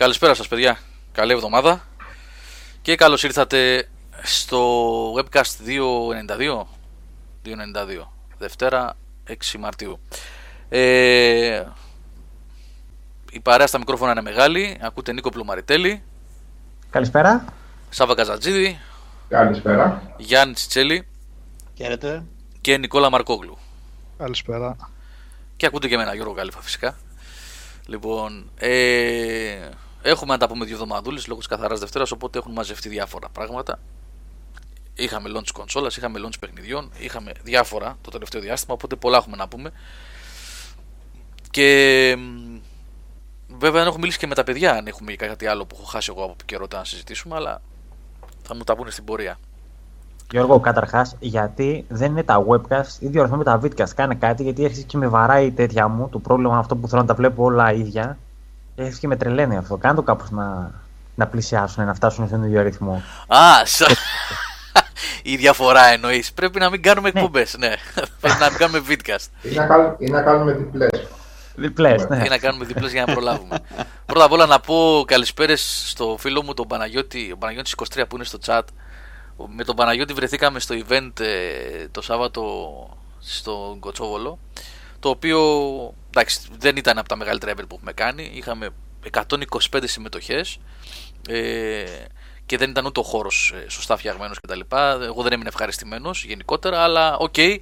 Καλησπέρα σας παιδιά, καλή εβδομάδα και καλώς ήρθατε στο webcast 292, 292 Δευτέρα 6 Μαρτίου. Ε, η παρέα στα μικρόφωνα είναι μεγάλη, ακούτε Νίκο Πλουμαριτέλη, Καλησπέρα. Σάβα Καζατζίδη, Καλησπέρα. Γιάννη Τσιτσέλη Χαίρετε. και Νικόλα Μαρκόγλου. Καλησπέρα. Και ακούτε και εμένα Γιώργο Κάλυφα φυσικά. Λοιπόν, ε, έχουμε να τα πούμε δύο εβδομαδούλες λόγω της καθαράς Δευτέρας, οπότε έχουν μαζευτεί διάφορα πράγματα. Είχαμε launch κονσόλας, είχαμε launch παιχνιδιών, είχαμε διάφορα το τελευταίο διάστημα, οπότε πολλά έχουμε να πούμε. Και μ, βέβαια δεν έχω μιλήσει και με τα παιδιά αν έχουμε κάτι άλλο που έχω χάσει εγώ από καιρό να συζητήσουμε, αλλά θα μου τα πούνε στην πορεία. Γιώργο, καταρχάς, γιατί δεν είναι τα webcast ή διορθώνουμε τα vidcast. Κάνε κάτι, γιατί έρχεσαι και με βαράει η τέτοια μου. Το πρόβλημα αυτό που θέλω να τα βλέπω όλα ίδια. Έρχεσαι και με τρελαίνει αυτό. Κάνε το κάπως να, να πλησιάσουν, να φτάσουν στον ίδιο ρυθμό. Α, σα... η διαφορά εννοείς. Πρέπει να μην κάνουμε εκπομπές. Ναι, πρέπει να μην κάνουμε vidcast. Ή να, κάνουμε, ή να κάνουμε διπλές. Διπλές, ναι. ή να κάνουμε διπλές για να προλάβουμε. Πρώτα απ' όλα να πω καλησπέρες στο φίλο μου τον Παναγιώτη, ο Παναγιώτης 23 που είναι στο chat. Με τον Παναγιώτη βρεθήκαμε στο event ε, το Σάββατο στο Κοτσόβολο. Το οποίο εντάξει, δεν ήταν από τα μεγαλύτερα event που έχουμε κάνει. Είχαμε 125 συμμετοχές ε, και δεν ήταν ούτε ο χώρος ε, σωστά φτιαγμένος κτλ. Εγώ δεν έμεινα ευχαριστημένος γενικότερα, αλλά οκ, ε,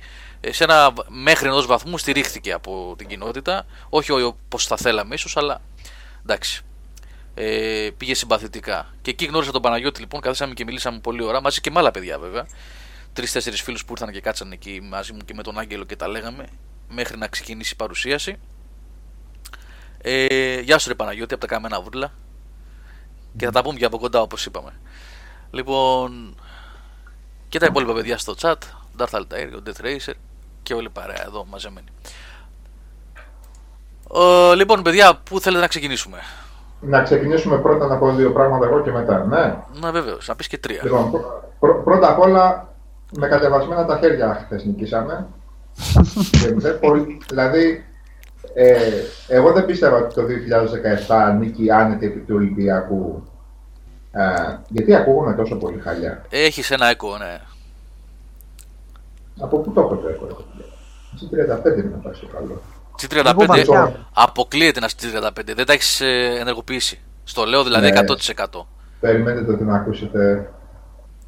σε ένα μέχρι ενός βαθμού στηρίχθηκε από την κοινότητα. Όχι όπως θα θέλαμε ίσως, αλλά εντάξει. Ε, πήγε συμπαθητικά. Και εκεί γνώρισα τον Παναγιώτη λοιπόν, καθίσαμε και μιλήσαμε πολύ ώρα, μαζί και με άλλα παιδιά βέβαια. Τρει-τέσσερι φίλους που ήρθαν και κάτσαν εκεί μαζί μου και με τον Άγγελο και τα λέγαμε, μέχρι να ξεκινήσει η παρουσίαση. Ε, γεια σου ρε Παναγιώτη, από τα καμένα βούρλα. Και θα τα πούμε και από κοντά όπως είπαμε. Λοιπόν, και τα υπόλοιπα παιδιά στο chat, Darth Altair, ο Death Racer και όλη η παρέα εδώ μαζεμένη. Ε, λοιπόν παιδιά, πού θέλετε να ξεκινήσουμε; Να ξεκινήσουμε πρώτα να πω δύο πράγματα εγώ και μετά. Ναι. Να βεβαίως, να πεις και τρία. Λοιπόν, πρω- πρω- πρώτα απ' όλα, με κατεβασμένα τα χέρια χθες νικήσαμε. Και δεν πολύ- δηλαδή, ε, εγώ δεν πίστευα ότι το 2017 νίκη άνετη επί του Ολυμπιακού. Ε, γιατί ακούγομαι τόσο πολύ χαλιά. Έχεις ένα έκο, ναι. Από πού το έχω το έχω. Στη 35 είναι να πάει στο καλό. G35 Εγώ βασικά- αποκλείεται να στη 35, δεν τα έχεις ε, ενεργοποιήσει. Στο λέω δηλαδή Ναι. 100%. Περιμένετε ότι να ακούσετε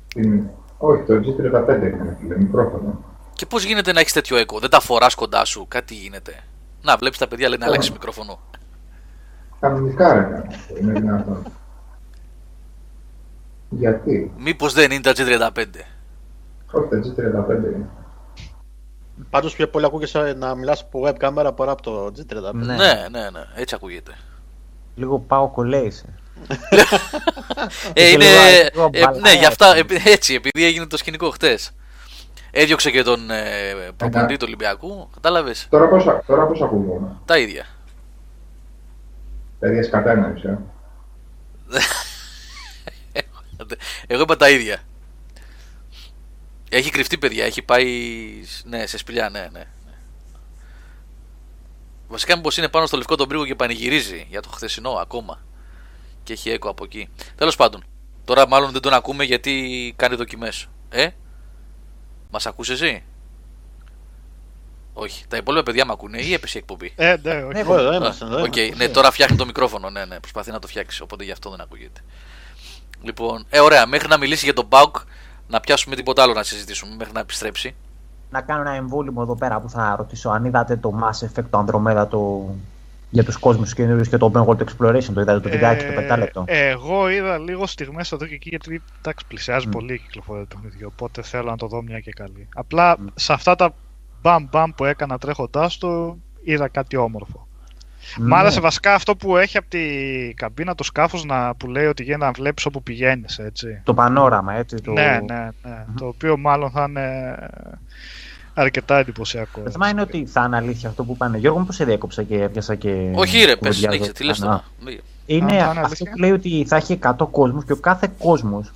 την... Όχι, το G35 είναι φίλε, μικρόφωνο. Και πώς γίνεται να έχεις τέτοιο έκο, δεν τα φοράς κοντά σου, κάτι γίνεται; Να, βλέπεις τα παιδιά λένε να αλλάξεις μικρόφωνο. Κανονικά ρε κάνω αυτό, είναι δυνατόν. Γιατί, Μήπως δεν είναι τα G35. όχι τα G35 είναι. Πάντως πιο πολύ ακούγεσαι να μιλάς από web κάμερα παρά από το G35. Ναι. Ναι, ναι, ναι, έτσι ακούγεται. Λίγο πάω κολλέησε. Ε, είναι, λίγο ε, μπαλάρα, ναι, γι' αυτά, έτσι. επει- έτσι, επειδή έγινε το σκηνικό χτες. Έδιωξε και τον ε, προπονητή του Ολυμπιακού, κατάλαβες, Τώρα πώς, α- τώρα πώς ακούγομαι. τα ίδια. Παιδιά σκατά εννοείς, ε. Εγώ είπα τα ίδια. Έχει κρυφτεί παιδιά, έχει πάει ναι, σε σπηλιά, ναι, ναι. ναι. Βασικά μήπως είναι πάνω στο λευκό τον πρίγο και πανηγυρίζει για το χθεσινό ακόμα. Και έχει έκο από εκεί. Τέλος πάντων, τώρα μάλλον δεν τον ακούμε γιατί κάνει δοκιμές. Ε, μας ακούς εσύ; Όχι, τα υπόλοιπα παιδιά με ακούνε ή έπεσε η εκπομπή; Ε, ναι, όχι. Ναι, Εγώ εδώ Α, είμαστε. εδώ Οκ, είμαστε. ναι, τώρα φτιάχνει το μικρόφωνο. Ναι, ναι, προσπαθεί να το φτιάξει. Οπότε γι' αυτό δεν ακούγεται. Λοιπόν, ε, ωραία. Μέχρι να μιλήσει για τον Μπάουκ, να πιάσουμε τίποτα άλλο να συζητήσουμε μέχρι να επιστρέψει. Να κάνω ένα εμβόλυμο εδώ πέρα που θα ρωτήσω αν είδατε το Mass Effect, το Andromeda το... για τους κόσμους καινούριους και το Open World Exploration. Το είδατε το βιντεάκι το πεντάλεπτο. Ε, εγώ είδα λίγο στιγμές εδώ και εκεί γιατί εντάξει, πλησιάζει Μμ. πολύ η κυκλοφορία του παιχνιδιού. Οπότε θέλω να το δω μια και καλή. Απλά σε αυτά τα μπαμ μπαμ που έκανα τρέχοντά το είδα κάτι όμορφο. Μ' Ναι. άρεσε βασικά αυτό που έχει από τη καμπίνα το σκάφος να, που λέει ότι γίνεται να βλέπεις όπου πηγαίνεις, έτσι. Το πανόραμα, έτσι. Το... Ναι, ναι, ναι. Το οποίο μάλλον θα είναι αρκετά εντυπωσιακό. Το θέμα είναι ότι θα είναι αλήθεια αυτό που πάνε. Γιώργο, πώ σε διέκοψα και έπιασα και. Όχι, ρε, πες, κουβεντιάζω. συνέχισε. Τι λες Α, τώρα. Είναι Α, θα είναι αυτό αλήθεια. που λέει ότι θα έχει 100 κόσμους και ο κάθε κόσμος,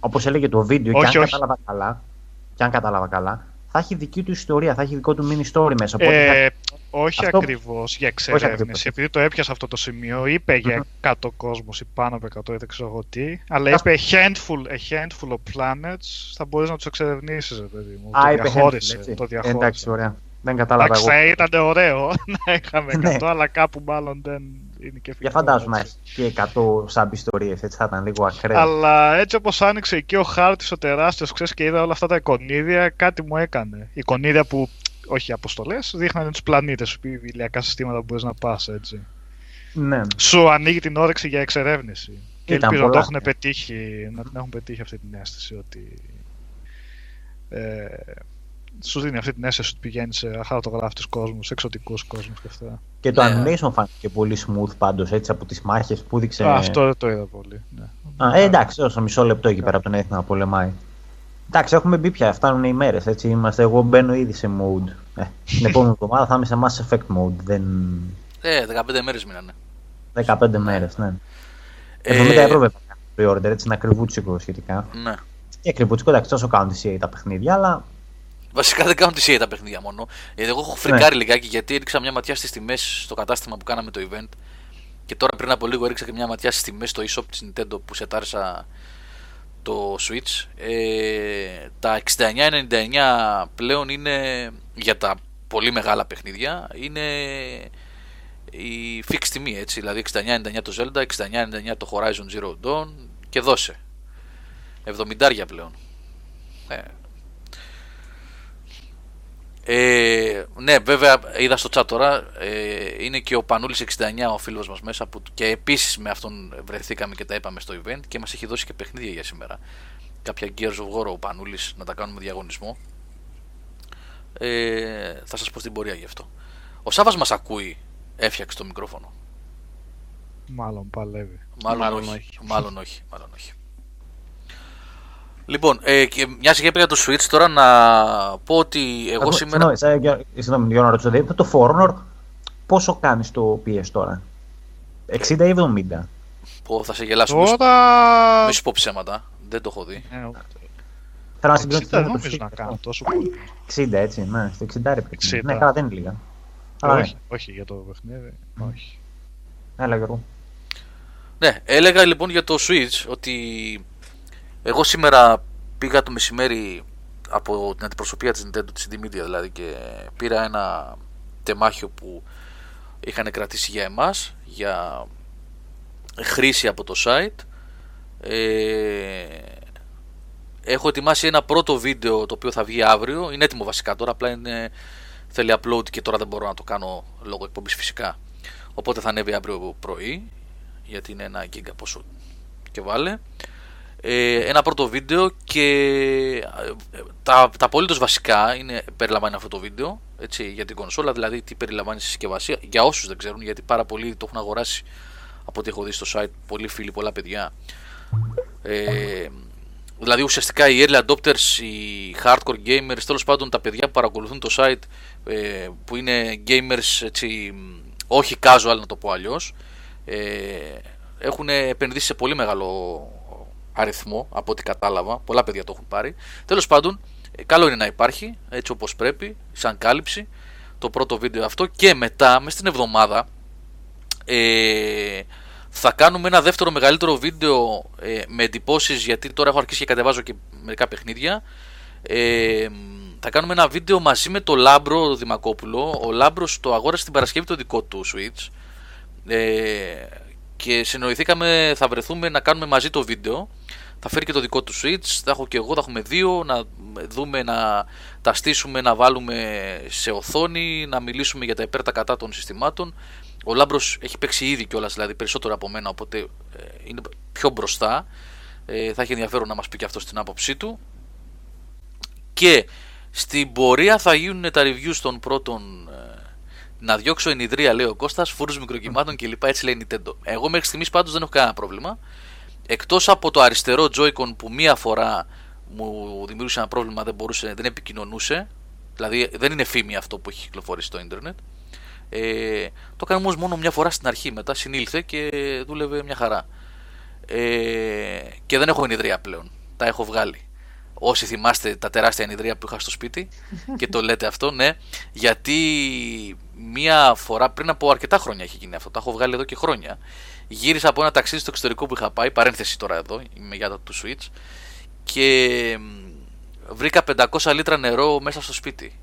όπως έλεγε το βίντεο, Όχι, και αν όχι. κατάλαβα καλά, και αν κατάλαβα καλά, θα έχει δική του ιστορία, θα έχει δικό του mini story μέσα. Οπότε θα- Ε, όχι Αυτό- ακριβώς για ακριβώς. εξερεύνηση. Επειδή το έπιασε αυτό το σημείο, είπε για 100 κόσμος ή πάνω από 100 ή δεν ξέρω εγώ τι. Αλλά είπε a handful, a handful of planets θα μπορείς να τους εξερευνήσεις, ρε παιδί μου. Α, το είπε διαχώρισε. handful, έτσι. Το διαχώρισε. Εντάξει, ωραία. Δεν κατάλαβα Εντάξει, εγώ. θα ήταν ωραίο να είχαμε 100, Ναι. αλλά κάπου μάλλον δεν είναι και εφικτό. Για φαντάζομαι να έτσι. έχει και 100 σαμπ ιστορίε, έτσι θα ήταν λίγο ακραίο. Αλλά έτσι όπως άνοιξε εκεί ο χάρτης ο τεράστιος, ξέρεις και είδα όλα αυτά τα εικονίδια, κάτι μου έκανε. Εικονίδια που, όχι αποστολές, δείχνανε τους πλανήτες, ηλιακά συστήματα που μπορείς να πας έτσι. Ναι. Σου ανοίγει την όρεξη για εξερεύνηση. Και Ήταν ελπίζω να, το πολλά. έχουν πετύχει, να την έχουν πετύχει αυτή την αίσθηση ότι. Ε, σου δίνει αυτή την αίσθηση ότι πηγαίνεις σε αχαρτογράφητου κόσμους, σε εξωτικούς κόσμους και αυτά. Και το Ναι. animation φάνηκε πολύ smooth πάντως έτσι από τις μάχες που έδειξε. Α, αυτό δεν το είδα πολύ. Ναι. Α, ε, εντάξει, όσο μισό λεπτό εκεί πέρα από τον έθνο να πολεμάει. Εντάξει, έχουμε μπει πια, φτάνουν οι μέρες. Έτσι είμαστε. Εγώ μπαίνω ήδη σε mode. Ε, την επόμενη εβδομάδα θα είμαι σε Mass Effect mode. Δεν... Ε, 15 μέρες μείνανε. 15 μέρες, ναι. Ε, 70 ευρώ βέβαια pre-order, έτσι είναι ακριβούτσικο σχετικά. Ναι. Και ακριβούτσικο, εντάξει, τόσο κάνουν τη CA τα παιχνίδια, αλλά Βασικά δεν κάνουν τη CA τα παιχνίδια μόνο. Γιατί εγώ έχω φρικάρει λιγάκι γιατί έριξα μια ματιά στις τιμές στο κατάστημα που κάναμε το event. Και τώρα πριν από λίγο έριξα και μια ματιά στις τιμές στο eShop της Nintendo που σετάρισα το Switch. Ε, τα 69,99 πλέον είναι για τα πολύ μεγάλα παιχνίδια. Είναι η fixed τιμή έτσι. Δηλαδή 69,99 το Zelda, 69,99 το Horizon Zero Dawn και δώσε. 70 πλέον. Ε, ε, ναι, βέβαια είδα στο chat τώρα. Ε, είναι και ο Πανούλης 69 ο φίλος μας μέσα που και επίσης με αυτόν βρεθήκαμε και τα είπαμε στο event και μας έχει δώσει και παιχνίδια για σήμερα. Κάποια Gears of War ο Πανούλης να τα κάνουμε διαγωνισμό. Ε, θα σας πω στην πορεία γι' αυτό. Ο Σάβα μας ακούει. Έφτιαξε το μικρόφωνο. Μάλλον παλεύει. Μάλλον, Μάλλον όχι. όχι. Μάλλον όχι. Μάλλον όχι. Λοιπόν, ε, και μια και πήγα το Switch τώρα να πω ότι εγώ Εγώ, σήμερα. Συγγνώμη, σε- για- συγγνώμη, για να ρωτήσω, δηλαδή, το For Honor πόσο κάνεις το PS τώρα, 60 ή 70. Πω, θα σε γελάσω. Μη σου- Τώρα. Μη σου πω ψέματα. Δεν το έχω δει. Ε, Θέλω να 60 συγκρίνω δεν με το νομίζω να PS4. κάνω τόσο πολύ. 60 έτσι, ναι, στο 60 ρε παιδί. 60. Ναι, καλά δεν είναι λίγα. Αλλά ναι. όχι, όχι για το παιχνίδι. Όχι. Έλα Γιώργο. Ναι, έλεγα λοιπόν για το Switch ότι εγώ σήμερα πήγα το μεσημέρι από την αντιπροσωπεία της Nintendo, της CD Media δηλαδή και πήρα ένα τεμάχιο που είχαν κρατήσει για εμάς για χρήση από το site. Ε, έχω ετοιμάσει ένα πρώτο βίντεο το οποίο θα βγει αύριο. Είναι έτοιμο βασικά τώρα απλά είναι, θέλει upload και τώρα δεν μπορώ να το κάνω λόγω εκπομπής φυσικά. Οπότε θα ανέβει αύριο πρωί γιατί είναι ένα γίγκα πόσο και βάλε. ε, ένα πρώτο βίντεο και ε, τα, τα απολύτως βασικά είναι, περιλαμβάνει αυτό το βίντεο έτσι, για την κονσόλα, δηλαδή τι περιλαμβάνει η συσκευασία για όσους δεν ξέρουν γιατί πάρα πολλοί το έχουν αγοράσει από ό,τι έχω δει στο site πολλοί φίλοι, πολλά παιδιά. Ε, δηλαδή ουσιαστικά οι early adopters, οι hardcore gamers τέλος πάντων τα παιδιά που παρακολουθούν το site ε, που είναι gamers έτσι, όχι casual να το πω αλλιώς ε, έχουν επενδύσει σε πολύ μεγάλο αριθμό από ό,τι κατάλαβα. Πολλά παιδιά το έχουν πάρει. Τέλος πάντων, ε, καλό είναι να υπάρχει έτσι όπως πρέπει, σαν κάλυψη το πρώτο βίντεο αυτό και μετά, μέσα στην εβδομάδα, ε, θα κάνουμε ένα δεύτερο μεγαλύτερο βίντεο ε, με εντυπώσεις γιατί τώρα έχω αρχίσει και κατεβάζω και μερικά παιχνίδια. Ε, θα κάνουμε ένα βίντεο μαζί με το Λάμπρο Δημακόπουλο. Ο Λάμπρος το αγόρασε την Παρασκευή το δικό του Switch. Ε, και συνοηθήκαμε, θα βρεθούμε να κάνουμε μαζί το βίντεο. Θα φέρει και το δικό του Switch, θα έχω και εγώ, θα έχουμε δύο, να δούμε, να τα στήσουμε, να βάλουμε σε οθόνη, να μιλήσουμε για τα υπέρ τα κατά των συστημάτων. Ο Λάμπρος έχει παίξει ήδη κιόλας, δηλαδή περισσότερο από μένα, οπότε ε, είναι πιο μπροστά. Ε, θα έχει ενδιαφέρον να μας πει και αυτό την άποψή του. Και στην πορεία θα γίνουν τα reviews των πρώτων ε, να διώξω ενιδρία, λέει ο Κώστας, φούρου μικροκυμάτων κλπ. Έτσι λέει η Nintendo. Εγώ μέχρι στιγμής πάντως δεν έχω κανένα πρόβλημα. Εκτός από το αριστερό Joy-Con που μία φορά μου δημιούργησε ένα πρόβλημα, δεν, μπορούσε, δεν επικοινωνούσε. Δηλαδή δεν είναι φήμη αυτό που έχει κυκλοφορήσει στο ίντερνετ. Ε, το έκανε όμως μόνο μια φορά στην αρχή. Μετά συνήλθε και δούλευε μια χαρά. Ε, και δεν έχω ενιδρία πλέον. Τα έχω βγάλει. Όσοι θυμάστε τα τεράστια ενιδρία που είχα στο σπίτι και το λέτε αυτό, ναι. Γιατί μία φορά πριν από αρκετά χρόνια έχει γίνει αυτό. Τα έχω βγάλει εδώ και χρόνια. Γύρισα από ένα ταξίδι στο εξωτερικό που είχα πάει. Παρένθεση τώρα εδώ, είμαι για το του Switch. Και μ, βρήκα 500 λίτρα νερό μέσα στο σπίτι.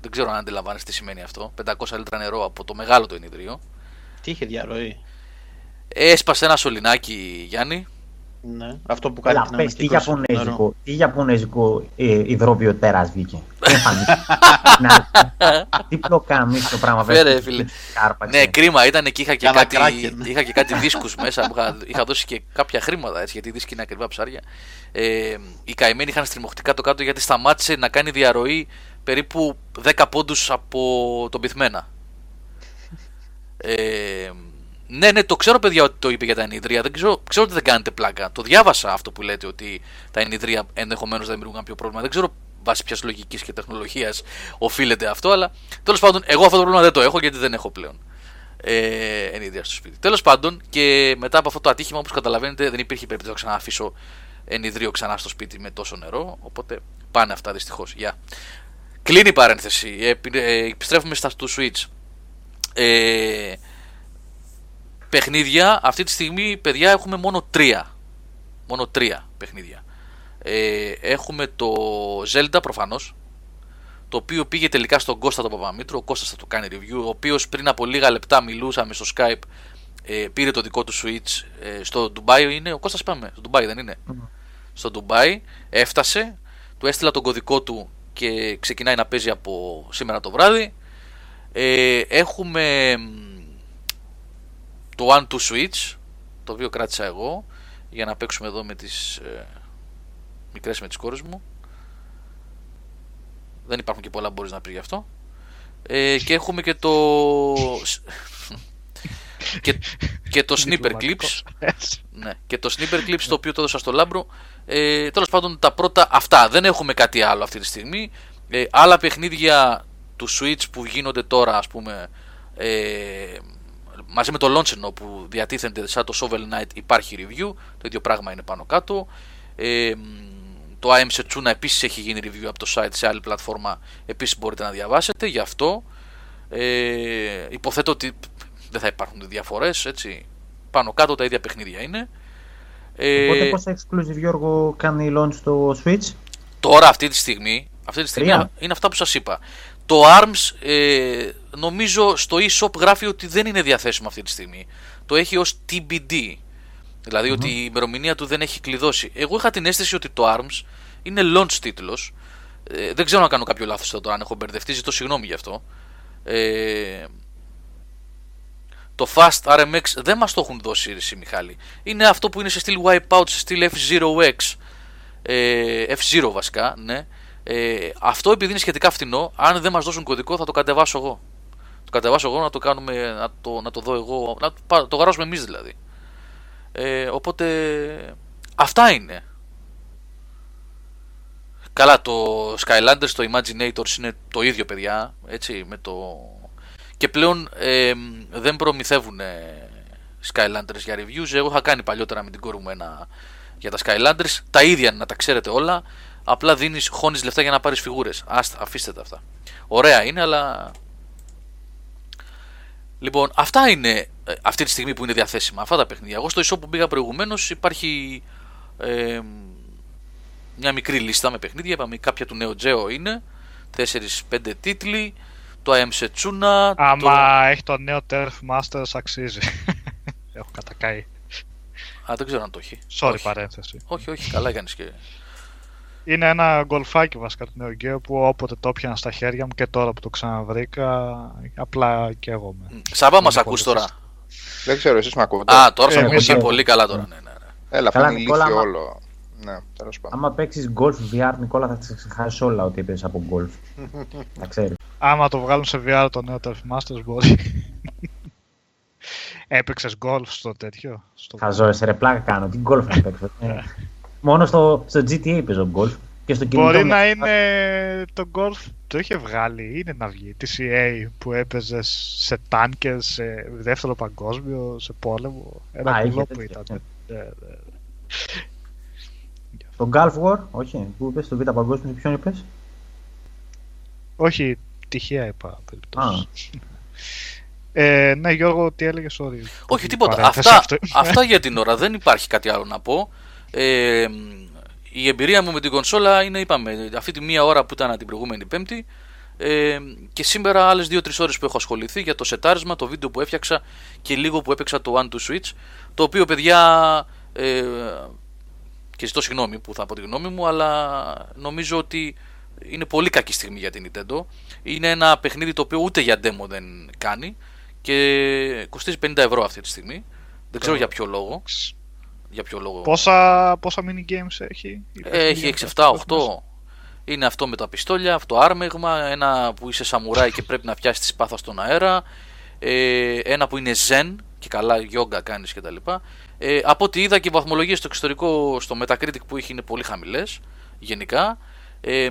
Δεν ξέρω αν αντιλαμβάνεσαι τι σημαίνει αυτό. 500 λίτρα νερό από το μεγάλο το ενιδρίο. Τι είχε διαρροή; Έσπασε ένα σωληνάκι, Γιάννη. Ναι. Αυτό που κάνει Έλα, την πες, τι ανακύκλωση του νερού. Ιαπωνέζικο, τι Ιαπωνέζικο ε, υδρόβιο τέρας βγήκε. Τι εμφανίστηκε. Να, Τι πλοκάμι το πράγμα. Φέρε, βέβαια, φίλε. Κάρπαξε. Ναι, κρίμα ήταν και είχα και Κάνα κάτι, κράκεν. είχα και κάτι δίσκους μέσα που είχα, είχα δώσει και κάποια χρήματα έτσι, γιατί οι δίσκοι είναι ακριβά ψάρια. Ε, οι καημένοι είχαν στριμωχτικά το κάτω γιατί σταμάτησε να κάνει διαρροή περίπου 10 πόντους από τον πυθμένα. Ε, ναι, ναι, το ξέρω παιδιά ότι το είπε για τα ενιδρία. Δεν ξέρω, ξέρω ότι δεν κάνετε πλάκα. Το διάβασα αυτό που λέτε ότι τα ενιδρία ενδεχομένως δεν δημιουργούν κάποιο πρόβλημα. Δεν ξέρω βάσει ποιας λογικής και τεχνολογίας οφείλεται αυτό, αλλά τέλος πάντων, εγώ αυτό το πρόβλημα δεν το έχω γιατί δεν έχω πλέον ε, ενίδρια στο σπίτι. Τέλος πάντων, και μετά από αυτό το ατύχημα, όπως καταλαβαίνετε, δεν υπήρχε περίπτωση να ξανααφήσω ενιδρίο ξανά στο σπίτι με τόσο νερό. Οπότε πάνε αυτά δυστυχώς. Γεια. Κλείνει η παρένθεση. Ε, επι- ε, επιστρέφουμε στα του Switch. Ε, παιχνίδια, αυτή τη στιγμή, παιδιά, έχουμε μόνο τρία. Μόνο τρία παιχνίδια. Ε, έχουμε το Zelda προφανώς, το οποίο πήγε τελικά στον Κώστα τον Παπαμήτρο, ο Κώστας θα το κάνει review, ο οποίος πριν από λίγα λεπτά μιλούσαμε στο Skype, ε, πήρε το δικό του Switch ε, στο Dubai είναι, ο Κώστας πάμε, στο Dubai δεν είναι; Στο Dubai έφτασε, του έστειλα τον κωδικό του και ξεκινάει να παίζει από σήμερα το βράδυ. Ε, έχουμε μ, το One Two Switch, το οποίο κράτησα εγώ, για να παίξουμε εδώ με τις ε, μικρές με τις κόρες μου. Δεν υπάρχουν και πολλά που μπορείς να πεις γι' αυτό. Ε, και έχουμε και το... και, και το Sniper Clips. Ναι, και το Sniper Clips το οποίο το έδωσα στο Λάμπρο. Ε, Τέλος πάντων, τα πρώτα αυτά. Δεν έχουμε κάτι άλλο αυτή τη στιγμή. Ε, άλλα παιχνίδια του Switch που γίνονται τώρα, ας πούμε, ε, μαζί με το Launcher που διατίθενται σαν το Shovel Knight υπάρχει review. Το ίδιο πράγμα είναι πάνω κάτω. Ε, το IM Setsuna επίσης έχει γίνει review από το site σε άλλη πλατφόρμα. Επίσης μπορείτε να διαβάσετε γι' αυτό. Ε, υποθέτω ότι δεν θα υπάρχουν διαφορές, έτσι. Πάνω κάτω τα ίδια παιχνίδια είναι. Ε, Οπότε πόσα exclusive Γιώργο κάνει launch στο Switch; Τώρα αυτή τη στιγμή, αυτή τη στιγμή Τρία. είναι αυτά που σας είπα. Το ARMS ε, νομίζω στο eShop γράφει ότι δεν είναι διαθέσιμο αυτή τη στιγμή. Το έχει ως TBD. δηλαδη ότι η ημερομηνία του δεν έχει κλειδώσει. Εγώ είχα την αίσθηση ότι το ARMS είναι launch τίτλος. Ε, δεν ξέρω να κάνω κάποιο λάθος εδώ τώρα, αν έχω μπερδευτεί, ζητώ συγγνώμη γι' αυτό. Ε, το Fast RMX δεν μας το έχουν δώσει εσύ Μιχάλη. Είναι αυτό που είναι σε στυλ Wipeout, σε στυλ F0X. Ε, F0 βασικά, ναι. Ε, αυτό επειδή είναι σχετικά φθηνό, αν δεν μας δώσουν κωδικό θα το κατεβάσω εγώ. Το κατεβάσω εγώ να το κάνουμε, να το, να το δω εγώ, να το, πά- το γράψουμε εμείς δηλαδή. Ε, οπότε αυτά είναι. Καλά, το Skylanders, το Imaginators είναι το ίδιο παιδιά, έτσι, με το... Και πλέον ε, δεν προμηθεύουν ε, Skylanders για reviews. Εγώ είχα κάνει παλιότερα με την κόρη μου ένα για τα Skylanders. Τα ίδια είναι, να τα ξέρετε όλα. Απλά δίνεις, χώνεις λεφτά για να πάρεις φιγούρες. Άστα, αφήστε τα αυτά. Ωραία είναι, αλλά... Λοιπόν, αυτά είναι ε, αυτή τη στιγμή που είναι διαθέσιμα. Αυτά τα παιχνίδια. Εγώ στο e-shop που πήγα προηγουμένως υπάρχει ε, μια μικρή λίστα με παιχνίδια. Είπαμε κάποια του Neo Geo είναι. 4-5 τίτλοι. Το I Am Setsuna. Άμα έχει το νέο Turf Masters αξίζει. Έχω κατακάει. Το... Α, δεν ξέρω αν το έχει. Sorry, όχι. παρένθεση. όχι, όχι, καλά κάνεις και... Είναι ένα γκολφάκι βασικά του Neo Geo που όποτε το πιάνα στα χέρια μου και τώρα που το ξαναβρήκα, απλά και εγώ με. Σάβα μας Είναι ακούς πολύ τώρα; Δεν ξέρω, εσείς με ακούτε; Α, τώρα σε Ε, ακούω εμείς και ακούμε. πολύ καλά τώρα. Ναι, ναι, ναι. Έλα, Καλά, αυτό είναι Νικόλα, ηλίθιο άμα- όλο. Ναι, τέλος πάντων. Άμα παίξεις golf VR, Νικόλα, θα τις ξεχάσεις όλα ότι έπαιζε από golf. Τα ξέρεις. Άμα το βγάλουν σε VR το νέο Turf Masters μπορεί. Έπαιξες golf στο τέτοιο. Στο... Χαζό, σε ρε πλάκα κάνω. Τι golf να παίξω. Ε, Μόνο στο, στο GTA παίζω golf. Και στο κινητό Μπορεί μου- να είναι το golf, το είχε βγάλει, είναι να βγει. TCA που έπαιζε σε τάνκες, σε δεύτερο παγκόσμιο, σε πόλεμο. Ένα Α, είχε κουλό που τέτοια, ήταν. Ναι, ναι. Το Gulf War, όχι. Πού είπες, το Β' Παγκόσμιο, ποιον είπες; Όχι, τυχαία είπα περιπτώσεις. Ε, ναι, Γιώργο, τι έλεγες, sorry. Όχι, τίποτα. Παρένθεση Αυτά, αυτό. αυτά για την ώρα. Δεν υπάρχει κάτι άλλο να πω. Ε, η εμπειρία μου με την κονσόλα είναι, είπαμε, αυτή τη μία ώρα που ήταν την προηγούμενη Πέμπτη. Ε, και σήμερα άλλες 2-3 ώρες που έχω ασχοληθεί για το σετάρισμα, το βίντεο που έφτιαξα και λίγο που έπαιξα το One to Switch. Το οποίο, παιδιά, ε, και ζητώ συγγνώμη που θα πω τη γνώμη μου, αλλά νομίζω ότι είναι πολύ κακή στιγμή για την Nintendo. Είναι ένα παιχνίδι το οποίο ούτε για demo δεν κάνει και κοστίζει 50 ευρώ αυτή τη στιγμή. Δεν ξέρω για ποιο λόγο. Για ποιο λόγο; Πόσα, πόσα mini games έχει. Έχει 6, 7, 8. Είναι αυτό με τα πιστόλια, αυτό άρμεγμα, ένα που είσαι σαμουράι και πρέπει να πιάσεις τη σπάθα στον αέρα, ε, ένα που είναι zen και καλά γιόγκα κάνεις κτλ. Ε, από ό,τι είδα και οι βαθμολογίες στο εξωτερικό στο Metacritic που έχει είναι πολύ χαμηλές γενικά. Ε,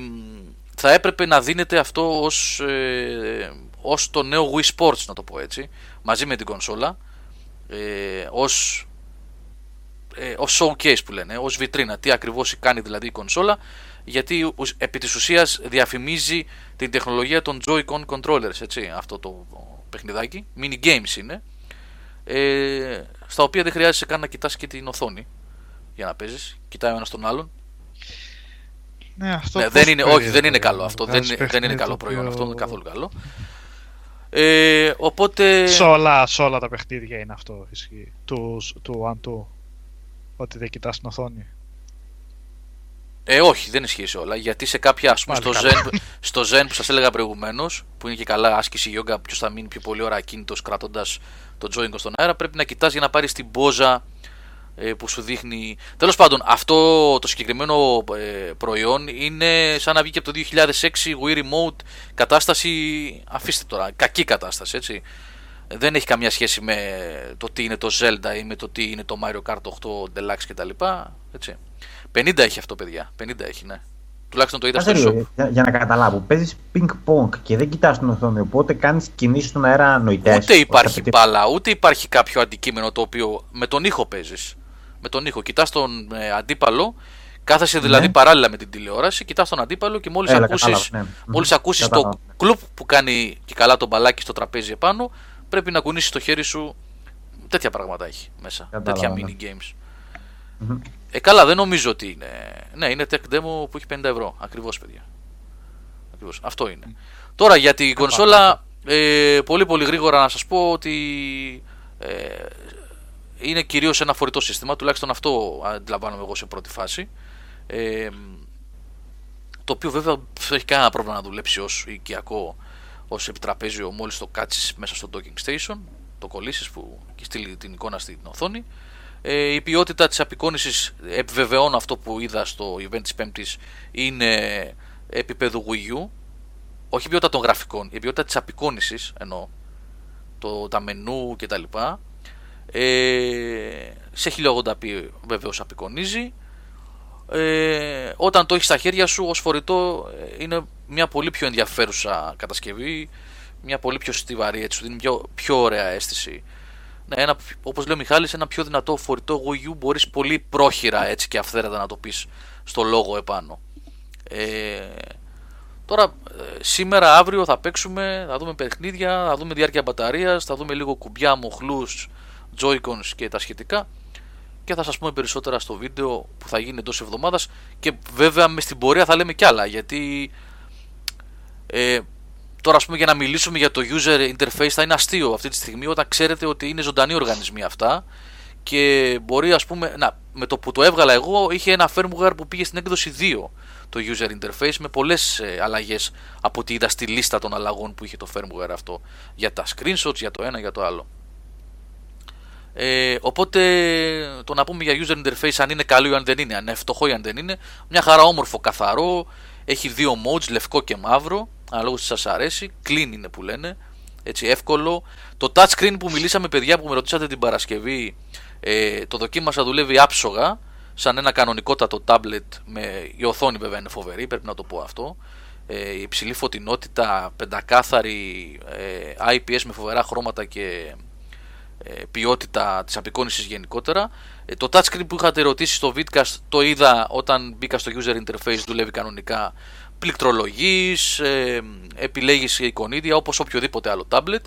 θα έπρεπε να δίνεται αυτό ως, ε, ως το νέο Wii Sports να το πω έτσι, μαζί με την κονσόλα, ε, ως ε, ως showcase που λένε, ως βιτρίνα, τι ακριβώς κάνει δηλαδή η κονσόλα, γιατί ουσ- επί της ουσίας διαφημίζει την τεχνολογία των Joy-Con controllers, έτσι, αυτό το παιχνιδάκι, mini games είναι, ε, στα οποία δεν χρειάζεσαι καν να κοιτάς και την οθόνη για να παίζεις, κοιτάει ο ένας τον άλλον. Ναι, αυτό Ναι, πώς δεν είναι, όχι, παίζεται, δεν είναι καλό αυτό, δεν, βγάζεις είναι- δεν είναι παιχνίδι καλό το προϊόν οποίο- αυτό, δεν είναι καθόλου καλό. Ε, οπότε... Σε όλα, σε όλα τα παιχνίδια είναι αυτό ισχύει. Του, του One Two. Ότι δεν κοιτάς την οθόνη. Ε, όχι, δεν ισχύει σε όλα. Γιατί σε κάποια, ας πούμε, στο Πάλι καλά. Zen, στο Zen που σας έλεγα προηγουμένως, που είναι και καλά άσκηση γιόγκα, ποιος θα μείνει πιο πολύ ώρα ακίνητος κρατώντα το joystick στον αέρα, πρέπει να κοιτάς για να πάρεις την πόζα ε, που σου δείχνει. Τέλος πάντων, αυτό το συγκεκριμένο ε, προϊόν είναι σαν να βγήκε από το 2006 Wii Remote κατάσταση. Αφήστε τώρα, κακή κατάσταση, έτσι. Δεν έχει καμία σχέση με το τι είναι το Zelda ή με το τι είναι το Mario Kart 8 Deluxe κτλ. Έτσι. 50 έχει αυτό, παιδιά. 50 έχει, ναι. Τουλάχιστον το είδα στο Κάτσε shop. λίγο, για, για να καταλάβω. Παίζεις ping-pong και δεν κοιτάς την οθόνη, οπότε κάνεις κινήσεις στον αέρα νοητέ. Ούτε υπάρχει μπάλα, ούτε υπάρχει κάποιο αντικείμενο το οποίο με τον ήχο παίζεις. Με τον ήχο. Κοιτάς τον ε, αντίπαλο, κάθεσαι δηλαδή Ναι. παράλληλα με την τηλεόραση, κοιτάς τον αντίπαλο και μόλις Έλα, ακούσει κατάλαβα, ναι. μόλις Μμμ. ακούσεις το Κατάλαβα. κλουπ που κάνει και καλά το μπαλάκι στο τραπέζι επάνω, πρέπει να κουνήσει το χέρι σου. Τέτοια πράγματα έχει μέσα. Κατάλαβα, τέτοια ναι. mini games. Μμμ. Ε, καλά, δεν νομίζω ότι είναι. Ναι, είναι tech demo που έχει 50 ευρώ. Ακριβώς, παιδιά. Ακριβώς. Αυτό είναι. Τώρα για την κονσόλα, ε, πολύ πολύ γρήγορα να σας πω ότι ε, είναι κυρίως ένα φορητό σύστημα, τουλάχιστον αυτό αντιλαμβάνομαι εγώ σε πρώτη φάση. Ε, το οποίο βέβαια δεν έχει κανένα πρόβλημα να δουλέψει ως οικιακό, ως επιτραπέζιο μόλις το κάτσεις μέσα στο docking station, το κολλήσεις που και στείλει την εικόνα στην οθόνη. Ε, η ποιότητα της απεικόνησης επιβεβαιώνω αυτό που είδα στο event της Πέμπτης είναι επίπεδο Wii U. Όχι η ποιότητα των γραφικών, η ποιότητα της απεικόνησης εννοώ το, τα μενού και τα λοιπά. Ε, σε 1080p βεβαίως απεικονίζει. Ε, όταν το έχεις στα χέρια σου ως φορητό ε, είναι μια πολύ πιο ενδιαφέρουσα κατασκευή μια πολύ πιο στιβαρή έτσι σου δίνει πιο, πιο ωραία αίσθηση. Ναι, ένα, όπως λέει ο Μιχάλης ένα πιο δυνατό φορητό Wii U μπορείς πολύ πρόχειρα έτσι και αυθαίρετα να το πεις στο λόγο επάνω. Ε, Τώρα, ε, σήμερα, αύριο θα παίξουμε, θα δούμε παιχνίδια, θα δούμε διάρκεια μπαταρίας, θα δούμε λίγο κουμπιά, μοχλούς, joy-cons και τα σχετικά. Και θα σας πούμε περισσότερα στο βίντεο που θα γίνει εντός εβδομάδας. Και βέβαια μες στην πορεία θα λέμε κι άλλα γιατί ε, τώρα ας πούμε για να μιλήσουμε για το user interface θα είναι αστείο αυτή τη στιγμή όταν ξέρετε ότι είναι ζωντανοί οργανισμοί αυτά και μπορεί ας πούμε, να, με το που το έβγαλα εγώ είχε ένα firmware που πήγε στην έκδοση 2 το user interface με πολλές ε, αλλαγές από ό,τι είδα στη λίστα των αλλαγών που είχε το firmware αυτό για τα screenshots, για το ένα, για το άλλο. Ε, οπότε το να πούμε για user interface αν είναι καλό ή αν δεν είναι, αν είναι φτωχό ή αν δεν είναι, μια χαρά όμορφο, καθαρό, έχει δύο modes, λευκό και μαύρο, αναλόγως τι σας αρέσει, clean είναι που λένε, έτσι εύκολο. Το touchscreen που μιλήσαμε παιδιά που με ρωτήσατε την Παρασκευή, ε, το δοκίμασα δουλεύει άψογα, σαν ένα κανονικότατο tablet, με... η οθόνη βέβαια είναι φοβερή, πρέπει να το πω αυτό. Ε, υψηλή φωτεινότητα, πεντακάθαρη, ε, IPS με φοβερά χρώματα και ε, ποιότητα της απεικόνησης γενικότερα. Ε, το touchscreen που είχατε ρωτήσει στο vidcast το είδα όταν μπήκα στο user interface, δουλεύει κανονικά. Πληκτρολογείς, ε, επιλέγεις εικονίδια όπως οποιοδήποτε άλλο tablet.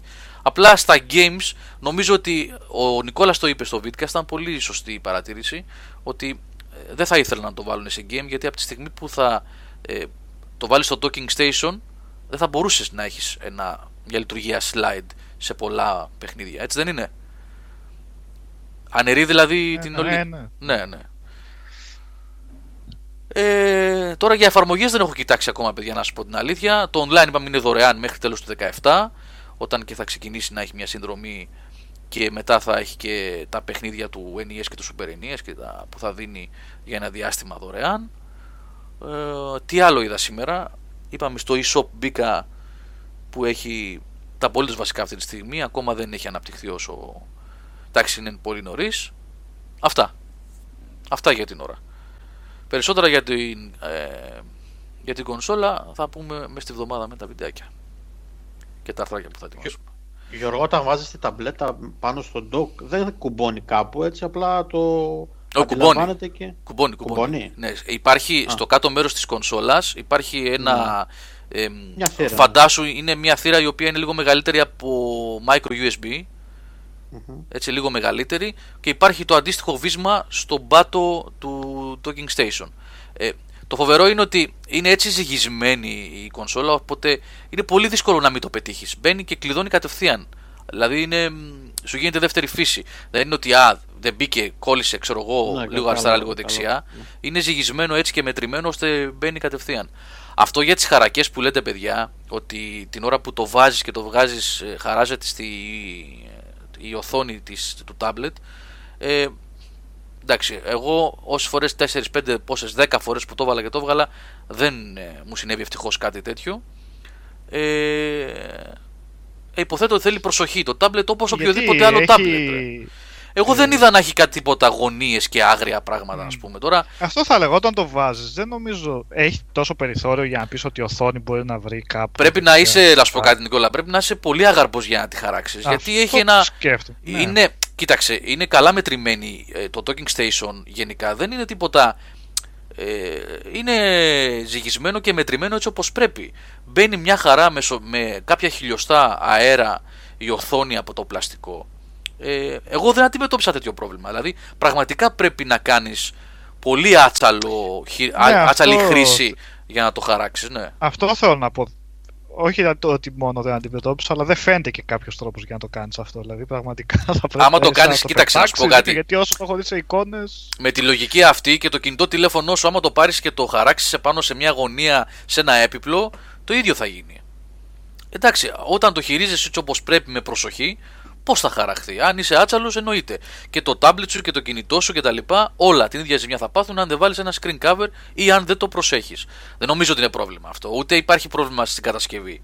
Απλά στα games νομίζω ότι ο Νικόλας το είπε στο Vidcast, ήταν πολύ σωστή η παρατήρηση ότι ε, δεν θα ήθελα να το βάλουν σε game γιατί από τη στιγμή που θα ε, το βάλεις στο docking station δεν θα μπορούσες να έχεις ένα, μια λειτουργία slide σε πολλά παιχνίδια, έτσι δεν είναι; Ανερεί δηλαδή Ε, την ναι, όλη... ναι. ναι, ναι. Ε, τώρα για εφαρμογές δεν έχω κοιτάξει ακόμα παιδιά να σας πω την αλήθεια. Το online είπαμε είναι δωρεάν μέχρι τέλος του 17 Όταν και θα ξεκινήσει να έχει μια συνδρομή Και μετά θα έχει και τα παιχνίδια του NES και του Super NES και τα, Που θα δίνει για ένα διάστημα δωρεάν. Ε, Τι άλλο είδα σήμερα; Είπαμε στο eShop μπήκα Που έχει τα απολύτως βασικά αυτή τη στιγμή Ακόμα δεν έχει αναπτυχθεί όσο Εντάξει είναι πολύ νωρίς. Αυτά. Αυτά για την ώρα Περισσότερα για την, ε, για την κονσόλα θα πούμε μέσα στη βδομάδα με τα βιντεάκια και τα αρθράκια που θα ετοιμάσουμε. Γιώργο, όταν βάζεις τη ταμπλέτα πάνω στο dock, δεν κουμπώνει κάπου έτσι, απλά το κουμπώνει. αντιλαμβάνεται και... Κουμπώνει, κουμπώνει. Κουμπώνει. Ναι, υπάρχει Α. στο κάτω μέρος της κονσόλας υπάρχει ένα... εμ, Μια θύρα. φαντάσου είναι μια θύρα η οποία είναι λίγο μεγαλύτερη από micro USB Μμμ. έτσι λίγο μεγαλύτερη και υπάρχει το αντίστοιχο βίσμα στον πάτο του docking station. Ε, το φοβερό είναι ότι είναι έτσι ζυγισμένη η κονσόλα οπότε είναι πολύ δύσκολο να μην το πετύχεις. Μπαίνει και κλειδώνει κατευθείαν. Δηλαδή είναι, μ, σου γίνεται δεύτερη φύση. Δεν είναι ότι α, δεν μπήκε, κόλλησε ξέρω εγώ Ναι, λίγο κατάλαβα, αριστερά, λίγο κατάλαβα. δεξιά. Είναι ζυγισμένο έτσι και μετρημένο ώστε μπαίνει κατευθείαν. Αυτό για τις χαρακές που λέτε παιδιά ότι την ώρα που το βάζεις και το βγάζεις ε, χαράζεται στη, η οθόνη της, του tablet ε, εντάξει εγώ όσες φορές 4-5 πόσες 10 φορές που το έβαλα και το έβγαλα δεν ε, μου συνέβη ευτυχώς κάτι τέτοιο ε, ε, υποθέτω ότι θέλει προσοχή το tablet όπως Γιατί οποιοδήποτε άλλο έχει- tablet ρε. Εγώ δεν είδα να έχει κάτι τίποτα αγωνίες και άγρια πράγματα ας πούμε τώρα Αυτό θα λέγω όταν το βάζεις. Δεν νομίζω έχει τόσο περιθώριο για να πεις ότι η οθόνη μπορεί να βρει κάπου. πρέπει να τέτοια. είσαι να σου πω κάτι Νικόλα πρέπει να είσαι πολύ αγαρπός για να τη χαράξεις γιατί Αυτό έχει ένα σκέφτομαι, ναι. Είναι, κοίταξε, είναι καλά μετρημένη ε, το docking station γενικά. Δεν είναι τίποτα. Ε, είναι ζυγισμένο και μετρημένο έτσι όπως πρέπει. Μπαίνει μια χαρά με, σο- με κάποια χιλιοστά αέρα η οθόνη από το πλαστικό. Ε, εγώ δεν αντιμετώπισα τέτοιο πρόβλημα. Δηλαδή, πραγματικά πρέπει να κάνεις πολύ άτσαλο, χει- α- Ναι, αυτό- άτσαλη χρήση για να το χαράξεις. Ναι. Αυτό θέλω να πω. Όχι για το ότι μόνο δεν αντιμετώπισα, αλλά δεν φαίνεται και κάποιος τρόπος για να το κάνεις αυτό. Δηλαδή, πραγματικά θα πρέπει Άμα το να κάνεις, κοίταξε, να σου πω πετάξεις, κάτι. Γιατί όσο το έχω δει σε εικόνε. με τη λογική αυτή και το κινητό τηλέφωνό σου, άμα το πάρεις και το χαράξεις επάνω σε μια γωνία, σε ένα έπιπλο, το ίδιο θα γίνει. Εντάξει, όταν το χειρίζεσαι έτσι όπως πρέπει με προσοχή, πώς θα χαραχθεί. Αν είσαι άτσαλος, εννοείται. Και το tablet σου και το κινητό σου κτλ. Όλα την ίδια ζημιά θα πάθουν αν δεν βάλεις ένα screen cover ή αν δεν το προσέχεις. Δεν νομίζω ότι είναι πρόβλημα αυτό. Ούτε υπάρχει πρόβλημα στην κατασκευή.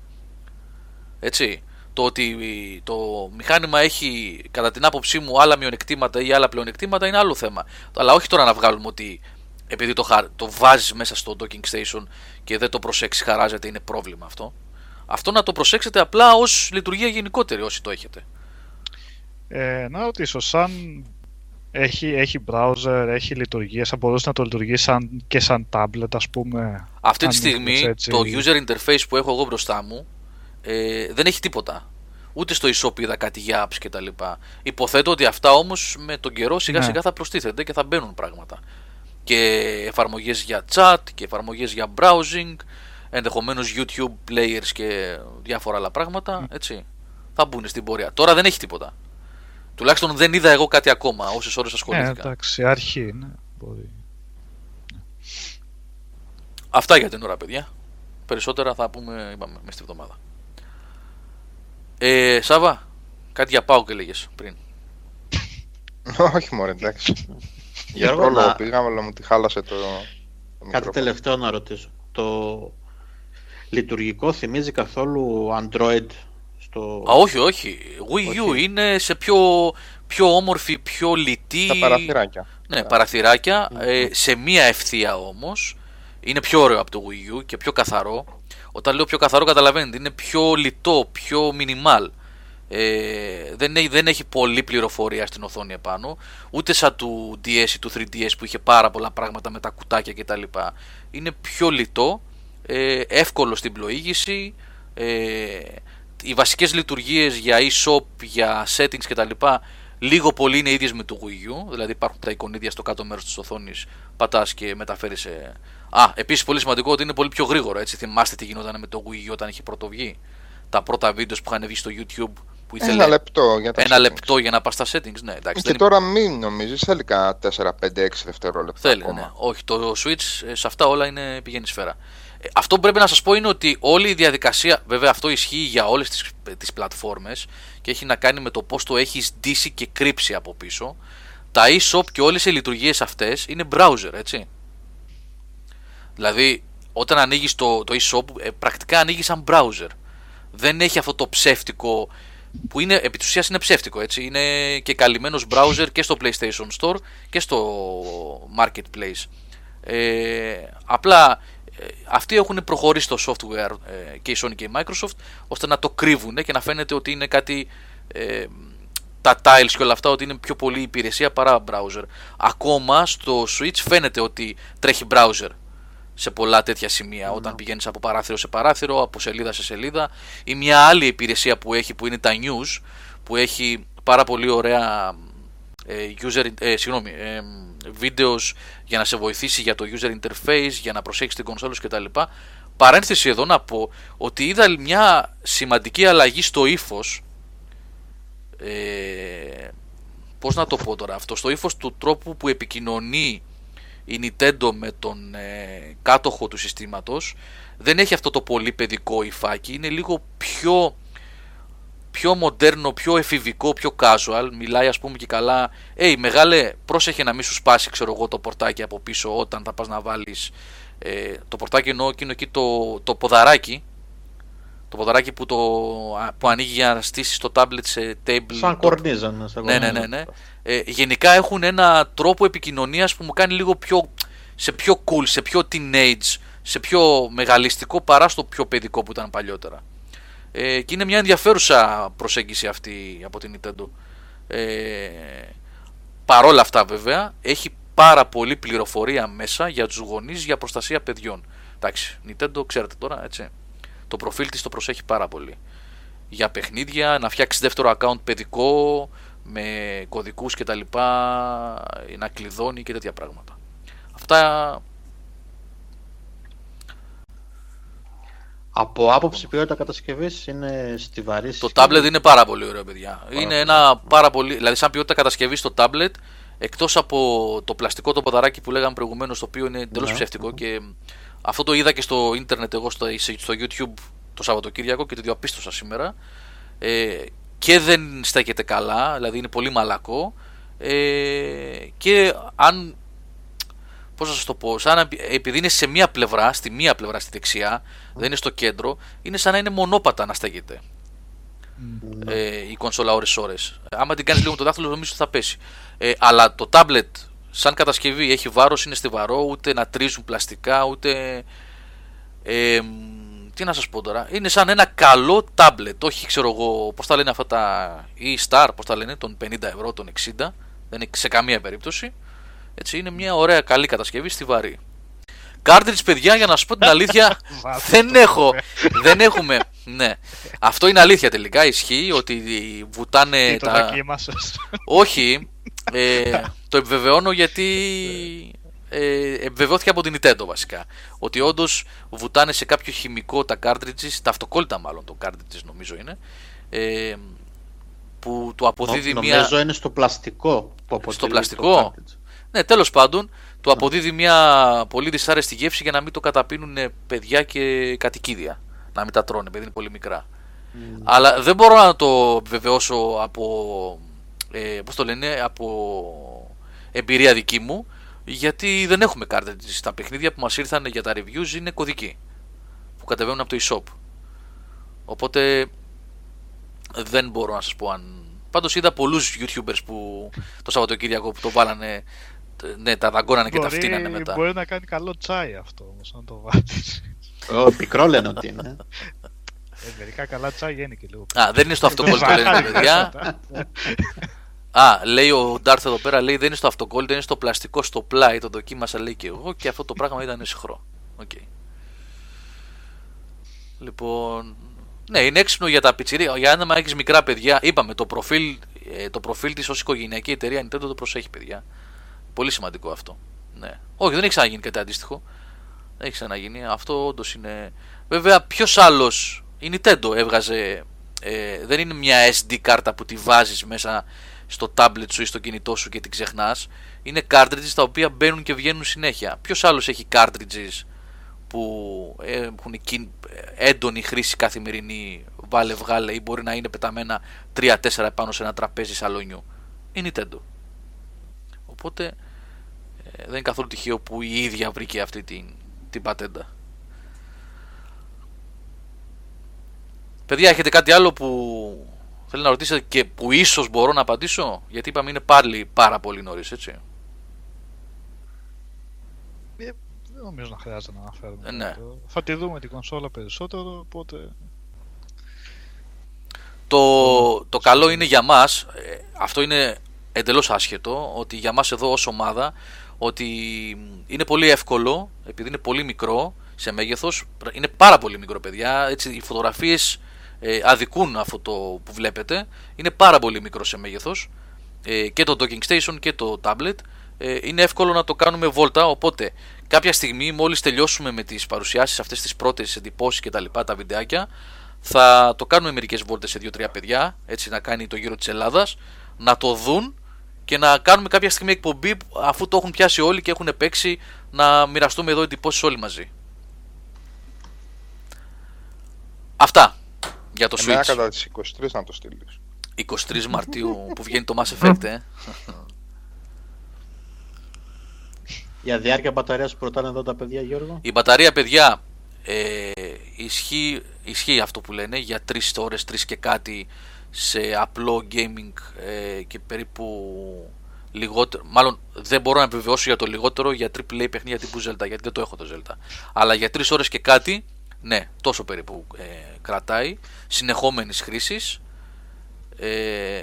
Έτσι. Το ότι το μηχάνημα έχει κατά την άποψή μου άλλα μειονεκτήματα ή άλλα πλεονεκτήματα είναι άλλο θέμα. Αλλά όχι τώρα να βγάλουμε ότι επειδή το, χα... το βάζεις μέσα στο docking station και δεν το προσέξεις χαράζεται είναι πρόβλημα αυτό. Αυτό να το προσέξετε απλά ως λειτουργία γενικότερη όσοι το έχετε. Ε, να ρωτήσω, σαν έχει, έχει browser, έχει λειτουργίες, θα μπορούσε να το λειτουργήσει σαν, και σαν tablet, ας πούμε. Αυτή τη αν στιγμή ήθελες έτσι. το user interface που έχω εγώ μπροστά μου ε, δεν έχει τίποτα. Ούτε στο e-shop είδα κάτι για apps κτλ. Υποθέτω ότι αυτά όμως με τον καιρό σιγά Ναι. σιγά θα προστίθενται και θα μπαίνουν πράγματα. Και εφαρμογές για chat και εφαρμογές για browsing, ενδεχομένως YouTube players και διάφορα άλλα πράγματα, έτσι. Θα μπουν στην πορεία. Τώρα δεν έχει τίποτα. Τουλάχιστον δεν είδα εγώ κάτι ακόμα όσες ώρες Ναι, ασχολήθηκα. εντάξει, αρχή, ναι. Μπορεί. Αυτά για την ώρα, παιδιά. Περισσότερα θα πούμε, είπαμε, μέσα στη βδομάδα. Ε, Σάβα, κάτι για πάω και λέγες πριν. Όχι μωρέ, εντάξει. Για Γιώργο, πρόλογο να- πήγαμε, αλλά μου τη χάλασε το, το Κάτι μικρόφωνο. τελευταίο να ρωτήσω. Το λειτουργικό θυμίζει καθόλου Android στο... Α, όχι, όχι. Wii U Όχι. είναι σε πιο, πιο όμορφη, πιο λιτή. Τα παραθυράκια. Ναι, παραθυράκια. Ε, σε μία ευθεία όμως. Είναι πιο ωραίο από το Wii U και πιο καθαρό. Όταν λέω πιο καθαρό καταλαβαίνετε, είναι πιο λιτό, πιο minimal. Ε, δεν, έχει, δεν έχει πολλή πληροφορία στην οθόνη επάνω. Ούτε σαν του DS ή του 3DS που είχε πάρα πολλά πράγματα με τα κουτάκια κτλ. Είναι πιο λιτό ε, εύκολο στην πλοήγηση, ε, οι βασικές λειτουργίες για e-shop, για settings κτλ. Λίγο πολύ είναι ίδιες με το Wii U, δηλαδή υπάρχουν τα εικονίδια στο κάτω μέρος της οθόνης, πατάς και μεταφέρεις σε... Α, επίσης πολύ σημαντικό ότι είναι πολύ πιο γρήγορο, έτσι θυμάστε τι γινόταν με το Wii U όταν είχε πρωτοβγεί; Τα πρώτα βίντεος που είχαν βγει στο YouTube που ήθελε Ένα λεπτό για τα ένα settings. λεπτό για να πας στα settings, ναι εντάξει. Και δεν τώρα μην νομίζεις, θέλει κανένα 4, 5, 6 δευτερόλεπτα Θέλει, ακόμα. ναι. Όχι, το Switch ε, σε αυτά όλα είναι πηγαίνει σφαίρα. Ε, Αυτό που πρέπει να σας πω είναι ότι όλη η διαδικασία, βέβαια αυτό ισχύει για όλες τις, τις πλατφόρμες και έχει να κάνει με το πώς το έχεις ντύσει και κρύψει από πίσω. Τα e-shop και όλες οι λειτουργίες αυτές είναι browser, έτσι. Δηλαδή, όταν ανοίγεις το, το e-shop, ε, πρακτικά ανοίγεις σαν browser. Δεν έχει αυτό το ψεύτικο που είναι, επί της ουσίας είναι ψεύτικο, έτσι. Είναι και καλυμμένος browser και στο PlayStation Store και στο Marketplace. Ε, απλά ε, αυτοί έχουν προχωρήσει το software ε, και η Sony και η Microsoft ώστε να το κρύβουν και να φαίνεται ότι είναι κάτι ε, τα tiles και όλα αυτά ότι είναι πιο πολύ υπηρεσία παρά browser. Ακόμα στο Switch φαίνεται ότι τρέχει browser σε πολλά τέτοια σημεία. Όταν πηγαίνεις από παράθυρο σε παράθυρο, από σελίδα σε σελίδα. Ή μια άλλη υπηρεσία που έχει που είναι τα news που έχει πάρα πολύ ωραία ε, user, ε, συγγνώμη, ε, videos για να σε βοηθήσει για το user interface, για να προσέξεις την κονσόλα σου κτλ. Παρένθεση εδώ να πω ότι είδα μια σημαντική αλλαγή στο ύφος. Ε, πώς να το πω τώρα αυτό, στο ύφος του τρόπου που επικοινωνεί η Nintendo με τον ε, κάτοχο του συστήματος δεν έχει αυτό το πολύ παιδικό υφάκι, είναι λίγο πιο πιο μοντέρνο, πιο εφηβικό, πιο casual. Μιλάει, ας πούμε, και καλά. Ει μεγάλε, πρόσεχε να μην σου σπάσει, ξέρω εγώ, το πορτάκι από πίσω όταν θα πας να βάλεις. Ε, το πορτάκι εννοώ εκείνο εκεί το, το ποδαράκι. Το ποδαράκι που, το, α, που ανοίγει για να στήσεις το tablet σε table. Σαν κορνίζα. να σε Ναι, ναι, κορνίζα. ναι. ναι. Ε, γενικά έχουν ένα τρόπο επικοινωνίας που μου κάνει λίγο πιο, σε πιο cool, σε πιο teenage, σε πιο μεγαλιστικό παρά στο πιο παιδικό που ήταν παλιότερα. Ε, και είναι μια ενδιαφέρουσα προσέγγιση αυτή από την Nintendo. Ε, παρόλα αυτά βέβαια έχει πάρα πολύ πληροφορία μέσα για τους γονείς για προστασία παιδιών. Εντάξει, Nintendo ξέρετε τώρα έτσι. Το προφίλ της το προσέχει πάρα πολύ. Για παιχνίδια, να φτιάξεις δεύτερο account παιδικό με κωδικούς και τα λοιπά, να κλειδώνει και τέτοια πράγματα. Αυτά Από άποψη ποιότητα κατασκευής είναι στιβαρής. Το tablet είναι πάρα πολύ ωραίο, παιδιά. είναι ένα πάρα πολύ. Δηλαδή, σαν ποιότητα κατασκευής το tablet, εκτός από το πλαστικό το ποδαράκι που λέγαμε προηγουμένως, το οποίο είναι εντελώς Ναι. ψεύτικο και αυτό το είδα και στο ίντερνετ εγώ στο, στο YouTube το Σαββατοκύριακο και το διαπίστωσα σήμερα. Ε, και δεν στέκεται καλά, δηλαδή είναι πολύ μαλακό. Ε, και αν πώς να σας το πω, σαν να- επειδή είναι σε μία πλευρά, στη μία πλευρά στη δεξιά, δεν είναι στο κέντρο, είναι σαν να είναι μονόπατα να στέκεται ε, η κονσόλα ώρες ώρες. Άμα την κάνεις λίγο με το δάχτυλο νομίζω ότι θα πέσει. Ε, αλλά το tablet σαν κατασκευή έχει βάρος, είναι στιβαρό, ούτε να τρίζουν πλαστικά, ούτε... Ε, μ, τι να σας πω τώρα, είναι σαν ένα καλό tablet, όχι ξέρω εγώ πώς τα λένε αυτά τα e-star, πώς τα λένε, των 50 ευρώ, των 60, δεν είναι σε καμία περίπτωση. Έτσι είναι μια ωραία καλή κατασκευή στιβαρή. Cartridge, παιδιά, για να σου πω την αλήθεια, δεν έχω. Δεν έχουμε. Ναι. Αυτό είναι αλήθεια τελικά. Ισχύει ότι βουτάνε Τι το τα. δοκίμασες. Όχι. Ε, το επιβεβαιώνω γιατί ε, επιβεβαιώθηκε από την Nintendo βασικά. Ότι όντως βουτάνε σε κάποιο χημικό τα cartridges, τα αυτοκόλλητα μάλλον το cartridges νομίζω είναι. Ε, που του αποδίδει Νο- μια. Νομίζω είναι στο πλαστικό που αποτελεί το πλαστικό; cartridge. Ναι, τέλος πάντων, του αποδίδει μια πολύ δυσάρεστη γεύση για να μην το καταπίνουν παιδιά και κατοικίδια. Να μην τα τρώνε, επειδή είναι πολύ μικρά. Αλλά δεν μπορώ να το βεβαιώσω από. Ε, πώς το λένε, από εμπειρία δική μου, γιατί δεν έχουμε cartridges. Τα παιχνίδια που μας ήρθαν για τα reviews είναι κωδικοί, που κατεβαίνουν από το eShop. Οπότε δεν μπορώ να σας πω αν... Πάντως είδα πολλούς YouTubers που το Σαββατοκύριακο που το βάλανε, ναι, τα δαγκώνανε και τα Μπορεί- φτύνανε μετά. Μπορεί να κάνει καλό τσάι αυτό όμως, αν το βάλεις. Ω, πικρό λένε ότι είναι. Ε, μερικά καλά τσάι είναι και λίγο. Α, δεν είναι στο αυτοκόλλητο, λένε τα παιδιά. Α, λέει ο Ντάρθ εδώ πέρα, λέει δεν είναι στο αυτοκόλλητο, είναι στο πλαστικό, στο πλάι. Το δοκίμασα, λέει και εγώ και αυτό το πράγμα ήταν αισχρό. Οκ. Λοιπόν, ναι, είναι έξυπνο για τα πιτσιρίκια. Για να έχεις μικρά παιδιά, είπαμε το προφίλ, ε, το προφίλ της ως οικογενειακή εταιρεία Nintendo το προσέχει, παιδιά. Πολύ σημαντικό αυτό. Ναι. Όχι, δεν έχει ξαναγίνει κάτι αντίστοιχο. Δεν έχει ξαναγίνει. Αυτό όντως είναι. Βέβαια, ποιος άλλος. Η Nintendo έβγαζε. Ε, δεν είναι μια SD κάρτα που τη βάζεις μέσα στο tablet σου ή στο κινητό σου και την ξεχνάς. Είναι cartridges τα οποία μπαίνουν και βγαίνουν συνέχεια. Ποιος άλλος έχει cartridges που έχουν έντονη χρήση καθημερινή, βάλε βγάλε ή μπορεί να είναι πεταμένα 3-4 επάνω σε ένα τραπέζι σαλονιού. Η Nintendo. Οπότε ε, δεν είναι καθόλου τυχαίο που η ίδια βρήκε αυτή την, την πατέντα. Παιδιά, έχετε κάτι άλλο που θέλει να ρωτήσετε και που ίσως μπορώ να απαντήσω, γιατί είπαμε είναι πάλι πάρα πολύ νωρίς, έτσι. Ε, δεν νομίζω να χρειάζεται να αναφέρουμε. Ε, ναι. Θα τη δούμε την κονσόλα περισσότερο, οπότε... Το, το καλό είναι για μας, ε, αυτό είναι εντελώς άσχετο, ότι για μας εδώ ως ομάδα, ότι είναι πολύ εύκολο, επειδή είναι πολύ μικρό σε μέγεθος, είναι πάρα πολύ μικρό παιδιά, έτσι, οι φωτογραφίες ε, αδικούν αυτό το που βλέπετε, είναι πάρα πολύ μικρό σε μέγεθος, ε, και το docking station και το tablet, ε, είναι εύκολο να το κάνουμε βόλτα, οπότε κάποια στιγμή μόλις τελειώσουμε με τις παρουσιάσεις αυτές τις πρώτες εντυπώσεις και τα λοιπά, τα βιντεάκια, θα το κάνουμε μερικές βόλτες σε 2-3 παιδιά, έτσι να κάνει το γύρο της Ελλάδας, να το δουν και να κάνουμε κάποια στιγμή εκπομπή αφού το έχουν πιάσει όλοι και έχουν παίξει να μοιραστούμε εδώ εντυπώσεις όλοι μαζί. Αυτά για το Εμένα Switch. κατά τις 23 να το στείλεις. 23 Μαρτίου που βγαίνει το Mass Effect, ε. Για διάρκεια μπαταρίας που ρωτάνε εδώ τα παιδιά, Γιώργο. Η μπαταρία, παιδιά, ε, ισχύει, ισχύει αυτό που λένε για 3 ώρες, 3 και κάτι σε απλό gaming ε, και περίπου λιγότερο. Μάλλον δεν μπορώ να επιβεβαιώσω για το λιγότερο για AAA παιχνίδια τύπου Zelda, γιατί δεν το έχω το Zelda. Αλλά για 3 ώρες και κάτι, ναι, τόσο περίπου ε, κρατάει, συνεχόμενης χρήσης. Ε,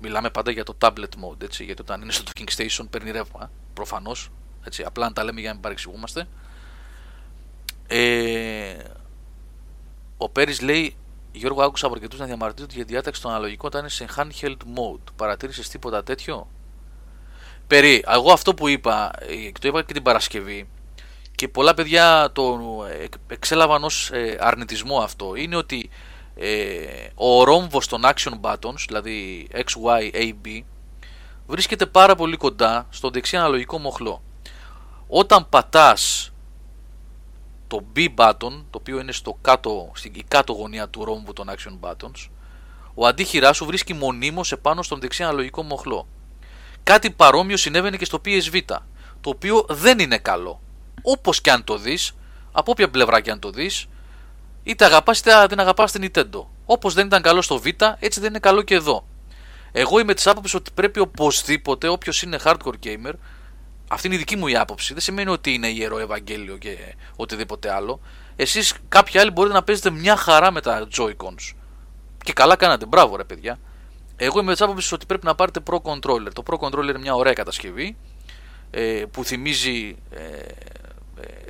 μιλάμε πάντα για το tablet mode, έτσι, γιατί όταν είναι στο docking station παίρνει ρεύμα, προφανώς. Έτσι, απλά να τα λέμε για να μην παρεξηγούμαστε. Ε, ο Πέρις λέει Γιώργο άκουσα από αρκετούς να διαμαρτύρονται για διάταξη των αναλογικών όταν είναι σε handheld mode. Παρατήρησες τίποτα τέτοιο; Περί, εγώ αυτό που είπα, ε, το είπα και την Παρασκευή και πολλά παιδιά το ε, εξέλαβαν ως ε, αρνητισμό αυτό είναι ότι ε, ο ρόμβος των action buttons, δηλαδή X, Y, A, B βρίσκεται πάρα πολύ κοντά στο δεξί αναλογικό μοχλό. Όταν πατάς το B button, το οποίο είναι στο κάτω, στην η κάτω γωνία του ρόμβου των action buttons, ο αντίχειρά σου βρίσκει μονίμως επάνω στον δεξί αναλογικό μοχλό. Κάτι παρόμοιο συνέβαινε και στο PSV, το οποίο δεν είναι καλό. Όπως και αν το δεις, από όποια πλευρά και αν το δεις, είτε αγαπάς είτε δεν αγαπάς την Nintendo. Όπως δεν ήταν καλό στο Β, έτσι δεν είναι καλό και εδώ. Εγώ είμαι της άποψης ότι πρέπει οπωσδήποτε όποιος είναι hardcore gamer, αυτή είναι η δική μου η άποψη, δεν σημαίνει ότι είναι ιερό Ευαγγέλιο και οτιδήποτε άλλο. Εσείς κάποιοι άλλοι μπορείτε να παίζετε μια χαρά με τα Joy-Cons. Και καλά κάνατε, μπράβο ρε παιδιά. Εγώ είμαι της άποψης ότι πρέπει να πάρετε Pro Controller. Το Pro Controller είναι μια ωραία κατασκευή ε, που θυμίζει ε,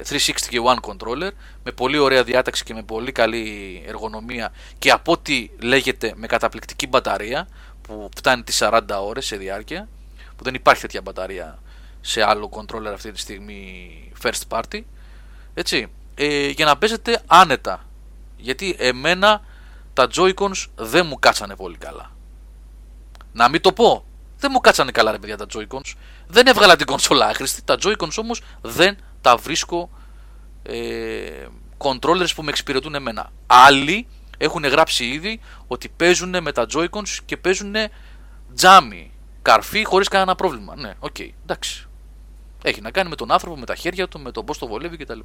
ε, 360 και One Controller με πολύ ωραία διάταξη και με πολύ καλή εργονομία και από ό,τι λέγεται με καταπληκτική μπαταρία που φτάνει τις 40 ώρες σε διάρκεια που δεν υπάρχει τέτοια μπαταρία σε άλλο controller αυτή τη στιγμή first party. Έτσι. Ε, για να παίζετε άνετα. Γιατί εμένα τα Joy-Cons δεν μου κάτσανε πολύ καλά. Να μην το πω. Δεν μου κάτσανε καλά ρε παιδιά τα Joy-Cons. Δεν έβγαλα την κονσόλα άχρηστη. Τα Joy-Cons όμως δεν τα βρίσκω ε, controllers που με εξυπηρετούν εμένα. Άλλοι έχουν γράψει ήδη ότι παίζουν με τα Joy-Cons και παίζουν τζάμι καρφί χωρίς κανένα πρόβλημα. Ναι, οκ, okay, εντάξει έχει να κάνει με τον άνθρωπο, με τα χέρια του, με τον πώς το βολεύει κτλ.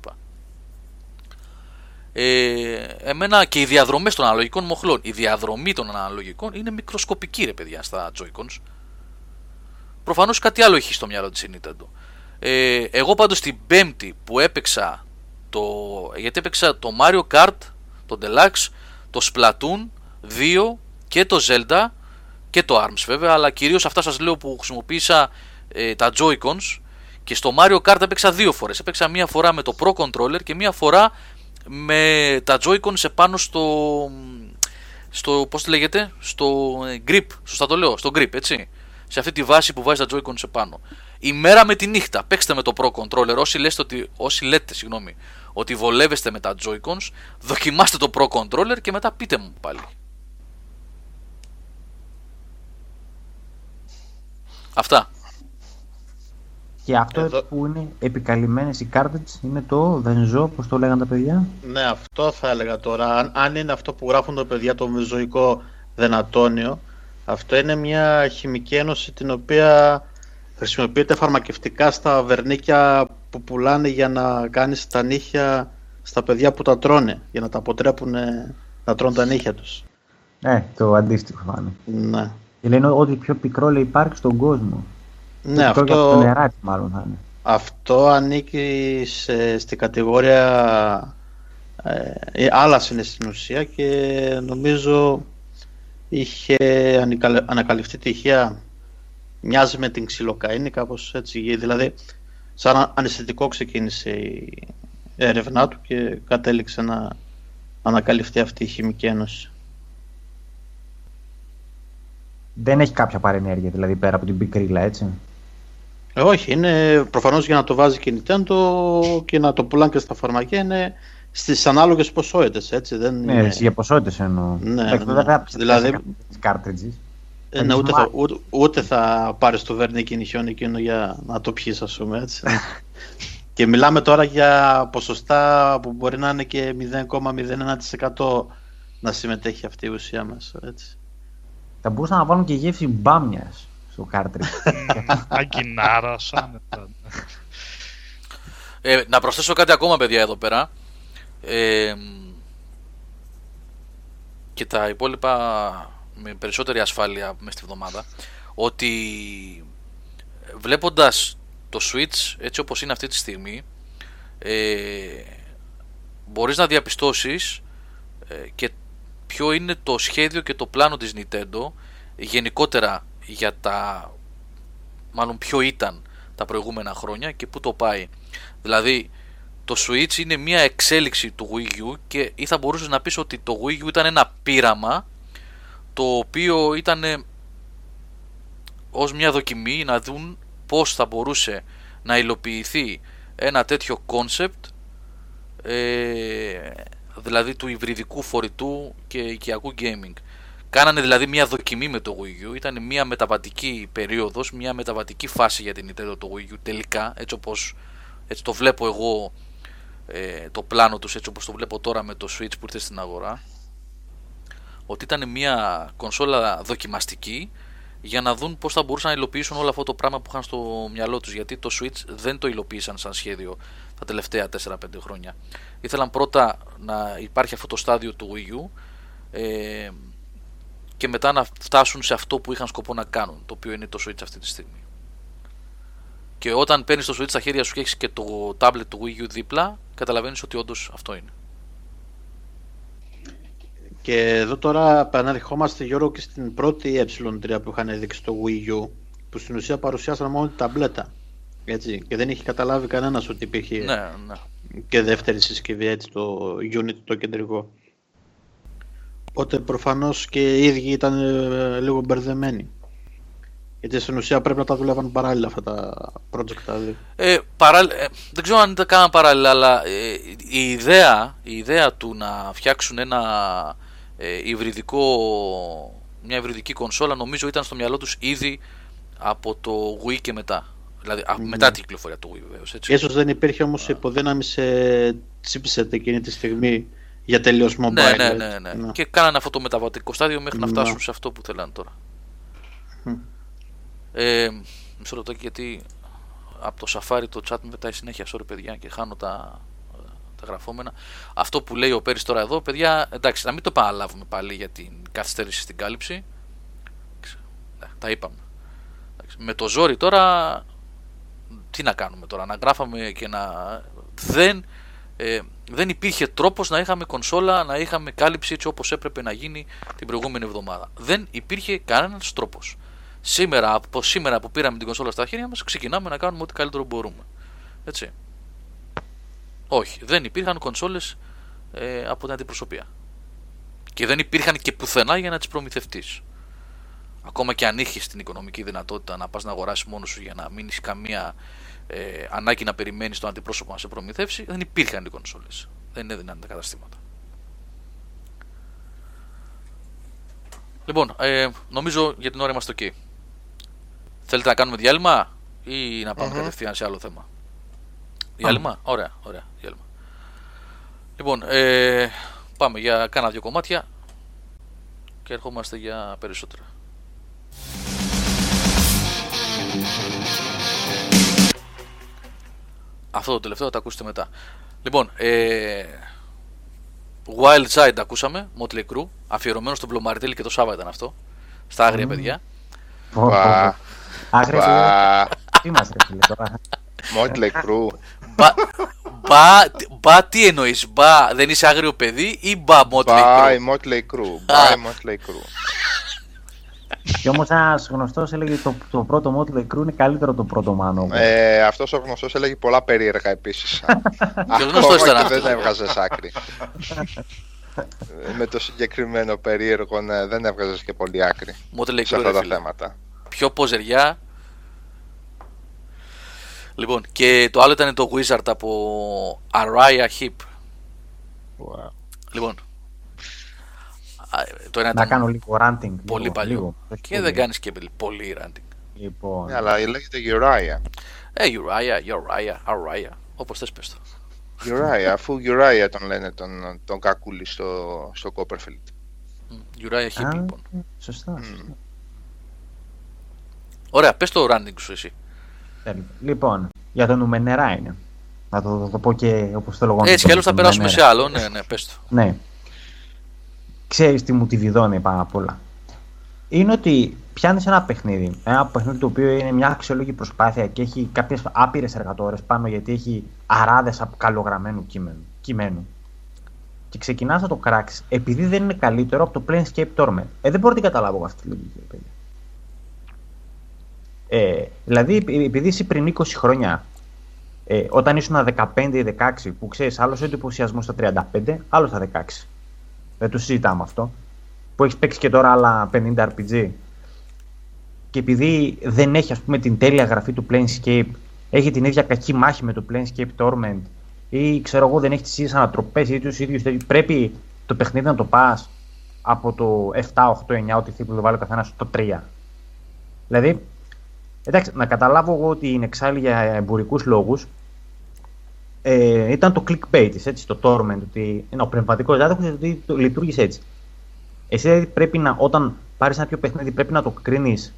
Ε, εμένα και οι διαδρομές των αναλογικών μοχλών, η διαδρομή των αναλογικών είναι μικροσκοπική ρε παιδιά στα Joy-Cons. Προφανώς κάτι άλλο έχει στο μυαλό της Nintendo. Ε, εγώ πάντως την Πέμπτη που έπαιξα το. Γιατί έπαιξα το Mario Kart, το Deluxe, το Splatoon 2 και το Zelda και το ARMS βέβαια, αλλά κυρίως αυτά σας λέω που χρησιμοποίησα ε, τα Joy-Cons και στο Mario Kart έπαιξα δύο φορές. Έπαιξα μία φορά με το Pro Controller και μία φορά με τα Joy-Con σε πάνω στο, στο πώς λέγεται, στο ε, grip, σωστά το λέω, στο grip, έτσι. Σε αυτή τη βάση που βάζει τα Joy-Con σε πάνω. Η μέρα με τη νύχτα, παίξτε με το Pro Controller, όσοι, λέτε ότι, όσοι λέτε συγγνώμη, ότι βολεύεστε με τα Joy-Cons, δοκιμάστε το Pro Controller και μετά πείτε μου πάλι. Αυτά. Και αυτό Εδώ- που είναι επικαλυμμένες οι cartridge είναι το βενζό, όπως το λέγανε τα παιδιά. Ναι, αυτό θα έλεγα τώρα. Αν, αν είναι αυτό που γράφουν τα παιδιά το μεζοϊκό δενατόνιο, αυτό είναι μια χημική ένωση την οποία χρησιμοποιείται φαρμακευτικά στα βερνίκια που πουλάνε για να κάνεις τα νύχια στα παιδιά που τα τρώνε, για να τα αποτρέπουν να τρώνε τα νύχια τους. Ε, το αντίστοιχο θα είναι. Ναι, Και λένε ότι πιο πικρό λέει υπάρχει στον κόσμο. Ναι Πιο πικρό και από αυτό... το νεράκι μάλλον θα είναι. Αυτό ανήκει σε, στην κατηγορία ε, άλλα είναι στην ουσία και νομίζω είχε ανικαλε- ανακαλυφθεί τυχαία μοιάζει με την ξυλοκαίνη κάπως έτσι δηλαδή σαν αναισθητικό ξεκίνησε η έρευνά του και κατέληξε να ανακαλυφθεί αυτή η χημική ένωση. Δεν έχει κάποια παρενέργεια δηλαδή πέρα από την πικρίλα έτσι. Ε, όχι, είναι προφανώς για να το βάζει και η Nintendo και να το πουλάνε και στα φαρμακεία είναι στις ανάλογες ποσότητες, έτσι, δεν Ναι, είναι... έτσι, για ποσότητες εννοώ. Ναι, Εντάξει, ναι. δεν θα Δηλαδή- δηλαδή... τις cartridges. Ε, ναι, ούτε, θα, μάθει. ούτε, ούτε θα πάρεις το βέρνικι νυχιόν εκείνο για να το πιείς, ας πούμε, έτσι. και μιλάμε τώρα για ποσοστά που μπορεί να είναι και 0,01% να συμμετέχει αυτή η ουσία μέσα, έτσι. Θα μπορούσαν να βάλουν και γεύση μπάμιας στο cartridge. Αγκινάρα, σαν. Ε, να προσθέσω κάτι ακόμα, παιδιά, εδώ πέρα. Ε, και τα υπόλοιπα με περισσότερη ασφάλεια μες στη βδομάδα. Ότι βλέποντας το Switch έτσι όπως είναι αυτή τη στιγμή ε, μπορείς να διαπιστώσεις ε, και ποιο είναι το σχέδιο και το πλάνο της Nintendo γενικότερα για τα μάλλον ποιο ήταν τα προηγούμενα χρόνια και πού το πάει. Δηλαδή το Switch είναι μια εξέλιξη του Wii U και ή θα μπορούσες να πεις ότι το Wii U ήταν ένα πείραμα το οποίο ήταν ε, ως μια δοκιμή να δουν πώς θα μπορούσε να υλοποιηθεί ένα τέτοιο concept ε, δηλαδή του υβριδικού φορητού και οικιακού gaming. Κάνανε δηλαδή μια δοκιμή με το Wii U, ήταν μια μεταβατική περίοδος, μια μεταβατική φάση για την Nintendo το Wii U τελικά, έτσι όπως έτσι το βλέπω εγώ ε, το πλάνο τους, έτσι όπως το βλέπω τώρα με το Switch που ήρθε στην αγορά ότι ήταν μια κονσόλα δοκιμαστική για να δουν πώς θα μπορούσαν να υλοποιήσουν όλο αυτό το πράγμα που είχαν στο μυαλό τους. Γιατί το Switch δεν το υλοποίησαν σαν σχέδιο τα τελευταία 4-5 χρόνια. Ήθελαν πρώτα να υπάρχει αυτό το στάδιο του Wii U ε, και μετά να φτάσουν σε αυτό που είχαν σκοπό να κάνουν το οποίο είναι το Switch αυτή τη στιγμή και όταν παίρνεις το Switch στα χέρια σου και έχεις και το tablet του Wii U δίπλα, καταλαβαίνεις ότι όντως αυτό είναι. Και εδώ τώρα επαναρχόμαστε Γιώργο και στην πρώτη ε3 που είχαν δείξει το Wii U που στην ουσία παρουσιάσαν μόνο την ταμπλέτα. Έτσι, και δεν είχε καταλάβει κανένας ότι υπήρχε Ναι, ναι. και δεύτερη συσκευή έτσι το unit το κεντρικό. Οπότε προφανώς και οι ίδιοι ήταν ε, λίγο μπερδεμένοι. Γιατί στην ουσία πρέπει να τα δουλεύαν παράλληλα αυτά τα project τα δύο. Ε, παράλλη- ε, δεν ξέρω αν τα κάναν παράλληλα, αλλά ε, η, ιδέα, η ιδέα του να φτιάξουν ένα ε, υβριδικό, μια υβριδική κονσόλα νομίζω ήταν στο μυαλό τους ήδη από το Wii και μετά. Δηλαδή α, μετά την κυκλοφορία του Wii βεβαίως, έτσι. Ίσως δεν υπήρχε όμως υποδύναμη σε chipset εκείνη τη στιγμή για τελείως mobile. ναι, ναι, έτσι. ναι, ναι. Και κάνανε αυτό το μεταβατικό στάδιο μέχρι να Ναι. φτάσουν σε αυτό που θέλανε τώρα. Μμ. Ε, μισό λεπτάκι γιατί από το Safari το chat με πετάει συνέχεια sorry παιδιά και χάνω τα, τα γραφόμενα. Αυτό που λέει ο Πέρις τώρα εδώ, παιδιά, εντάξει, να μην το επαναλάβουμε πάλι για την καθυστέρηση στην κάλυψη. Ναι, τα είπαμε. Εντάξει, Με το ζόρι τώρα, τι να κάνουμε τώρα, να γράφαμε και να... Δεν, ε, δεν υπήρχε τρόπος να είχαμε κονσόλα, να είχαμε κάλυψη έτσι όπως έπρεπε να γίνει την προηγούμενη εβδομάδα. Δεν υπήρχε κανένας τρόπος. Σήμερα, από σήμερα που πήραμε την κονσόλα στα χέρια μας, ξεκινάμε να κάνουμε ό,τι καλύτερο μπορούμε. Έτσι. Όχι, δεν υπήρχαν κονσόλες ε, από την αντιπροσωπεία. Και δεν υπήρχαν και πουθενά για να τις προμηθευτείς. Ακόμα και αν είχες την οικονομική δυνατότητα να πας να αγοράσεις μόνος σου για να μην έχεις καμία ε, ανάγκη να περιμένεις τον αντιπρόσωπο να σε προμηθεύσει, δεν υπήρχαν οι κονσόλες. Δεν έδιναν τα καταστήματα. Λοιπόν, ε, νομίζω για την ώρα είμαστε ok. Θέλετε να κάνουμε διάλειμμα ή να πάμε κατευθείαν σε άλλο θέμα; Διάλειμμα, ωραία, ωραία, διάλειμμα. Λοιπόν, ε, πάμε για κάνα δύο κομμάτια και ερχόμαστε για περισσότερα. Αυτό το τελευταίο θα το ακούσετε μετά. Λοιπόν, ε, Wild Side ακούσαμε, Motley Crue, αφιερωμένο στον Πλωμαριτέλη και το Σάββα ήταν αυτό. Στα άγρια παιδιά. Μπα, Άγρια, μπα, τι μας ρε φίλε τώρα. Motley Crue. Μπα, μπα, μπα, τι εννοείς, μπα, δεν είσαι άγριο παιδί ή μπα Motley Μπα, Crue; η Motley Crue. Μπα, η Motley Crue. Και όμως ένας γνωστός έλεγε το, το πρώτο Motley Crue είναι καλύτερο από το πρώτο Μάνο. Ε, αυτός ο γνωστός έλεγε πολλά περίεργα επίσης. γνωστός ήταν και αυτός. δεν έβγαζες άκρη. Ε, Με το συγκεκριμένο περίεργο ναι, δεν έβγαζες και πολύ άκρη Motley σε Crue, αυτά ρε τα φίλε. θέματα. Πιο ποζεριά. Λοιπόν, και το άλλο ήταν το Wizard από Araya Hip. Λοιπόν. Α, Το ένα Να ήταν κάνω λίγο ranting. πολύ λίγο, παλιό. λίγο. Και δεν κάνεις και πολύ ranting. Λοιπόν, Ναι, αλλά λέγεται Uriah. Ε, Uriah, Uriah, Araya. Όπως θες πες το. Uriah, αφού Uriah τον λένε τον, τον κακούλη στο, στο Copperfield. Μ, Uriah Hip, α, λοιπόν. σωστά. σωστά. Ωραία, πες το ranting σου εσύ. Τέλεια. Λοιπόν, για το Νουμενερά είναι. Να το, το, το πω και όπως θέλω εγώ. να Έτσι το κι αλλιώς θα πω, περάσουμε Νουμενέρα. σε άλλο. Ναι, ναι, πες το. Ναι. Ξέρεις τι μου τη βιδώνει πάνω απ' όλα. Είναι ότι πιάνεις ένα παιχνίδι, ένα παιχνίδι το οποίο είναι μια αξιόλογη προσπάθεια και έχει κάποιες άπειρες εργατόρες πάνω γιατί έχει αράδες από καλογραμμένου κείμενου. κειμένου. Και ξεκινάς να το κράξεις επειδή δεν είναι καλύτερο από το Planescape Torment. Ε, δεν μπορώ να την καταλάβω εγώ αυτή τη λογική, ρε παιδιά. Ε, δηλαδή, επει- επειδή εσύ πριν 20 χρόνια, ε, όταν ήσουν 15 ή 16, που ξέρεις, άλλος ο εντυπωσιασμός στα 35, άλλος στα 16. Δεν το συζητάμε αυτό. Που έχεις παίξει και τώρα άλλα 50 RPG. Και επειδή δεν έχει ας πούμε την τέλεια γραφή του Planescape, έχει την ίδια κακή μάχη με το Planescape Torment ή ξέρω εγώ δεν έχει τις ίδιες ανατροπές ή τους ίδιους τέτοιους, πρέπει το παιχνίδι να το πας από το 7, 8, 9, ό,τι θέλει που το βάλει ο καθένας στο 3. Δηλαδή, εντάξει, να καταλάβω εγώ ότι είναι εξάλλη για εμπορικούς λόγους, ε, ήταν το clickbait της, έτσι, το torment, ότι είναι ο πνευματικός διάδοχος ότι το λειτουργήσε έτσι. Εσύ δηλαδή πρέπει να, όταν πάρεις ένα πιο παιχνίδι, πρέπει να το κρίνεις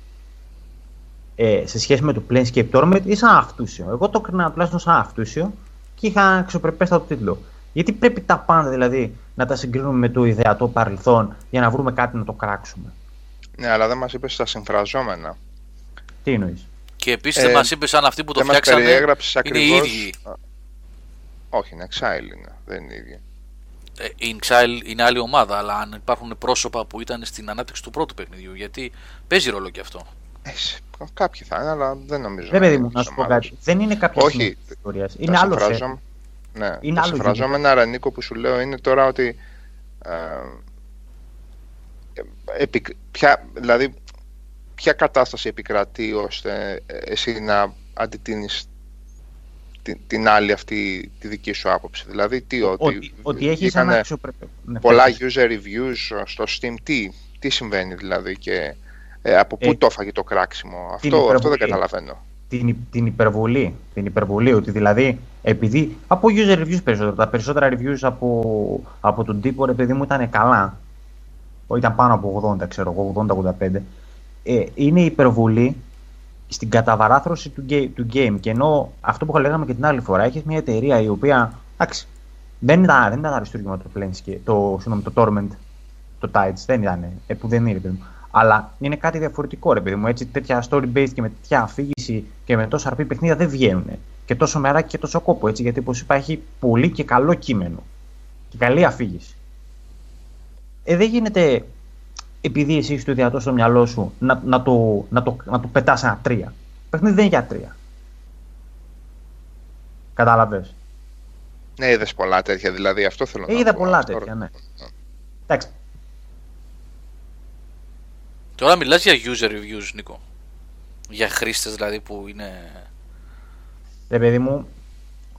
ε, σε σχέση με το Planescape Torment ή σαν αυτούσιο. Εγώ το έκρινα τουλάχιστον σαν αυτούσιο και είχα αξιοπρεπέστατο τίτλο. Γιατί πρέπει τα πάντα δηλαδή να τα συγκρίνουμε με το ιδεατό παρελθόν για να βρούμε κάτι να το κράξουμε; Ναι, αλλά δεν μας είπες τα συμφραζόμενα. Τι εννοείς; Και επίσης Ε, δεν μας είπες αν αυτοί που το δεν μας φτιάξανε περιέγραψες είναι οι ακριβώς... ίδιοι. Α, Όχι, είναι Exile είναι, δεν είναι ίδια. Ε, Η Inxile είναι άλλη ομάδα, αλλά αν υπάρχουν πρόσωπα που ήταν στην ανάπτυξη του πρώτου παιχνιδιού, γιατί παίζει ρόλο και αυτό. Ε, σε- Κάποιοι θα είναι, αλλά δεν νομίζω. Δεν να παιδί είναι μου, να της σου πω ομάδας. κάτι. Δεν είναι κάποια Όχι. συνέχεια της ιστορίας. Τα Είναι άλλο set. συμφραζόμενα- Ναι, Είναι τα άλλο συμφραζόμενα, ρε Νίκο, που σου λέω είναι τώρα ότι. Ε, επικ- ποια, δηλαδή, ποια κατάσταση επικρατεί ώστε εσύ να αντιτείνεις την, την άλλη αυτή τη δική σου άποψη. Δηλαδή, τι, ότι, Ότι, ότι έχεις βγήκανε ένα αξιοπρεπέ. Ναι, πολλά πες. user reviews στο Steam, τι, τι συμβαίνει δηλαδή και ε, από πού Ε, το έφαγε το κράξιμο; την Αυτό, αυτό δεν υπερβολή. καταλαβαίνω. την, υ- την υπερβολή. Την υπερβολή, ότι δηλαδή επειδή από user reviews περισσότερα, τα περισσότερα reviews από, από τον τύπο ρε παιδί μου ήταν καλά. Ω, Ήταν πάνω από 80, ξέρω εγώ, 80-85. Ε, είναι υπερβολή στην καταβαράθρωση του, ga- του game. Και ενώ αυτό που λέγαμε και την άλλη φορά, έχεις μια εταιρεία η οποία. Εντάξει, δεν ήταν, δεν ήταν αριστούργημα το Planescape, το, συγγνώμη, το Torment, το Tides, δεν ήταν, ε, που δεν είναι, ρε παιδί μου. Αλλά είναι κάτι διαφορετικό, ρε παιδί μου. Έτσι, τέτοια story-based και με τέτοια αφήγηση και με τόσο αρπή παιχνίδια δεν βγαίνουν. Και τόσο μεράκι και τόσο κόπο, έτσι, γιατί όπως είπα, έχει πολύ και καλό κείμενο. Και καλή αφήγηση. Ε, δεν γίνεται επειδή εσύ έχεις το ιδιαίτερο στο μυαλό σου να, να το, να το, να το πετάς ένα τρία. Το παιχνίδι δεν είναι για τρία. Κατάλαβες; Ναι, είδες πολλά τέτοια, δηλαδή αυτό θέλω να Ε, είδα πω. πολλά Αυτό- τέτοια, ναι. Εντάξει, Τώρα μιλάς για user reviews, Νίκο. Για χρήστες δηλαδή που είναι... ρε παιδί μου,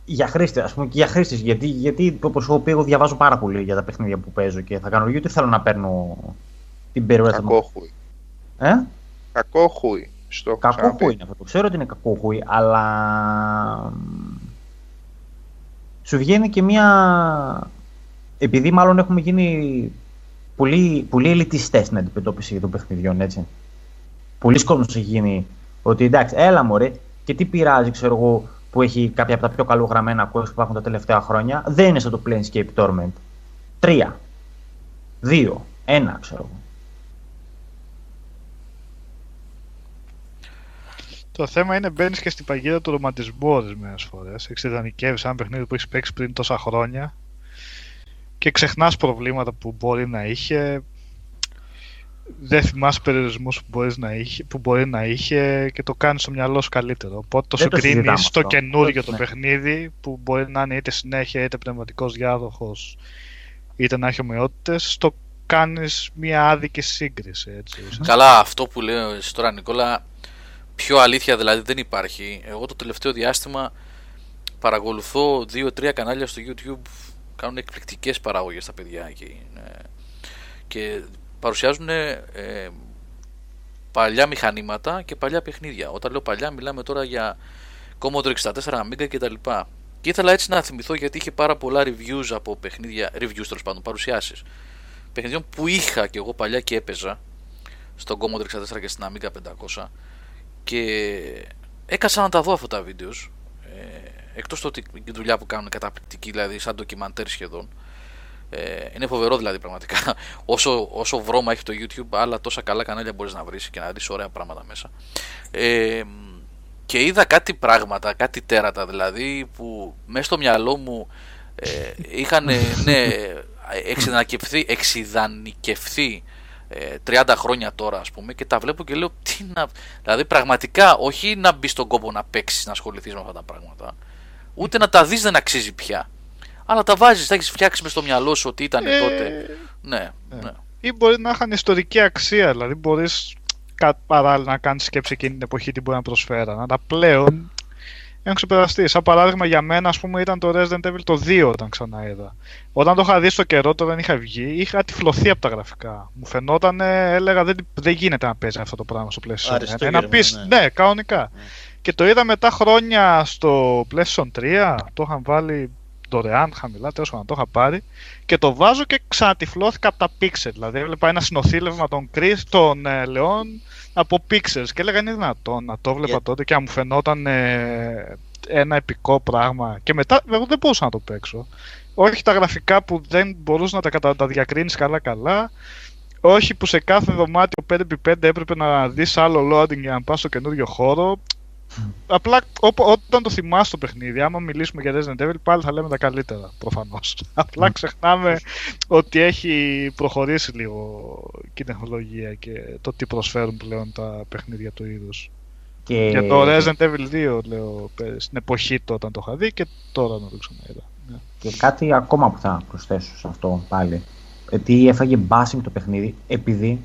για χρήστες, ας πούμε και για χρήστες. Γιατί, γιατί όπως έχω πει, εγώ διαβάζω πάρα πολύ για τα παιχνίδια που παίζω και θα κάνω review. Τι θέλω να παίρνω την περιοχή. Κακό χούι. Ε; Κακό χούι. Στο έχω Κακό ξαναπεί. χούι είναι αυτό. Ξέρω ότι είναι κακό χούι, αλλά. Σου βγαίνει και μια. Επειδή μάλλον έχουμε γίνει πολύ, πολύ ελιτιστές στην αντιμετώπιση των παιχνιδιών, έτσι. Πολλοί κόσμος έχει γίνει ότι εντάξει, έλα μωρέ, και τι πειράζει, ξέρω εγώ, που έχει κάποια από τα πιο καλογραμμένα quest που υπάρχουν τα τελευταία χρόνια. Δεν είναι σαν το Planescape Torment. Τρία. Δύο. Ένα, ξέρω εγώ. Το θέμα είναι μπαίνεις και στην παγίδα του ρομαντισμού ορισμένε φορέ. Εξειδανικεύει ένα παιχνίδι που έχεις παίξει πριν τόσα χρόνια και ξεχνάς προβλήματα που μπορεί να είχε. Δεν θυμάσαι περιορισμούς που, μπορείς να είχε- που μπορεί να είχε και το κάνεις στο μυαλό σου καλύτερο. Οπότε το Δεν το συγκρίνεις συζητάμε στο αυτό. καινούριο το Ναι. παιχνίδι που μπορεί να είναι είτε συνέχεια είτε πνευματικός διάδοχος είτε να έχει ομοιότητες. Το κάνεις μια άδικη σύγκριση. Έτσι. Καλά, αυτό που λέω εσύ τώρα Νικόλα, πιο αλήθεια δηλαδή δεν υπάρχει. Εγώ το τελευταίο διάστημα παρακολουθώ δύο-τρία κανάλια στο YouTube κάνουν εκπληκτικές παραγωγές τα παιδιά εκεί είναι- και παρουσιάζουν ε, παλιά μηχανήματα και παλιά παιχνίδια. Όταν λέω παλιά μιλάμε τώρα για Commodore 64, Amiga κτλ. Και ήθελα έτσι να θυμηθώ γιατί είχε πάρα πολλά reviews από παιχνίδια, reviews τέλος πάντων, παρουσιάσεις παιχνιδιών που είχα και εγώ παλιά και έπαιζα στον Commodore 64 και στην Amiga 500 και έκασα να τα δω αυτά τα βίντεος. Ε, εκτός το ότι η δουλειά που κάνουν είναι καταπληκτική, δηλαδή σαν ντοκιμαντέρ σχεδόν. Ε, είναι φοβερό δηλαδή πραγματικά. Όσο, όσο βρώμα έχει το YouTube, άλλα τόσα καλά κανάλια μπορείς να βρεις και να δεις ωραία πράγματα μέσα. Ε, και είδα κάτι πράγματα, κάτι τέρατα δηλαδή που μέσα στο μυαλό μου ε, είχαν ναι, εξειδανικευθεί, εξειδανικευθεί ε, 30 χρόνια τώρα ας πούμε και τα βλέπω και λέω τι να... Δηλαδή πραγματικά όχι να μπεις στον κόπο να παίξεις να ασχοληθείς με αυτά τα πράγματα ούτε να τα δεις δεν αξίζει πια αλλά τα βάζεις, τα έχεις φτιάξει μες στο μυαλό σου ότι ήταν Ε, τότε ναι, ναι. ή μπορεί να είχαν ιστορική αξία. Δηλαδή, μπορείς παράλληλα να κάνεις σκέψη εκείνη την εποχή τι μπορεί να προσφέραν. Αλλά πλέον έχουν ξεπεραστεί. Σαν παράδειγμα, για μένα, ας πούμε, ήταν το Resident Evil το 2 όταν ξανά είδα. Όταν το είχα δει στο καιρό, όταν είχα βγει, είχα τυφλωθεί από τα γραφικά. Μου φαινόταν, ε, έλεγα, δεν, δεν γίνεται να παίζει αυτό το πράγμα στο PlayStation. Αριστούργημα, Ένα πίσ- ναι. ναι, κανονικά. Και το είδα μετά χρόνια στο PlayStation 3. Το είχαν βάλει δωρεάν, χαμηλά, τέλο πάντων το είχα πάρει. Και το βάζω και ξανατυφλώθηκα από τα pixel. Δηλαδή έβλεπα ένα συνοθήλευμα των, Chris, των ε, Λεών από pixels. Και έλεγα είναι δυνατόν να το βλέπα Για- τότε και να μου φαινόταν ε, ένα επικό πράγμα. Και μετά εγώ δεν μπορούσα να το παίξω. Όχι τα γραφικά που δεν μπορούσα να τα, κατα... τα διακρίνεις καλά-καλά. Όχι που σε κάθε δωμάτιο 5x5 έπρεπε να δεις άλλο loading για να πας στο καινούριο χώρο. Απλά όπο- όταν το θυμάσαι το παιχνίδι, άμα μιλήσουμε για Resident Evil, πάλι θα λέμε τα καλύτερα, προφανώς. Απλά ξεχνάμε ότι έχει προχωρήσει λίγο και η τεχνολογία και το τι προσφέρουν πλέον τα παιχνίδια του είδους. Και... Για το Resident Evil 2, λέω, ε, στην εποχή του όταν το είχα δει και τώρα να το ξαναείδα. Ναι. Και κάτι ακόμα που θα προσθέσω σε αυτό πάλι. Γιατί έφαγε bashing το παιχνίδι επειδή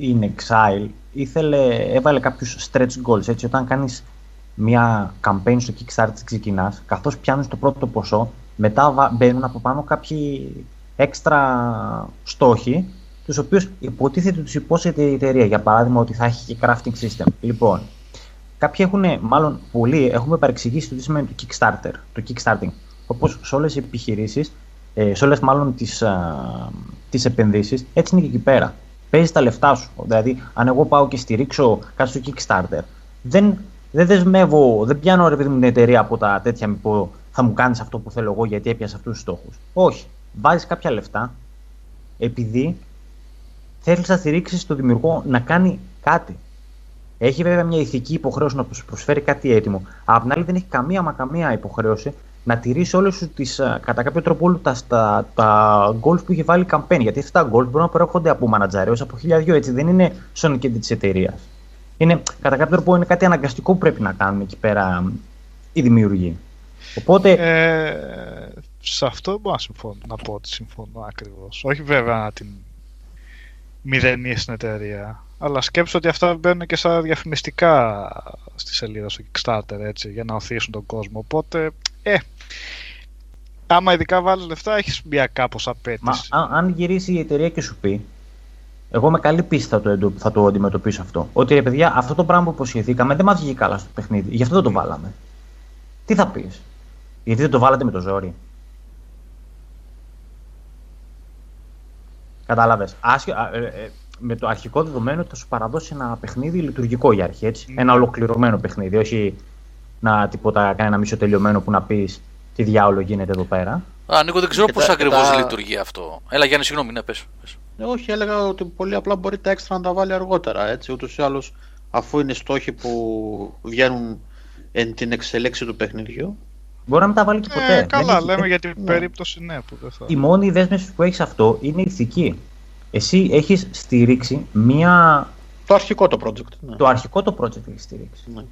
η Exile ήθελε, έβαλε κάποιους stretch goals. Έτσι, όταν κάνεις μια campaign στο Kickstarter ξεκινάς, καθώς πιάνεις το πρώτο ποσό, μετά βα- μπαίνουν από πάνω κάποιοι έξτρα στόχοι, τους οποίους υποτίθεται τους υπόσχεται η εταιρεία. Για παράδειγμα, ότι θα έχει και crafting system. Λοιπόν, Κάποιοι έχουν, μάλλον πολλοί, έχουμε παρεξηγήσει το τι σημαίνει το Kickstarter, το Kickstarting. Όπως σε όλες οι επιχειρήσεις, ε, σε όλες μάλλον τις, α, τις επενδύσεις, έτσι είναι και εκεί πέρα. Παίζεις τα λεφτά σου. Δηλαδή, αν εγώ πάω και στηρίξω κάτι στο Kickstarter, δεν, δεν δεσμεύω, δεν πιάνω ρε παιδί μου την εταιρεία από τα τέτοια μη πω θα μου κάνεις αυτό που θέλω εγώ γιατί έπιασα αυτούς τους στόχους. Όχι. Βάζεις κάποια λεφτά επειδή θέλεις να στηρίξεις τον δημιουργό να κάνει κάτι. Έχει βέβαια μια ηθική υποχρέωση να σου προσφέρει κάτι έτοιμο. Απ' την άλλη, δεν έχει καμία μα καμία υποχρέωση να τηρήσει όλες σου τις, κατά κάποιο τρόπο, όλα τα, τα, τα goals που έχει βάλει η campaign. Γιατί αυτά τα goals μπορούν να προέρχονται από μανατζαρέου, από χιλιαδιό έτσι. Δεν είναι στον κέντρο της εταιρείας. Είναι, κατά κάποιο τρόπο είναι κάτι αναγκαστικό που πρέπει να κάνουν εκεί πέρα οι δημιουργοί. Οπότε, Ε, σε αυτό δεν μπορώ να, συμφωνώ, να πω ότι συμφωνώ ακριβώς. Όχι βέβαια να την μηδενεί στην εταιρεία. Αλλά σκέψω ότι αυτά μπαίνουν και σαν διαφημιστικά στη σελίδα στο Kickstarter έτσι, για να οθήσουν τον κόσμο. Οπότε, ε, άμα ειδικά βάλεις λεφτά, έχεις μια κάπως μα, απέτηση. αν, αν γυρίσει η εταιρεία και σου πει, εγώ με καλή πίστη θα το, εντο- θα το αντιμετωπίσω αυτό. Ότι ρε παιδιά, αυτό το πράγμα που υποσχεθήκαμε δεν μας βγήκε καλά στο παιχνίδι. Γι' αυτό δεν το βάλαμε. Τι θα πεις, Γιατί δεν το βάλατε με το ζόρι. Κατάλαβες. με το αρχικό δεδομένο ότι θα σου παραδώσει ένα παιχνίδι λειτουργικό για αρχή. Έτσι. Ναι. Ένα ολοκληρωμένο παιχνίδι. Όχι να τίποτα, κανένα μισό τελειωμένο που να πεις τι διάολο γίνεται εδώ πέρα. Α, Νίκο, δεν ξέρω Και πώς τα- και ακριβώ τα- λειτουργεί αυτό. Έλα, Γιάννη, συγγνώμη, ναι, πες. πες. Ε, όχι, έλεγα ότι πολύ απλά μπορεί τα έξτρα να τα βάλει αργότερα. Έτσι, ούτως ή άλλως, αφού είναι στόχοι που βγαίνουν εν την εξελίξη του παιχνιδιού. Μπορεί να μην τα βάλει και ποτέ. Ε, Δεν καλά, έχει- λέμε δεν- για την ναι. περίπτωση ναι που δεν θα. Η μόνη δέσμευση που έχεις αυτό είναι ηθική. Εσύ έχεις στηρίξει μία. Το αρχικό το project. Ναι. Το αρχικό το project έχεις στηρίξει. Ναι.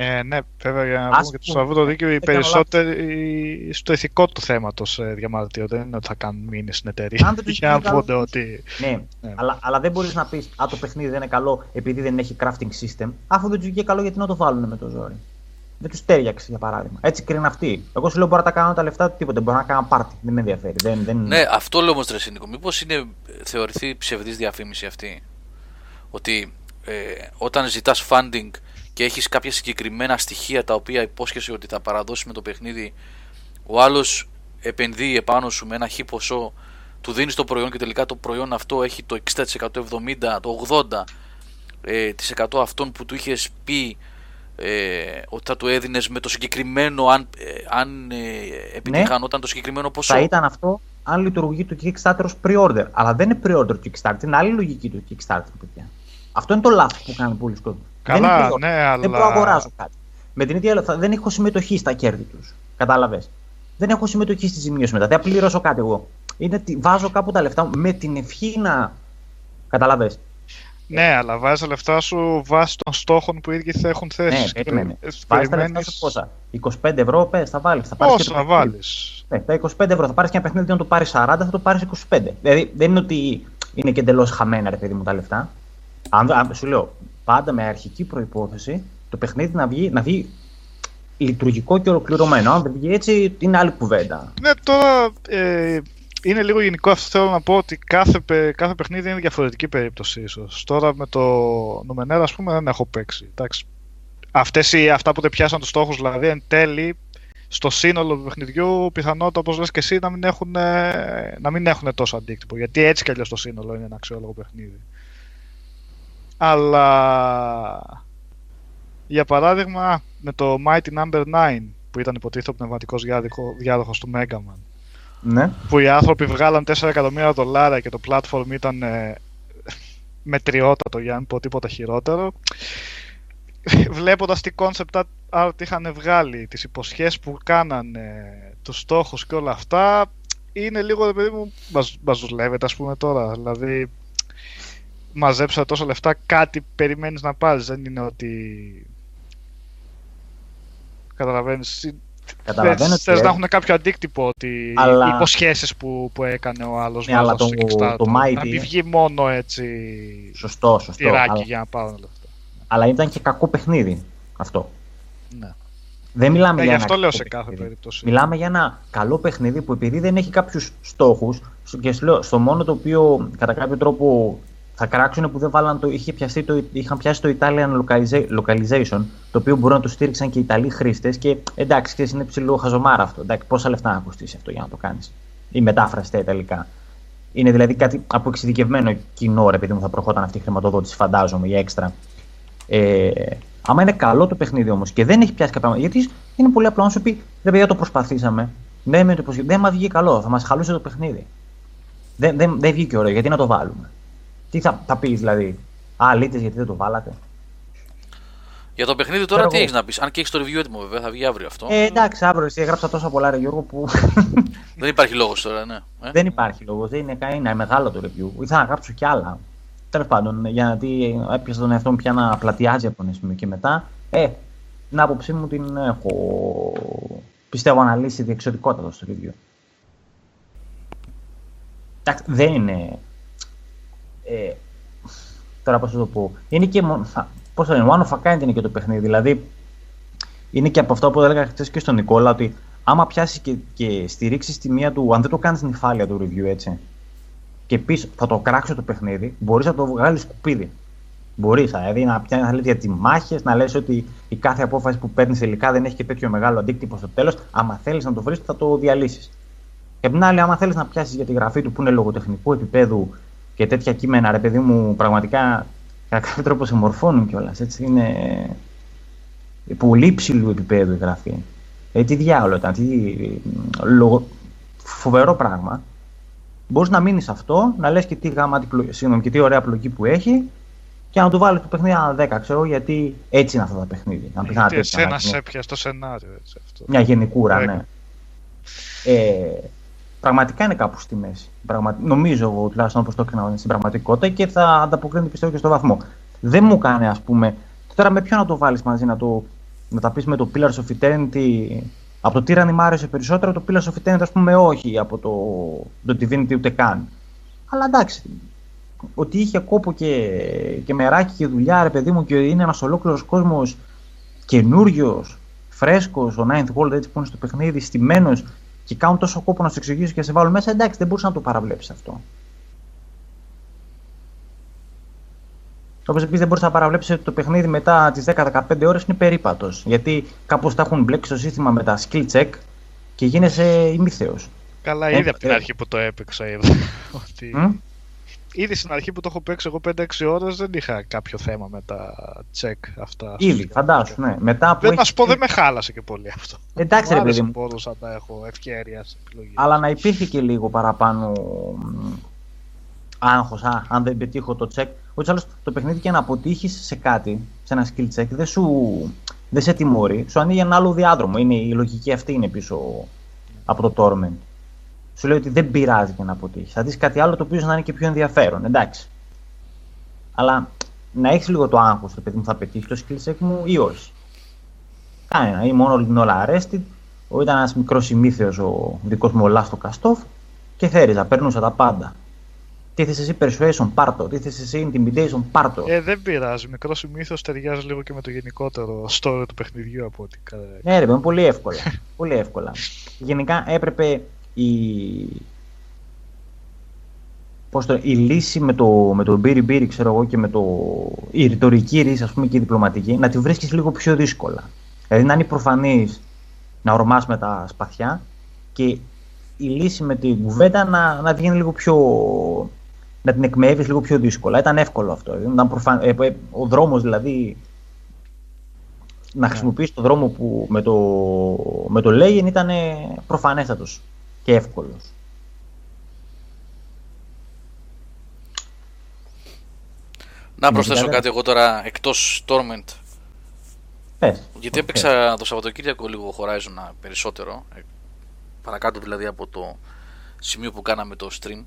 Ε, ναι, βέβαια για να Ας πούμε και το πούμε, Σαββούτο δίκαιο, οι έκανα περισσότεροι στο ηθικό του θέματος ε, διαμαρτύρονται. Δεν είναι ότι θα κάνουν μήνυ στην εταιρεία. Αν δεν τους για να γίνει καλό, πούνε ότι. Ναι, Ναι. Αλλά, αλλά δεν μπορείς να πεις Α, το παιχνίδι δεν είναι καλό επειδή δεν έχει crafting system, αφού δεν τους βγήκε καλό γιατί να το βάλουν με το ζόρι. Δεν τους τέριαξε για παράδειγμα. Έτσι κρίνουν αυτοί. Εγώ σου λέω μπορώ να τα κάνω τα λεφτά τίποτα. Μπορώ να κάνω πάρτι. Δεν με ενδιαφέρει. Δεν, δεν... Ναι, αυτό λέω όμως, Τρεσίνικο. Μήπως είναι ε, θεωρηθεί ψευδής διαφήμιση αυτή; Ότι ε, όταν ζητάς funding και έχεις κάποια συγκεκριμένα στοιχεία τα οποία υπόσχεσαι ότι θα παραδώσεις με το παιχνίδι, ο άλλος επενδύει επάνω σου με ένα χι ποσό, του δίνεις το προϊόν και τελικά το προϊόν αυτό έχει το 60%, 70%, το 80% ε, της εκατό αυτών που του είχες πει ε, ότι θα του έδινες με το συγκεκριμένο, αν, ε, αν ε, επιτυχανόταν το συγκεκριμένο ποσό. Θα ήταν αυτό αν λειτουργεί το Kickstarter ως pre-order. Αλλά δεν είναι pre-order το Kickstarter, είναι άλλη λογική του Kickstarter, παιδιά. Αυτό είναι το λάθος που κάνει πολλοί κόσμοι. Καλά, δεν είναι pre-order. ναι, αλλά- Δεν προαγοράζω κάτι. Με την ίδια θα- δεν έχω συμμετοχή στα κέρδη τους. Κατάλαβες. Δεν έχω συμμετοχή στη ζημίωση μετά. Δεν πληρώσω κάτι εγώ. Είναι ότι βάζω κάπου τα λεφτά μου με την ευχή να. Κατάλαβες. Ναι, αλλά βάζεις τα λεφτά σου βάσει των στόχων που οι ίδιοι θα έχουν θέσει. Ναι, Και περίμενε. ε, Βάζεις τα λεφτά περιμένεις σου πόσα; 25 ευρώ, πες, θα βάλεις. Θα πάρεις και Πόσα το να παιχνίδι. βάλεις; Ναι, τα 25 ευρώ θα πάρεις και ένα παιχνίδι, να το πάρεις 40, θα το πάρεις 25. Δηλαδή δεν είναι ότι είναι και εντελώς χαμένα, ρε παιδί μου, τα λεφτά. Αν, αν, σου λέω, πάντα με αρχική προπόθεση το παιχνίδι να βγει, να βγει λειτουργικό και ολοκληρωμένο. Αν δεν βγει έτσι, είναι άλλη κουβέντα. Ναι, τώρα ε, είναι λίγο γενικό αυτό. Θέλω να πω ότι κάθε, παι- κάθε παιχνίδι είναι διαφορετική περίπτωση ίσως. Τώρα με το Νουμενέρα, ας πούμε, δεν έχω παίξει. Εντάξει. Αυτές οι, αυτά που δεν πιάσαν τους στόχους, δηλαδή εν τέλει, στο σύνολο του παιχνιδιού, πιθανότητα, όπως λες και εσύ, να μην έχουν, ε, να μην έχουν τόσο αντίκτυπο. Γιατί έτσι κι αλλιώς το σύνολο είναι ένα αξιόλογο παιχνίδι. Αλλά για παράδειγμα με το Mighty Number 9 που ήταν υποτίθεται ο πνευματικός διάδοχο- διάδοχος του Mega Man Ναι. που οι άνθρωποι βγάλαν 4 εκατομμύρια δολάρια και το platform ήταν ε, μετριότατο για να μην πω τίποτα χειρότερο βλέποντας τι concept art είχαν βγάλει τις υποσχέσεις που κάνανε τους στόχους και όλα αυτά είναι λίγο ρε παιδί μου μας, μας δουλεύετε ας πούμε τώρα δηλαδή μαζέψα τόσα λεφτά κάτι περιμένεις να πάρεις δεν είναι ότι καταλαβαίνεις Καταλαβαίνω Θες, τι θες να λες. έχουν κάποιο αντίκτυπο ότι Αλλά- οι υποσχέσεις που, που έκανε ο άλλος Ναι, αλλά βάζοντας το- στο Kickstarter, το Mighty- να μην βγει μόνο έτσι Σωστό, σωστό. τυράκι Αλλά, για να πάρουν λεφτά. αλλά ήταν και κακό παιχνίδι αυτό. Ναι. Δεν μιλάμε Ναι, για γι' ένα αυτό λέω κακό σε κάθε παιχνίδι. περίπτωση. Μιλάμε για ένα καλό παιχνίδι που επειδή δεν έχει κάποιους στόχους και σου λέω, στο μόνο το οποίο κατά κάποιο τρόπο θα κράξουν που δεν βάλαν το, είχε πιαστεί το, είχαν πιάσει το Italian localiza- localization, το οποίο μπορεί να το στήριξαν και οι Ιταλοί χρήστες. Και εντάξει, ξέρεις, είναι ψηλό χαζομάρα αυτό. Εντάξει, πόσα λεφτά να κοστίσει αυτό για να το κάνεις; Η μετάφραση στα Ιταλικά. Είναι δηλαδή κάτι από εξειδικευμένο κοινό, ρε επειδή μου θα προχώταν αυτή η χρηματοδότηση, φαντάζομαι, για έξτρα. Ε, άμα είναι καλό το παιχνίδι όμως και δεν έχει πιάσει κάποια πράγματα. Γιατί είναι πολύ απλό να σου πει: Ρε παιδιά, το προσπαθήσαμε. Ναι, με το υποσχε- δεν μας βγήκε καλό, θα μας χαλούσε το παιχνίδι. Δεν, δεν, δεν βγήκε ωραίο, γιατί να το βάλουμε. Τι θα, θα πεις δηλαδή, Α, λύτε γιατί δεν το βάλατε. Για το παιχνίδι τώρα Ξέρω τι εγώ. έχεις να πεις. Αν και έχεις το review έτοιμο, βέβαια, θα βγει αύριο αυτό. Ε, εντάξει, αύριο εσύ έγραψα τόσα πολλά, ρε Γιώργο, που Δεν υπάρχει λόγος τώρα, ναι. Ε; δεν υπάρχει λόγος. Δεν είναι, είναι μεγάλο το review. Ήθελα να γράψω κι άλλα. Τέλος πάντων, γιατί έπιασα τον εαυτό μου πια να πλατιάζει από ένα σημείο και μετά. Ε, την άποψή μου την έχω, πιστεύω, αναλύσει διεξοδικότατα στο review. Εντάξει, δεν είναι... Ε, τώρα πώς θα το πω. Είναι και... Πώς θα είναι, one of a kind είναι και το παιχνίδι. Δηλαδή, είναι και από αυτό που έλεγα χθες και στον Νικόλα, ότι άμα πιάσει και, και στηρίξεις τη μία του, αν δεν το κάνεις νυφάλια το review έτσι, και πεις θα το κράξω το παιχνίδι, μπορείς να το βγάλεις σκουπίδι. Μπορείς δηλαδή να πιάνεις να για τι μάχε, να λες ότι η κάθε απόφαση που παίρνεις τελικά δεν έχει και τέτοιο μεγάλο αντίκτυπο στο τέλος. Άμα θέλεις να το βρεις, θα το διαλύσεις. Και απ' την άλλη, άμα θέλεις να πιάσεις για τη γραφή του που είναι λογοτεχνικού επίπεδου και τέτοια κείμενα, ρε παιδί μου, πραγματικά κατά κάποιο τρόπο σε μορφώνουν κιόλας. Έτσι είναι πολύ υψηλού επίπεδου η γραφή. Ε, τι διάλογο ήταν, τι λογο... φοβερό πράγμα. Μπορείς να μείνεις αυτό, να λες και, τι γάμα, και τι ωραία πλοκή που έχει και να του βάλεις το παιχνίδι ένα 10, ξέρω γιατί έτσι είναι αυτά τα παιχνίδια. Να γιατί εσένα σε έπιασε το σενάριο. Έτσι, αυτό. Μια γενικούρα, ναι. Ε, πραγματικά είναι κάπου στη μέση. Πραγμα... Νομίζω εγώ τουλάχιστον όπως το έκανα στην πραγματικότητα και θα ανταποκρίνεται πιστεύω και στο βαθμό. Δεν μου κάνει, ας πούμε. Τώρα με ποιο να το βάλεις μαζί, να, το, να τα πεις με το Pillars of Eternity. Από το Tyranny μου άρεσε περισσότερο, το Pillars of Eternity ας πούμε όχι, από το, το Divinity ούτε καν. Αλλά εντάξει, ότι είχε κόπο και, και μεράκι και δουλειά, ρε παιδί μου, και είναι ένας ολόκληρος κόσμος καινούριος, φρέσκος, ο Ninth World έτσι που είναι στο παιχνίδι, στημένος και κάνουν τόσο κόπο να σου εξηγήσουν και να σε βάλουν μέσα, εντάξει, δεν μπορούσες να το παραβλέψεις αυτό. Όπως επίσης δεν μπορούσες να παραβλέψεις ότι το παιχνίδι μετά τις 10-15 ώρες είναι περίπατος. Γιατί κάπως τα έχουν μπλέξει στο σύστημα με τα skill check και γίνεσαι ημίθεο. Καλά, ήδη ε, από την ε, αρχή που το έπαιξα είδα. Ότι ήδη στην αρχή που το έχω παίξει εγώ 5-6 ώρες δεν είχα κάποιο θέμα με τα check αυτά. Ήδη, φαντάσου, ναι. Μετά που δεν έχεις... να σου πω, δεν με χάλασε και πολύ αυτό. Εντάξει, ρε παιδί μου. Μπορούσα να έχω ευκαιρία επιλογή. Αλλά να υπήρχε και λίγο παραπάνω άγχος, α, αν δεν πετύχω το check. Όχι άλλως το παιχνίδι και να αποτύχεις σε κάτι, σε ένα skill check, δεν σου δεν σε τιμωρεί, σου ανοίγει ένα άλλο διάδρομο. Είναι, η λογική αυτή είναι πίσω από το Torment σου λέει ότι δεν πειράζει και να αποτύχεις. Θα δεις κάτι άλλο το οποίο να είναι και πιο ενδιαφέρον. Εντάξει. Αλλά να έχεις λίγο το άγχος, το παιδί μου θα πετύχεις το skill μου ή όχι. Κανένα. Ή μόνο την όλα arrested. Ο ήταν ένας μικρός ημίθεο ο δικός μου ο Λάστο Καστόφ και θέριζα, περνούσα τα πάντα. Τι θε εσύ persuasion, πάρτο. Τι θε εσύ intimidation, πάρτο. Ε, δεν πειράζει. Μικρός ημίθο ταιριάζει λίγο και με το γενικότερο story του παιχνιδιού από ό,τι. Ναι, ρε, πολύ εύκολα. πολύ εύκολα. Γενικά έπρεπε η, πώς το, η λύση με το, με το μπύρι μπύρι, ξέρω εγώ, και με το, η ρητορική ρίση, ας πούμε, και η διπλωματική, να τη βρίσκεις λίγο πιο δύσκολα. Δηλαδή να είναι προφανής να ορμάς με τα σπαθιά και η λύση με την κουβέντα να, να βγαίνει λίγο πιο... να την εκμεύεις λίγο πιο δύσκολα. Ήταν εύκολο αυτό. Ήταν προφαν... Ε, ε, ο δρόμος δηλαδή να ναι. χρησιμοποιήσεις το δρόμο που με το, με το Λέγεν ήταν προφανέστατος και εύκολος. Να προσθέσω κάτι εγώ τώρα εκτός Torment. Πες. Γιατί έπαιξα το Σαββατοκύριακο λίγο Horizon περισσότερο. Ε, παρακάτω δηλαδή από το σημείο που κάναμε το stream.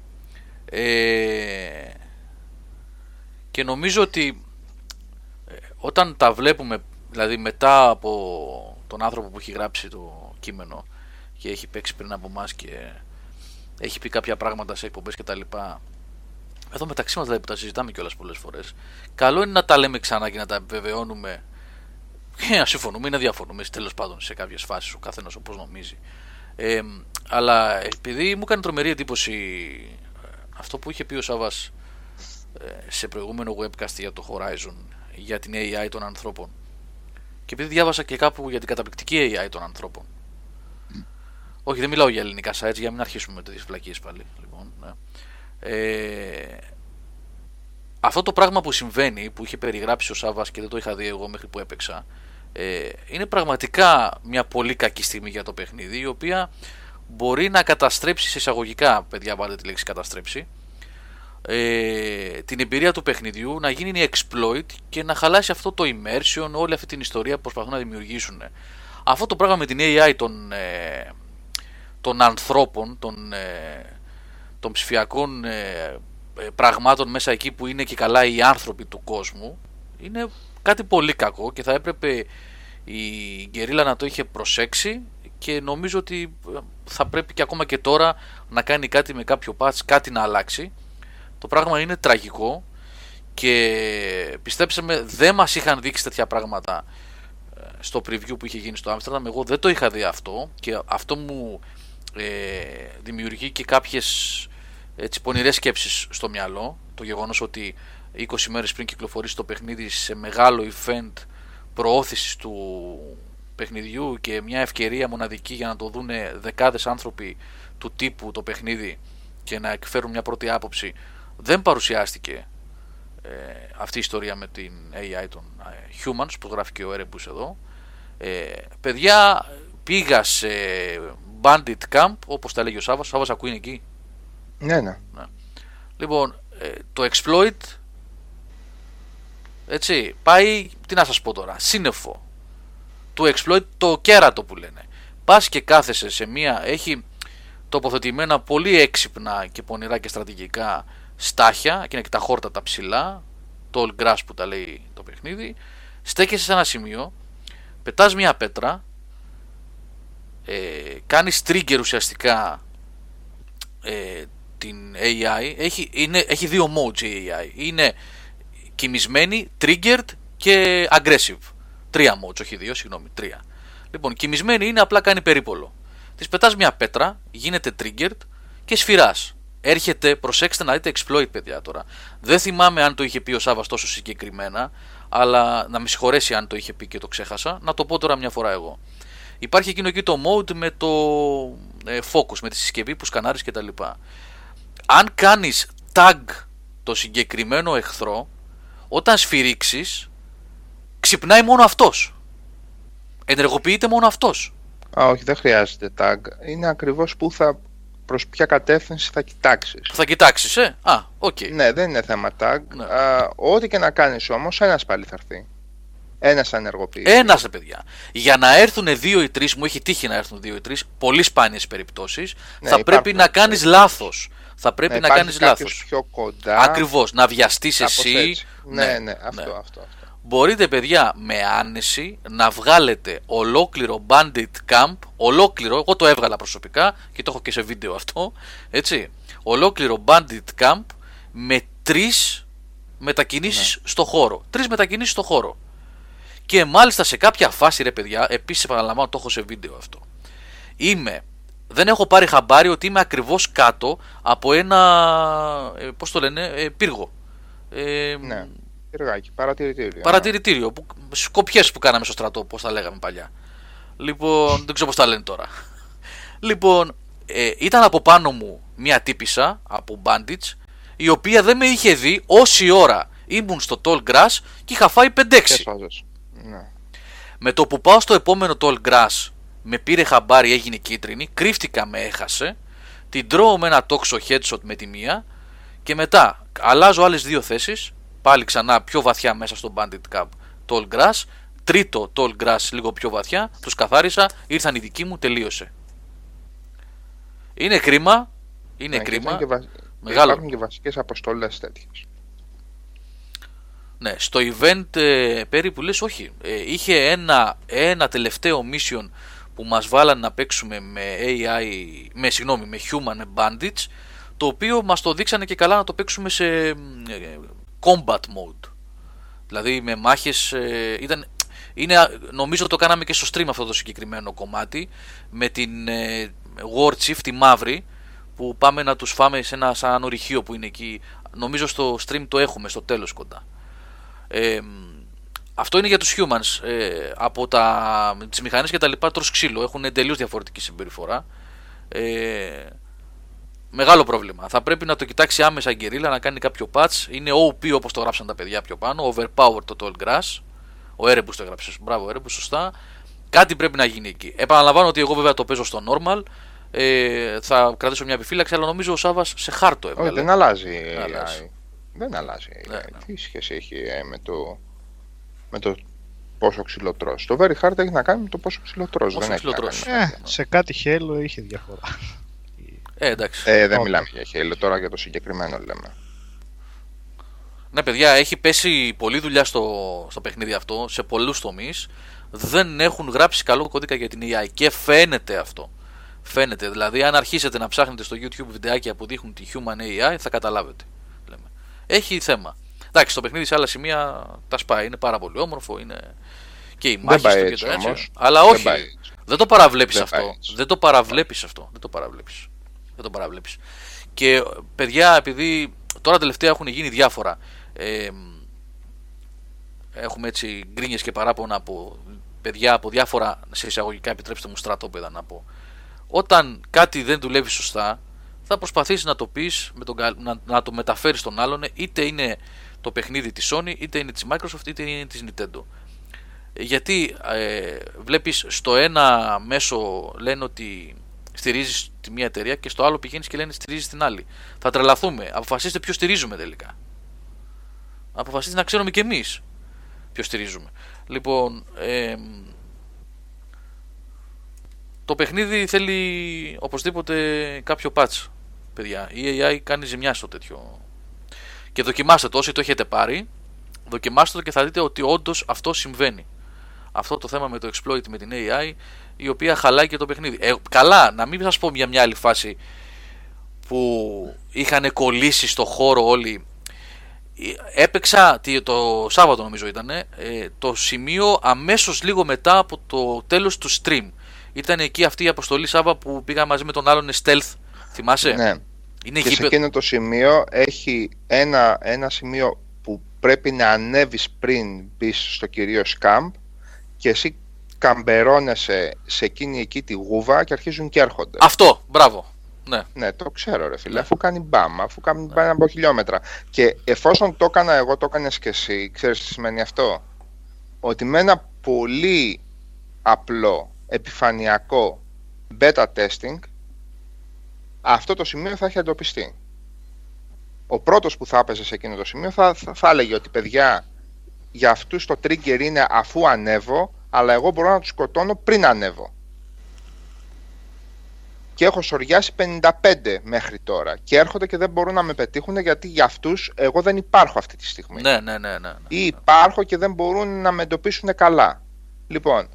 Ε, και νομίζω ότι ε, όταν τα βλέπουμε, δηλαδή μετά από τον άνθρωπο που έχει γράψει το κείμενο και έχει παίξει πριν από εμάς και έχει πει κάποια πράγματα σε εκπομπές κτλ. Εδώ μεταξύ μας δηλαδή που τα συζητάμε κιόλας πολλές φορές, καλό είναι να τα λέμε ξανά και να τα επιβεβαιώνουμε και να συμφωνούμε ή να διαφωνούμε τέλος πάντων σε κάποιες φάσεις ο καθένας όπως νομίζει. Ε, αλλά επειδή μου έκανε τρομερή εντύπωση ε, αυτό που είχε πει ο Σάβα ε, σε προηγούμενο webcast για το Horizon για την AI των ανθρώπων και επειδή διάβασα και κάπου για την καταπληκτική AI των ανθρώπων όχι, δεν μιλάω για ελληνικά sites για να μην αρχίσουμε με τέτοιες φλακίε πάλι. Λοιπόν, ναι. ε, αυτό το πράγμα που συμβαίνει, που είχε περιγράψει ο Σάβα και δεν το είχα δει εγώ μέχρι που έπαιξα, ε, είναι πραγματικά μια πολύ κακή στιγμή για το παιχνίδι, η οποία μπορεί να καταστρέψει σε εισαγωγικά, παιδιά, βάλτε τη λέξη καταστρέψει, ε, την εμπειρία του παιχνιδιού, να γίνει exploit και να χαλάσει αυτό το immersion, όλη αυτή την ιστορία που προσπαθούν να δημιουργήσουν. Αυτό το πράγμα με την AI των, ε, των ανθρώπων, των, ε, των ψηφιακών ε, ε, πραγμάτων μέσα εκεί που είναι και καλά οι άνθρωποι του κόσμου είναι κάτι πολύ κακό και θα έπρεπε η Γκερίλα να το είχε προσέξει και νομίζω ότι ε, θα πρέπει και ακόμα και τώρα να κάνει κάτι με κάποιο patch, κάτι να αλλάξει. Το πράγμα είναι τραγικό και πιστέψτε με δεν μας είχαν δείξει τέτοια πράγματα ε, στο preview που είχε γίνει στο Amsterdam. Εγώ δεν το είχα δει αυτό και αυτό μου ε, δημιουργεί και κάποιες έτσι, πονηρές σκέψεις στο μυαλό. Το γεγονός ότι 20 μέρες πριν κυκλοφορήσει το παιχνίδι σε μεγάλο event προώθησης του παιχνιδιού και μια ευκαιρία μοναδική για να το δουν δεκάδες άνθρωποι του τύπου το παιχνίδι και να εκφέρουν μια πρώτη άποψη δεν παρουσιάστηκε ε, αυτή η ιστορία με την AI των ε, humans που γράφει και ο Erebus εδώ ε, παιδιά πήγα σε Bandit Camp όπως τα λέγει ο Σάββας. Σάββας ακούει εκεί. Ναι, ναι. ναι. λοιπόν ε, το exploit έτσι πάει τι να σας πω τώρα σύννεφο. Του exploit το κέρατο που λένε. Πας και κάθεσαι σε μία έχει τοποθετημένα πολύ έξυπνα και πονηρά και στρατηγικά στάχια και είναι και τα χόρτα τα ψηλά το all grass που τα λέει το παιχνίδι. Στέκεσαι σε ένα σημείο πετάς μια πέτρα ε, κάνεις trigger ουσιαστικά ε, την AI έχει, είναι, έχει δύο modes η AI είναι κοιμισμένη, triggered και aggressive. Τρία modes, όχι δύο, συγγνώμη, τρία. Λοιπόν κοιμισμένη είναι απλά κάνει περίπολο. Της πετάς μια πέτρα, γίνεται triggered και σφυράς. Έρχεται, προσέξτε να δείτε exploit παιδιά τώρα. Δεν θυμάμαι αν το είχε πει ο Σάββας τόσο συγκεκριμένα, αλλά να με συγχωρέσει αν το είχε πει και το ξέχασα, να το πω τώρα μια φορά εγώ. Υπάρχει εκείνο εκεί το mode με το ε, focus, με τη συσκευή που σκανάρεις κτλ. Αν κάνεις tag το συγκεκριμένο εχθρό, όταν σφυρίξεις, ξυπνάει μόνο αυτός. Ενεργοποιείται μόνο αυτός. Α, όχι, δεν χρειάζεται tag. Είναι ακριβώς που θα προς ποια κατεύθυνση θα κοιτάξεις. Θα κοιτάξεις, ε; Α, οκ. Okay. Ναι, δεν είναι θέμα tag. Ναι. ό,τι και να κάνεις όμως, ένας πάλι θα έρθει. Ένας θα ενεργοποιήσει. Ένα, παιδιά. Για να έρθουν δύο ή τρεις, μου έχει τύχει να έρθουν δύο ή τρεις, πολύ σπάνιες περιπτώσεις, ναι, θα πρέπει να κάνεις λάθος. Θα πρέπει να, να κάνεις λάθος. πιο κοντά. Ακριβώς. Να βιαστείς εσύ. Ναι, ναι, ναι, αυτό, αυτό, αυτό μπορείτε παιδιά με άνεση να βγάλετε ολόκληρο Bandit Camp, ολόκληρο, εγώ το έβγαλα προσωπικά και το έχω και σε βίντεο αυτό, έτσι, ολόκληρο Bandit Camp με τρεις μετακινήσεις ναι. στο χώρο. Τρεις μετακινήσεις στο χώρο. Και μάλιστα σε κάποια φάση ρε παιδιά, επίσης επαναλαμβάνω το έχω σε βίντεο αυτό. Είμαι, δεν έχω πάρει χαμπάρι ότι είμαι ακριβώς κάτω από ένα, ε, πώς το λένε, ε, πύργο. Ε, ναι. Πυργάκι, παρατηρητήριο. Παρατηρητήριο. Που, σκοπιές που κάναμε στο στρατό, πώς τα λέγαμε παλιά. Λοιπόν, δεν ξέρω πώς τα λένε τώρα. Λοιπόν, ε, ήταν από πάνω μου μια τύπησα από Bandits, η οποία δεν με είχε δει όση ώρα ήμουν στο Tall Grass και είχα φάει 5-6. Ναι. Με το που πάω στο επόμενο Tall Grass, με πήρε χαμπάρι, έγινε κίτρινη, κρύφτηκα, με έχασε, την τρώω με ένα τόξο headshot με τη μία και μετά αλλάζω άλλες δύο θέσεις πάλι ξανά πιο βαθιά μέσα στο Bandit Cup Tall Grass. Τρίτο Tall Grass λίγο πιο βαθιά. Τους καθάρισα, ήρθαν οι δικοί μου, τελείωσε. Είναι κρίμα. Είναι ναι, κρίμα. Και βα... Μεγάλο. Υπάρχουν και βασικές αποστολές τέτοιες. Ναι, στο event ε, περίπου λες όχι. Ε, είχε ένα, ένα τελευταίο mission που μας βάλαν να παίξουμε με AI, με, συγγνώμη, με human, με bandits το οποίο μας το δείξανε και καλά να το παίξουμε σε ε, combat mode. Δηλαδή με μάχες ε, ήταν, είναι, νομίζω το κάναμε και στο stream αυτό το συγκεκριμένο κομμάτι με την ε, War Chief τη μαύρη που πάμε να τους φάμε σε ένα σαν ορυχείο που είναι εκεί νομίζω στο stream το έχουμε στο τέλος κοντά ε, αυτό είναι για τους humans ε, από τα, τις μηχανές και τα λοιπά τρως ξύλο έχουν τελείως διαφορετική συμπεριφορά ε, Μεγάλο πρόβλημα. Θα πρέπει να το κοιτάξει άμεσα η Guerrilla να κάνει κάποιο patch. Είναι OP όπως το γράψαν τα παιδιά πιο πάνω. Overpower το Tall Grass. Ο Erebus το έγραψες. Μπράβο, Erebus, σωστά. Κάτι πρέπει να γίνει εκεί. Επαναλαμβάνω ότι εγώ βέβαια το παίζω στο normal. Ε, θα κρατήσω μια επιφύλαξη, αλλά νομίζω ο Σάβα σε χάρτο έβγαλε. Όχι, δεν αλλάζει. Δεν αλλάζει. Δεν αλλάζει. Ναι, ναι. Τι σχέση έχει ε, με το, με το πόσο ξυλό Το very hard έχει να κάνει με το πόσο ξυλό Δεν έχει ε, σε κάτι χέλο είχε διαφορά. Ε, εντάξει. Ε, δεν μιλάμε για Halo, τώρα για το συγκεκριμένο λέμε. Ναι, παιδιά, έχει πέσει πολλή δουλειά στο, στο παιχνίδι αυτό, σε πολλούς τομείς. δεν έχουν γράψει καλό κώδικα για την AI και φαίνεται αυτό. Φαίνεται. Δηλαδή, αν αρχίσετε να ψάχνετε στο YouTube βιντεάκια που δείχνουν τη Human AI, θα καταλάβετε. Λέμε. Έχει θέμα. Εντάξει, το παιχνίδι σε άλλα σημεία τα σπάει. Είναι πάρα πολύ όμορφο. Είναι και η μάχη πάει του και έτσι το έτσι. όμως. Αλλά Δεν όχι. πάει έτσι. Δεν το παραβλέπεις Δεν αυτό. πάει έτσι. Δεν το παραβλέπεις αυτό. Δεν το παραβλέπεις. Δεν το παραβλέπεις. Και παιδιά, επειδή τώρα τελευταία έχουν γίνει διάφορα. Ε, έχουμε έτσι γκρίνιες και παράπονα από παιδιά από διάφορα σε εισαγωγικά, επιτρέψτε μου στρατόπεδα να πω. Όταν κάτι δεν δουλεύει σωστά, θα προσπαθήσεις να το πεις, να, να το μεταφέρεις στον άλλον, είτε είναι το παιχνίδι της Sony, είτε είναι της Microsoft, είτε είναι της Nintendo. Γιατί ε, βλέπεις στο ένα μέσο λένε ότι στηρίζεις τη μία εταιρεία και στο άλλο πηγαίνεις και λένε στηρίζεις την άλλη. Θα τρελαθούμε. Αποφασίστε ποιο στηρίζουμε τελικά. Αποφασίστε να ξέρουμε κι εμείς ποιο στηρίζουμε. Λοιπόν, ε, το παιχνίδι θέλει οπωσδήποτε κάποιο patch, παιδιά. Η AI κάνει ζημιά στο τέτοιο. Και δοκιμάστε το όσοι το έχετε πάρει. Δοκιμάστε το και θα δείτε ότι όντως αυτό συμβαίνει. Αυτό το θέμα με το exploit με την AI, η οποία χαλάει και το παιχνίδι. Ε, καλά, να μην σας πω μια, μια άλλη φάση που είχαν κολλήσει στο χώρο όλοι. Έπαιξα τι- το Σάββατο νομίζω ήταν ε, το σημείο αμέσως λίγο μετά από το τέλος του stream. Ήταν εκεί αυτή η αποστολή Σάββα που πήγα μαζί με τον άλλον stealth. Θυμάσαι; Ναι. Είναι Και σε γήπεδο. εκείνο το σημείο έχει ένα, ένα σημείο που πρέπει να ανέβεις πριν μπεις στο κυρίως camp και εσύ καμπερώνεσαι σε εκείνη εκεί τη γούβα και αρχίζουν και έρχονται. Αυτό, μπράβο. Ναι. Ναι, το ξέρω ρε φίλε, αφού κάνει μπαμ, αφού κάνει μπαμ από χιλιόμετρα. Και εφόσον το έκανα εγώ, το έκανες και εσύ, ξέρεις τι σημαίνει αυτό; Ότι με ένα πολύ απλό, επιφανειακό beta testing, αυτό το σημείο θα έχει εντοπιστεί. Ο πρώτος που θα έπαιζε σε εκείνο το σημείο θα, θα, θα έλεγε ότι παιδιά, για αυτούς το trigger είναι αφού ανέβω, αλλά εγώ μπορώ να τους σκοτώνω πριν ανέβω και έχω σοριάσει 55 μέχρι τώρα και έρχονται και δεν μπορούν να με πετύχουν γιατί για αυτούς εγώ δεν υπάρχω αυτή τη στιγμή Ναι, ναι, ναι, ναι. ναι. ή υπάρχω και δεν μπορούν να με εντοπίσουν καλά. Λοιπόν,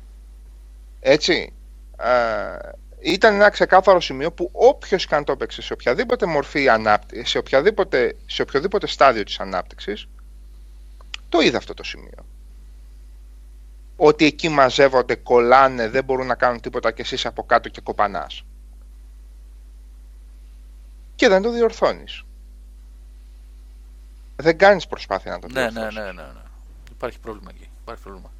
έτσι, ε, ήταν ένα ξεκάθαρο σημείο που όποιος και αν το έπαιξε σε οποιαδήποτε μορφή ανάπτυξη, σε οποιαδήποτε, σε οποιοδήποτε στάδιο της ανάπτυξης, το είδε αυτό το σημείο. Ότι εκεί μαζεύονται, κολλάνε, δεν μπορούν να κάνουν τίποτα και εσύ από κάτω και κοπανάς. Και δεν το διορθώνεις. Δεν κάνεις προσπάθεια να το Ναι, ναι, διορθώσεις. ναι, ναι, ναι. Υπάρχει πρόβλημα εκεί. Υπάρχει πρόβλημα.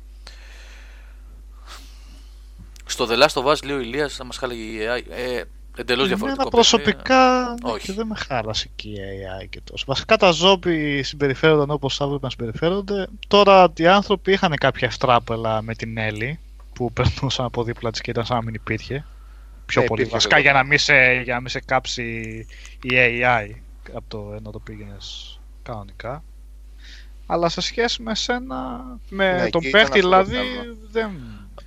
Στο The Last of Us λέει ο Ηλίας να μας χάλεγε η AI. Ε, εντελώς διαφορετικό. Εμένα παιχνίδι. προσωπικά ναι, Όχι. και δεν με χάλασε και η AI και τόσο. Βασικά τα ζόμπι συμπεριφέρονταν όπως θα έπρεπε να συμπεριφέρονται. Τώρα οι άνθρωποι είχαν κάποια ευτράπελα με την Έλλη που περνούσαν από δίπλα της και ήταν σαν να μην υπήρχε. Πιο Ε, πολύ. υπήρχε Βασικά βέβαια. για να, μην σε, για να μην σε κάψει η AI από το ενώ το πήγαινες κανονικά. Αλλά σε σχέση με σένα, με Ναι, τον εκεί ήταν παίχτη αυτό το δηλαδή, θέμα. δεν.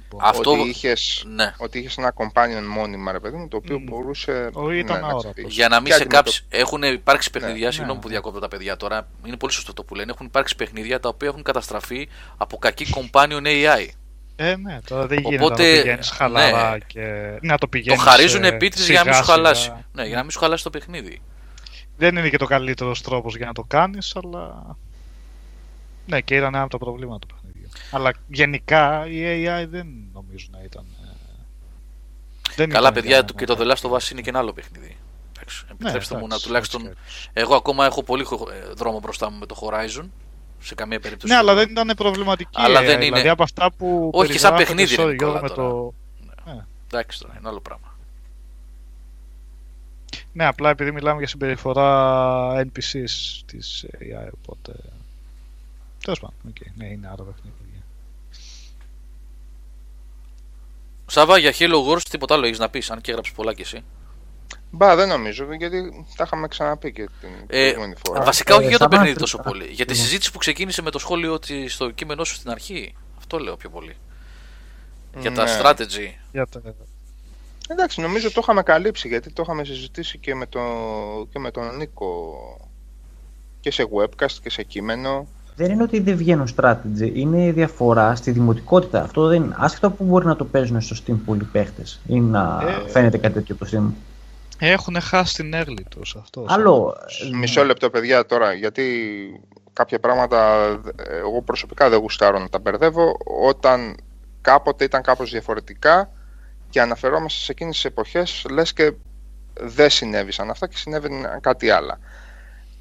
Μπορώ. Αυτό- Ότι είχες, Ναι. ότι είχες ένα companion μόνιμα, ρε παιδί μου, το οποίο Μμ. μπορούσε Ο, ήταν ναι, να αόρατος. ξεφύγει. Για να μην Και σε κάψει. Έχουν υπάρξει παιχνίδια, Ναι. συγγνώμη Ναι. που διακόπτω τα παιδιά τώρα. Είναι πολύ σωστό το που λένε. Έχουν υπάρξει παιχνίδια τα οποία έχουν καταστραφεί από κακή companion AI. Ε, ναι, τώρα δεν γίνεται Οπότε, να το πηγαίνεις χαλαρά ναι. και να το Το πηγαίνεις χαρίζουν ε, επίτηδες για να μην σου σιγά χαλάσει. σιγά. Ναι, για να μην σου χαλάσει το παιχνίδι. Δεν είναι και το καλύτερος τρόπος για να το κάνεις, αλλά... Ναι, και ήταν ένα από τα προβλήματα του παιχνιδιού. Αλλά γενικά η AI δεν νομίζω να ήταν... ε, Δεν Καλά, ήταν παιδιά, για του να- και το The Last of Us είναι και ένα άλλο παιχνίδι. Εντάξει, Επιτρέψτε μου να εντάξει, τουλάχιστον. έτσι, έτσι. Εγώ ακόμα έχω πολύ χο- ε, δρόμο μπροστά μου με το Horizon. Σε καμία περίπτωση. Ναι, αλλά δεν ήταν προβληματική. Αλλά η δεν AI, είναι- Δηλαδή από αυτά που. Όχι, και σαν περιγράφεται παιχνίδι, στο ρε Νικόλα, Γιώργο, με τώρα. το... Εντάξει τώρα, είναι άλλο πράγμα. Ναι, απλά επειδή μιλάμε για συμπεριφορά NPCs της AI, οπότε... Τέλος πάντων, οκ, ναι, είναι άλλο παιχνίδι. Σάβα, για Halo Wars τίποτα άλλο έχεις να πεις, αν και έγραψες πολλά κι εσύ. Μπα, δεν νομίζω, γιατί τα είχαμε ξαναπεί και την Ε, προηγούμενη φορά. βασικά Ε, όχι για το Σάβα, παιχνίδι ε, τόσο α, πολύ. Για τη ναι. συζήτηση που ξεκίνησε με το σχόλιο της στο κείμενό σου στην αρχή. Αυτό λέω πιο πολύ. Για τα Ναι. strategy. Για τα... Εντάξει, νομίζω το είχαμε καλύψει, γιατί το είχαμε συζητήσει και με, το, και με τον Νίκο και σε webcast και σε κείμενο. Δεν είναι ότι δεν βγαίνουν strategy, είναι η διαφορά στη δημοτικότητα. Αυτό δεν είναι. Άσχετα που μπορεί να το παίζουν στο Steam πολλοί παίχτες ή να Ε, φαίνεται κάτι τέτοιο από το Steam. Έχουν χάσει την early τους αυτό. Άλλο. Μισό λεπτό, παιδιά, τώρα, γιατί κάποια πράγματα ε, εγώ προσωπικά δεν γουστάρω να τα μπερδεύω όταν κάποτε ήταν κάπως διαφορετικά και αναφερόμαστε σε εκείνες τις εποχές λες και δεν συνέβησαν αυτά και συνέβαιναν κάτι άλλα.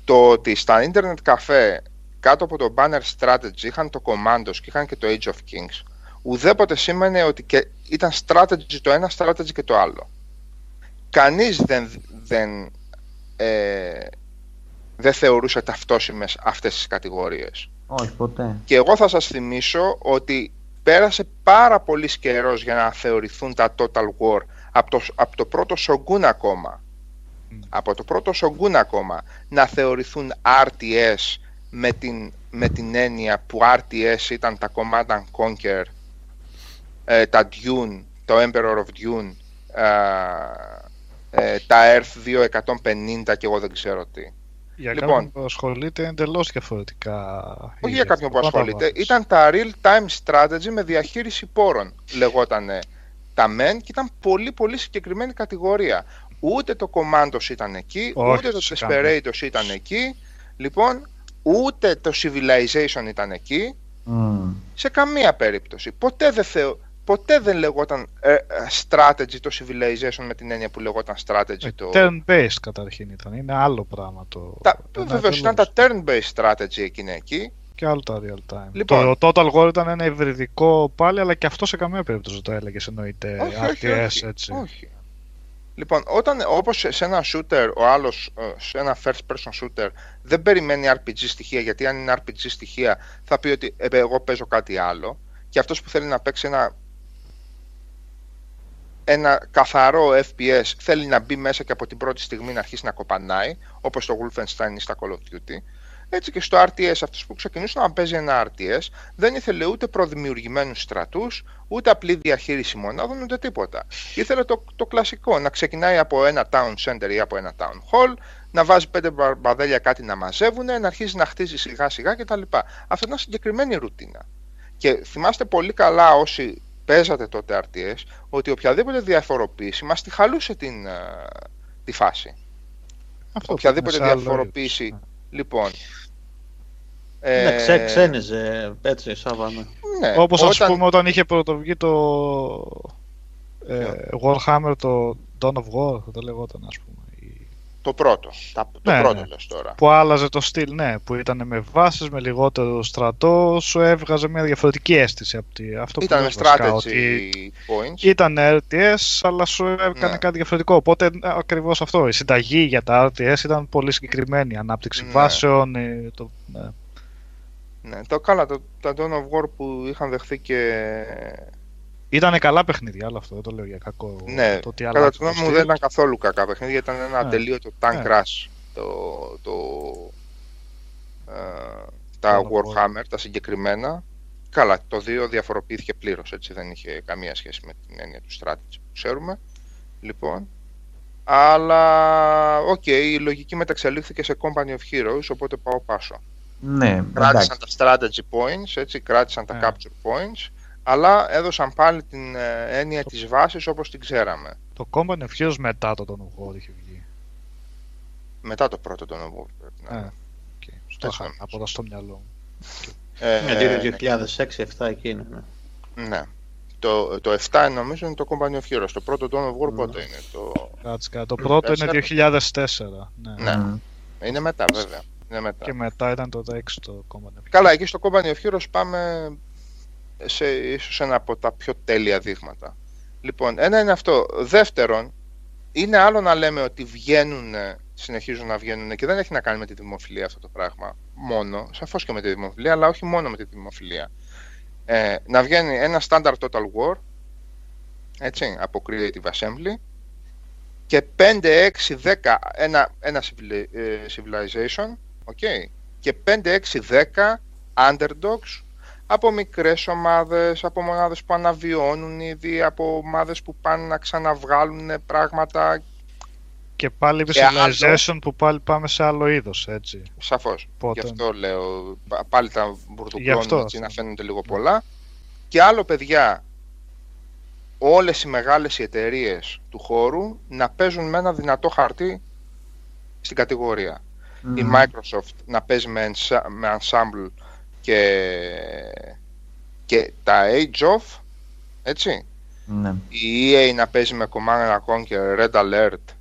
Το ότι στα ίντερνετ καφέ κάτω από το banner strategy είχαν το commandos και είχαν και το Age of Kings ουδέποτε σήμαινε ότι και ήταν strategy το ένα, strategy και το άλλο. Κανείς δεν, δεν, ε, δεν θεωρούσε ταυτόσιμες αυτές τις κατηγορίες. Όχι, ποτέ. Και εγώ θα σας θυμίσω ότι πέρασε πάρα πολύς καιρός για να θεωρηθούν τα Total War από το, από το πρώτο Shogun ακόμα. Από το πρώτο Shogun ακόμα να θεωρηθούν RTS με την, με την έννοια που RTS ήταν τα Command and Conquer, ε, τα Dune, το Emperor of Dune, ε, ε, τα Earth 250 και εγώ δεν ξέρω τι. Για Λοιπόν. κάποιον που ασχολείται είναι εντελώς διαφορετικά. Όχι η για κάποιον που διαφορά. ασχολείται. Πάντα Ήταν τα real time strategy με διαχείριση πόρων. Λεγότανε τα men και ήταν πολύ πολύ συγκεκριμένη κατηγορία. Ούτε το Commandos ήταν εκεί, Όχι, ούτε το σε καμία. Desperados ήταν εκεί. Λοιπόν, ούτε το Civilization ήταν εκεί. Μμμ. Σε καμία περίπτωση. Ποτέ δεν, θεω... Ποτέ δεν λεγόταν ε, ε, strategy το Civilization με την έννοια που λεγόταν strategy Ε, το... Turn-based καταρχήν ήταν. Είναι άλλο πράγμα το. Τα... το Βεβαίως ήταν τα turn-based strategy εκείνη εκεί. Και άλλο τα real time. Λοιπόν. Το Total War ήταν ένα υβριδικό πάλι, αλλά και αυτό σε καμία περίπτωση δεν το έλεγες εννοείται όχι, όχι, RTS όχι, έτσι. όχι. Λοιπόν, όταν, όπως σε ένα shooter, ο άλλος, ε, σε ένα first person shooter, δεν περιμένει RPG στοιχεία, γιατί αν είναι RPG στοιχεία θα πει ότι ε, εγώ παίζω κάτι άλλο και αυτός που θέλει να παίξει ένα, ένα καθαρό FPS θέλει να μπει μέσα και από την πρώτη στιγμή να αρχίσει να κοπανάει, όπως το Wolfenstein ή στα Call of Duty. Έτσι και στο RTS, αυτός που ξεκινούσε να παίζει ένα RTS δεν ήθελε ούτε προδημιουργημένους στρατούς, ούτε απλή διαχείριση μονάδων, ούτε τίποτα. Ήθελε το, το κλασικό, να ξεκινάει από ένα town center ή από ένα town hall, να βάζει πέντε μπαρμπαδέλια κάτι να μαζεύουν, να αρχίζει να χτίζει σιγά σιγά κτλ. Αυτό ήταν συγκεκριμένη ρουτίνα. Και θυμάστε πολύ καλά όσοι παίζατε τότε RTS, ότι οποιαδήποτε διαφοροποίηση μας τη χαλούσε την, ε, τη φάση. Αυτό οποιαδήποτε που είναι σε άλλο διαφοροποίηση. Είδος. Λοιπόν. Ναι, ε, ξέ, ξένιζε έτσι, Σάβα, ναι. ναι, Όπως ας όταν- πούμε όταν είχε πρωτοβγεί το ε, Warhammer το Dawn of War, θα το λεγόταν ας πούμε. Η- Το πρώτο. Τα, το Ναι, πρώτο ναι. λες τώρα. Που άλλαζε το στυλ, ναι, που ήταν με βάσεις, με λιγότερο στρατό, σου έβγαζε μια διαφορετική αίσθηση από τη, αυτό Ήταν που με λες βασικά, strategy ότι points. ήταν RTS, αλλά σου έκανε Ναι. κάτι διαφορετικό. Οπότε ακριβώς αυτό. Η συνταγή για τα RTS ήταν πολύ συγκεκριμένη. Ανάπτυξη Ναι. βάσεων. ε, Το, ναι. Ναι, το καλά, το, τα Dawn of War που είχαν δεχθεί και. Ήταν καλά παιχνίδια, άλλο αυτό δεν το λέω για κακό. Ναι, το ότι κατά άλλαξε τη γνώμη το μου στυλ. δεν ήταν καθόλου κακά παιχνίδια, ήταν ένα Ναι. ατελείωτο tank Ναι. rush. Το, το, ε, τα Dawn of War. Warhammer, τα συγκεκριμένα. Καλά, το 2 διαφοροποιήθηκε πλήρως, έτσι δεν είχε καμία σχέση με την έννοια του strategy που ξέρουμε. Λοιπόν. Αλλά, οκ, η λογική μεταξελίχθηκε σε Company of Heroes, οπότε πάω πάσο. Ναι, εντάξει. κράτησαν τα strategy points, έτσι, κράτησαν τα Ναι. capture points, αλλά έδωσαν πάλι την ε, έννοια της βάσης όπως την ξέραμε. Το Company of Heroes μετά το Dawn of War είχε βγει. Μετά το πρώτο Dawn of War πρέπει να Ε, είναι. οκ. Στο Έτσι είχα νομίζω. από εδώ στο μυαλό μου. Ε, Ναι, ε, 2006-2007 εκείνο, ναι. ναι. Το, το 7 νομίζω είναι το Company of Heroes. Το πρώτο Dawn of War Ναι. πότε είναι. Το... Κάτσε, κάτσε. Το πρώτο είναι 2004. Ναι. Ναι. Μμ. Είναι μετά βέβαια. Είναι μετά. Και μετά ήταν το 6 το Company of Heroes. Καλά, εκεί στο Company of Heroes πάμε σε ίσως ένα από τα πιο τέλεια δείγματα. Λοιπόν, ένα είναι αυτό. Δεύτερον, είναι άλλο να λέμε ότι βγαίνουν, συνεχίζουν να βγαίνουν και δεν έχει να κάνει με τη δημοφιλία αυτό το πράγμα μόνο, σαφώς και με τη δημοφιλία, αλλά όχι μόνο με τη δημοφιλία. Ε, να βγαίνει ένα standard Total War, έτσι, από Creative Assembly, και 5, 6, 10, ένα, ένα civili- ε, Civilization, okay, και 5, 6, 10 underdogs από μικρές ομάδες, από μονάδες που αναβιώνουν ήδη, από ομάδες που πάνε να ξαναβγάλουν πράγματα. Και πάλι Και άλλο- visualization που πάλι πάμε σε άλλο είδος, έτσι. Σαφώς. Πότε. Γι' αυτό λέω, πα- πάλι τα Γι' αυτό, μπουρδουκλώνουν έτσι αυτό. να φαίνονται λίγο πολλά. Και άλλο παιδιά, όλες οι μεγάλες οι εταιρείες του χώρου να παίζουν με ένα δυνατό χαρτί στην κατηγορία. Η Μμμ. Microsoft να παίζει με, ensa- με Ensemble και, και τα Age of, έτσι. Ναι. Η EA να παίζει με Command and Conquer, Red Alert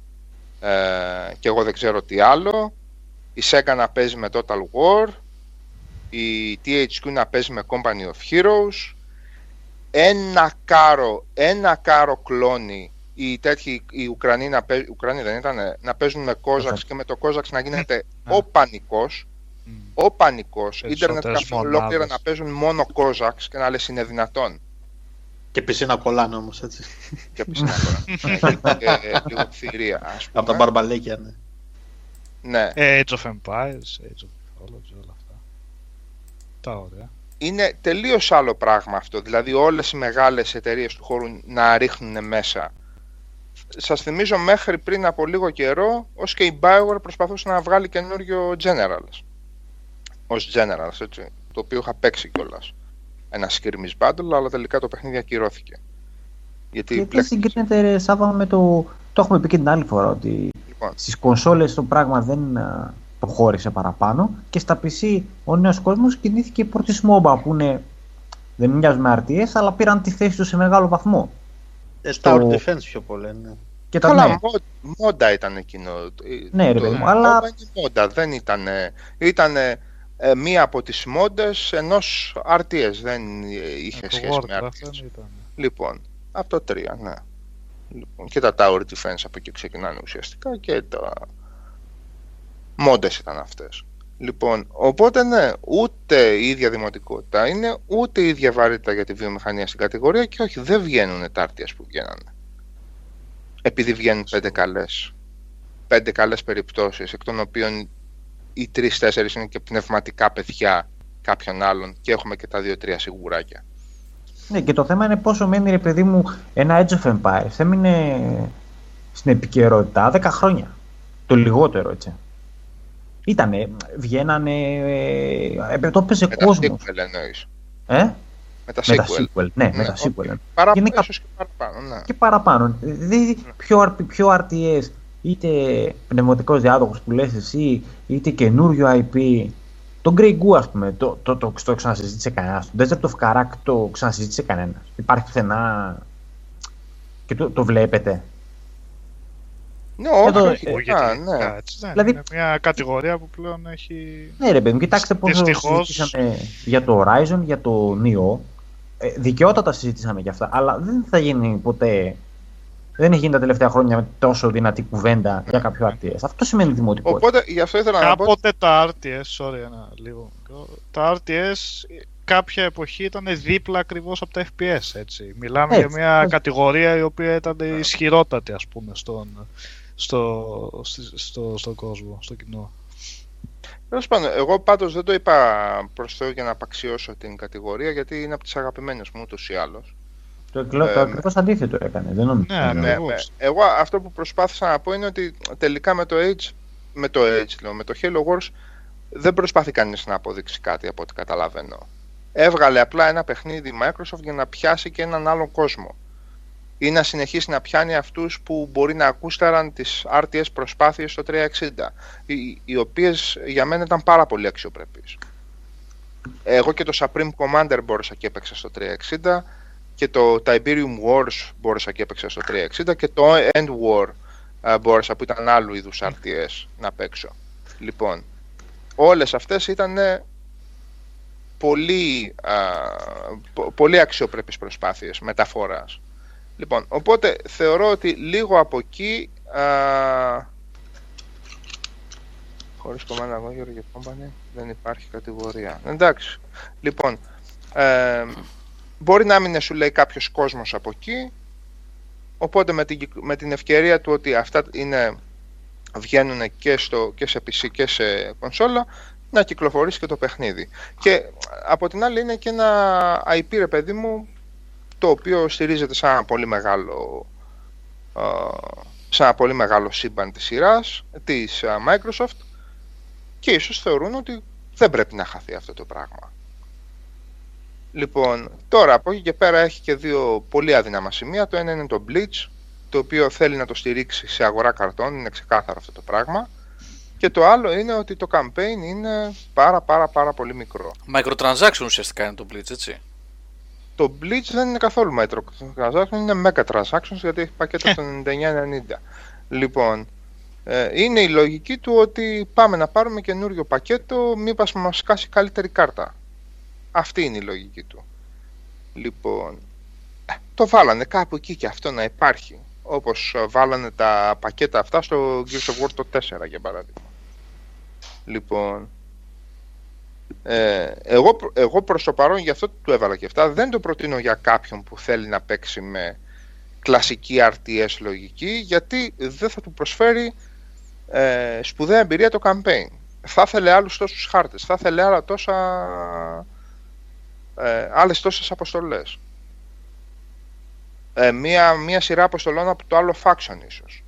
ε, και εγώ δεν ξέρω τι άλλο. Η Sega να παίζει με Total War. Η THQ να παίζει με Company of Heroes. Ένα κάρο, ένα κάρο κλόνι. Οι τέτοιοι, οι Ουκρανοί, να παί- Ουκρανοί δεν ήταν, να παίζουν με Kozax και με το Kozax να γίνεται ο πανικός. Μμ. Ο πανικός. Ίντερνετ Περισσότερες καφέ ολόκληρα μονάδες. να παίζουν μόνο Kozax και να λες είναι δυνατόν. Και πισίνα κολλάνε όμως έτσι. και πισίνα τώρα. και λίγο θηρία, ας πούμε. Από τα μπαρμπαλέκια, ναι. Ναι. Ε, Age of Empires, Age of Mythology, όλα αυτά. Τα ωραία. Είναι τελείως άλλο πράγμα αυτό. Δηλαδή όλες οι μεγάλες εταιρείες του χώρου να ρίχνουν μέσα. Σας θυμίζω μέχρι πριν από λίγο καιρό, ως και η Bioware προσπαθούσε να βγάλει καινούριο Generals. Ως Generals, έτσι. Το οποίο είχα παίξει κιόλας. Ένα skirmish battle, αλλά τελικά το παιχνίδι ακυρώθηκε. Γιατί Γιατί μπλέχτηκε. συγκρίνεται ρε, Σάβα με το... Το έχουμε πει και την άλλη φορά ότι Λοιπόν, στις κονσόλες το πράγμα δεν α, προχώρησε παραπάνω και στα PC ο νέος κόσμος κινήθηκε προς τις MOBA που είναι, δεν μοιάζουν με RTS αλλά πήραν τη θέση τους σε μεγάλο βαθμό. Ε, Στο- Tower Defense πιο πολύ, ναι. Και τα Καλά, ναι, μο- μόντα ήταν εκείνο. Ναι, ρε Το- παιδί μου, αλλά- μόντα είναι μόντα, δεν ήταν. Ήταν μία από τις μόντες ενός RTS, δεν ε, είχε Ε, το σχέση με Warcraft RTS. δεν ήταν. Λοιπόν, από το 3, ναι. Λοιπόν, και τα Tower Defense από εκεί ξεκινάνε ουσιαστικά και τα μόντες ήταν αυτές. Λοιπόν, οπότε ναι, ούτε η ίδια δημοτικότητα είναι, ούτε η ίδια βαρύτητα για τη βιομηχανία στην κατηγορία και όχι, δεν βγαίνουν τα RTS που βγαίνανε. Επειδή βγαίνουν πέντε καλές. Πέντε καλές περιπτώσεις, εκ των οποίων οι τρεις-τέσσερις είναι και πνευματικά παιδιά κάποιων άλλων και έχουμε και τα δύο-τρία σιγουράκια. Ναι, και το θέμα είναι πόσο μένει ρε παιδί μου ένα Edge of Empires. Έμεινε στην επικαιρότητα 10 χρόνια. Το λιγότερο έτσι. Ήτανε, βγαίνανε, ε, ε, το έπαιζε Με τα κόσμος. sequel εννοείς. Ε; Με τα Με τα sequel. sequel, ναι, με Ναι, τα οκ. sequel. Παρα... Γενικά- Ίσως και παραπάνω, ναι. Και παραπάνω. Δηλαδή, πιο, R- πιο RTS, είτε πνευματικός διάδοχος που λες εσύ, είτε καινούριο IP. Το Grey Goo, ας πούμε, το, το, το, το ξανασυζήτησε κανένας. Το Deserts of Kharak το ξανασυζήτησε κανένας. Υπάρχει πουθενά και το, το βλέπετε. Ναι, όχι, Εδώ, όχι, ε, α, γιατί, ναι. έτσι δεν Δηλαδή- είναι μια κατηγορία που πλέον έχει... Ναι, ρε παιδί μου, κοιτάξτε πόσο Δυστυχώς- συζητήσαμε για το Horizon, για το Neo. Ε, δικαιότατα συζητήσαμε για αυτά, αλλά δεν θα γίνει ποτέ. Δεν έχει γίνει τα τελευταία χρόνια με τόσο δυνατή κουβέντα για κάποιο RTS. Αυτό σημαίνει δημοτικότητα. Οπότε γι' αυτό ήθελα να πω. Κάποτε τα RTS, sorry ένα λίγο, μικρό, τα RTS κάποια εποχή ήταν δίπλα ακριβώς από τα FPS, έτσι. Μιλάμε Έτσι, για μια έτσι. κατηγορία η οποία ήταν ισχυρότατη, ας πούμε, στον, στο, στη- στο, στον κόσμο, στο κοινό. Τέλος πάντων, εγώ πάντως δεν το είπα προς Θεού για να απαξιώσω την κατηγορία γιατί είναι από τις αγαπημένες μου ούτως ή άλλως. Το, εκλο... ε, το ακριβώς αντίθετο έκανε. Δεν νομίζω. Ναι, Ναι, ναι. Με, Ακριβώς. εγώ αυτό που προσπάθησα να πω είναι ότι τελικά με το Age, με το Age, λέω, με το Halo Wars δεν προσπαθεί κανείς να αποδείξει κάτι από ό,τι καταλαβαίνω. Έβγαλε απλά ένα παιχνίδι Microsoft για να πιάσει και έναν άλλον κόσμο. Ή να συνεχίσει να πιάνει αυτούς που μπορεί να ακούσταραν τις RTS προσπάθειες στο 360, οι, οι οποίες για μένα ήταν πάρα πολύ αξιοπρεπείς. Εγώ και το Supreme Commander μπόρεσα και έπαιξα στο 360 και το Tiberium Wars μπόρεσα και έπαιξα στο 360 και το End War α, μπόρεσα που ήταν άλλου είδους RTS να παίξω. Λοιπόν, όλες αυτές ήταν πολύ, α, πο- πολύ αξιοπρέπεις προσπάθειες μεταφοράς. Λοιπόν, οπότε θεωρώ ότι λίγο από εκεί α, χωρίς κομμάτι αγώγερο για company δεν υπάρχει κατηγορία. Εντάξει. Λοιπόν, ε, μπορεί να μην σου λέει κάποιος κόσμος από εκεί οπότε με την, κυκλ- με την ευκαιρία του ότι αυτά είναι, βγαίνουν και, στο, και σε PC και σε κονσόλα να κυκλοφορήσει και το παιχνίδι και από την άλλη είναι και ένα IP ρε παιδί μου το οποίο στηρίζεται σε ένα πολύ μεγάλο α, σε ένα πολύ μεγάλο σύμπαν της σειράς της ε, Microsoft και ίσως θεωρούν ότι δεν πρέπει να χαθεί αυτό το πράγμα. Λοιπόν, τώρα από εκεί και πέρα έχει και δύο πολύ αδύναμα σημεία. Το ένα είναι το Bleach, το οποίο θέλει να το στηρίξει σε αγορά καρτών, είναι ξεκάθαρο αυτό το πράγμα. Και το άλλο είναι ότι το campaign είναι πάρα πάρα πάρα πολύ μικρό. Microtransaction ουσιαστικά είναι το Bleach, έτσι. Το Bleach δεν είναι καθόλου microtransaction, είναι mega transactions γιατί έχει πακέτο στο 99-90. Λοιπόν, ε, είναι η λογική του ότι πάμε να πάρουμε καινούριο πακέτο, μήπως μας κάσει καλύτερη κάρτα. Αυτή είναι η λογική του. Λοιπόν, ε, το βάλανε κάπου εκεί και αυτό να υπάρχει. Όπως βάλανε τα πακέτα αυτά στο Gears of War το 4 για παράδειγμα. Λοιπόν, ε, εγώ, εγώ προς το παρόν γι' αυτό του έβαλα και αυτά. Δεν το προτείνω για κάποιον που θέλει να παίξει με κλασική RTS λογική γιατί δεν θα του προσφέρει ε, σπουδαία εμπειρία το campaign. Θα ήθελε άλλους τόσους χάρτες, θα ήθελε άλλα τόσα, ε, άλλες τόσες αποστολές. Ε, μία, μία σειρά αποστολών από το άλλο faction ίσως.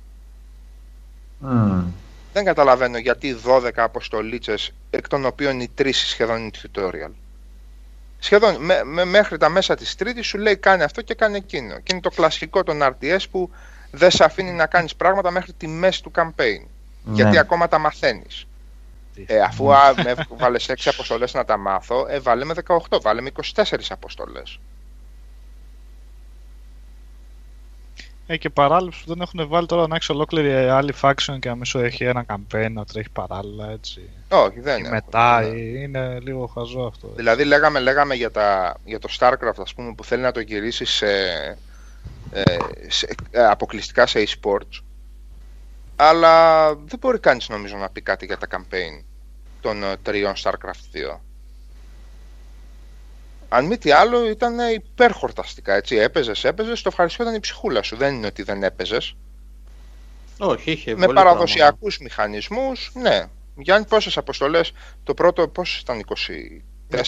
Mm. Δεν καταλαβαίνω γιατί 12 αποστολίτσες, εκ των οποίων οι 3 σχεδόν είναι tutorial. Σχεδόν με, μέχρι τα μέσα της τρίτης σου λέει κάνει αυτό και κάνει εκείνο. Και είναι το κλασικό των RTS που δεν σε αφήνει να κάνεις πράγματα μέχρι τη μέση του campaign. Ναι. Γιατί ακόμα τα μαθαίνεις. Ε, αφού α, με βάλες 6 αποστολές να τα μάθω, ε, βάλε με 18, βάλε με 24 αποστολές. Ε, και παράλληλα που δεν έχουν βάλει τώρα να έχεις ολόκληρη άλλη faction και να μην σου έχει ένα campaign να τρέχει παράλληλα έτσι. Όχι, δεν Και είναι. μετά είναι λίγο χαζό αυτό. Δηλαδή λέγαμε, λέγαμε για, τα, για το StarCraft ας πούμε που θέλει να το γυρίσει σε, ε, σε ε, αποκλειστικά σε e-sports αλλά δεν μπορεί κανείς νομίζω να πει κάτι για τα campaign των ε, τριών StarCraft 2. Αν μη τι άλλο ήταν υπερχορταστικά έτσι, έπαιζες, έπαιζες, το ευχαριστώ η ψυχούλα σου, δεν είναι ότι δεν έπαιζες. Όχι, είχε Με πολύ παραδοσιακούς μηχανισμούς, ναι. Γιάννη πόσες αποστολές, το πρώτο πόσες ήταν 24, 27,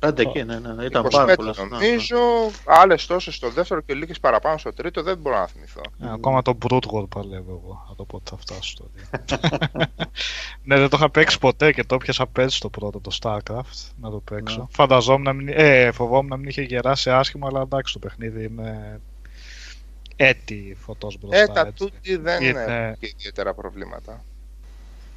25. 25 εκεί, ναι, ναι, ναι, ήταν 25 πάρα πολλά. νομίζω, άλλες τόσες στο δεύτερο και λίγες παραπάνω στο τρίτο, δεν μπορώ να θυμηθώ. Ε, ακόμα το Brute War παλεύω εγώ. Θα το πω ότι θα φτάσω στο 2. ναι, δεν το είχα παίξει ποτέ και το έπιασα πέρσι το πρώτο, το StarCraft, να το παίξω. Ναι. Φανταζόμουν να μην, ε, φοβόμουν να μην είχε γεράσει άσχημα, αλλά εντάξει το παιχνίδι είναι έτη φωτός μπροστά. Ε, τα έτσι. τούτη δεν Είναι- έχουν και ιδιαίτερα προβλήματα.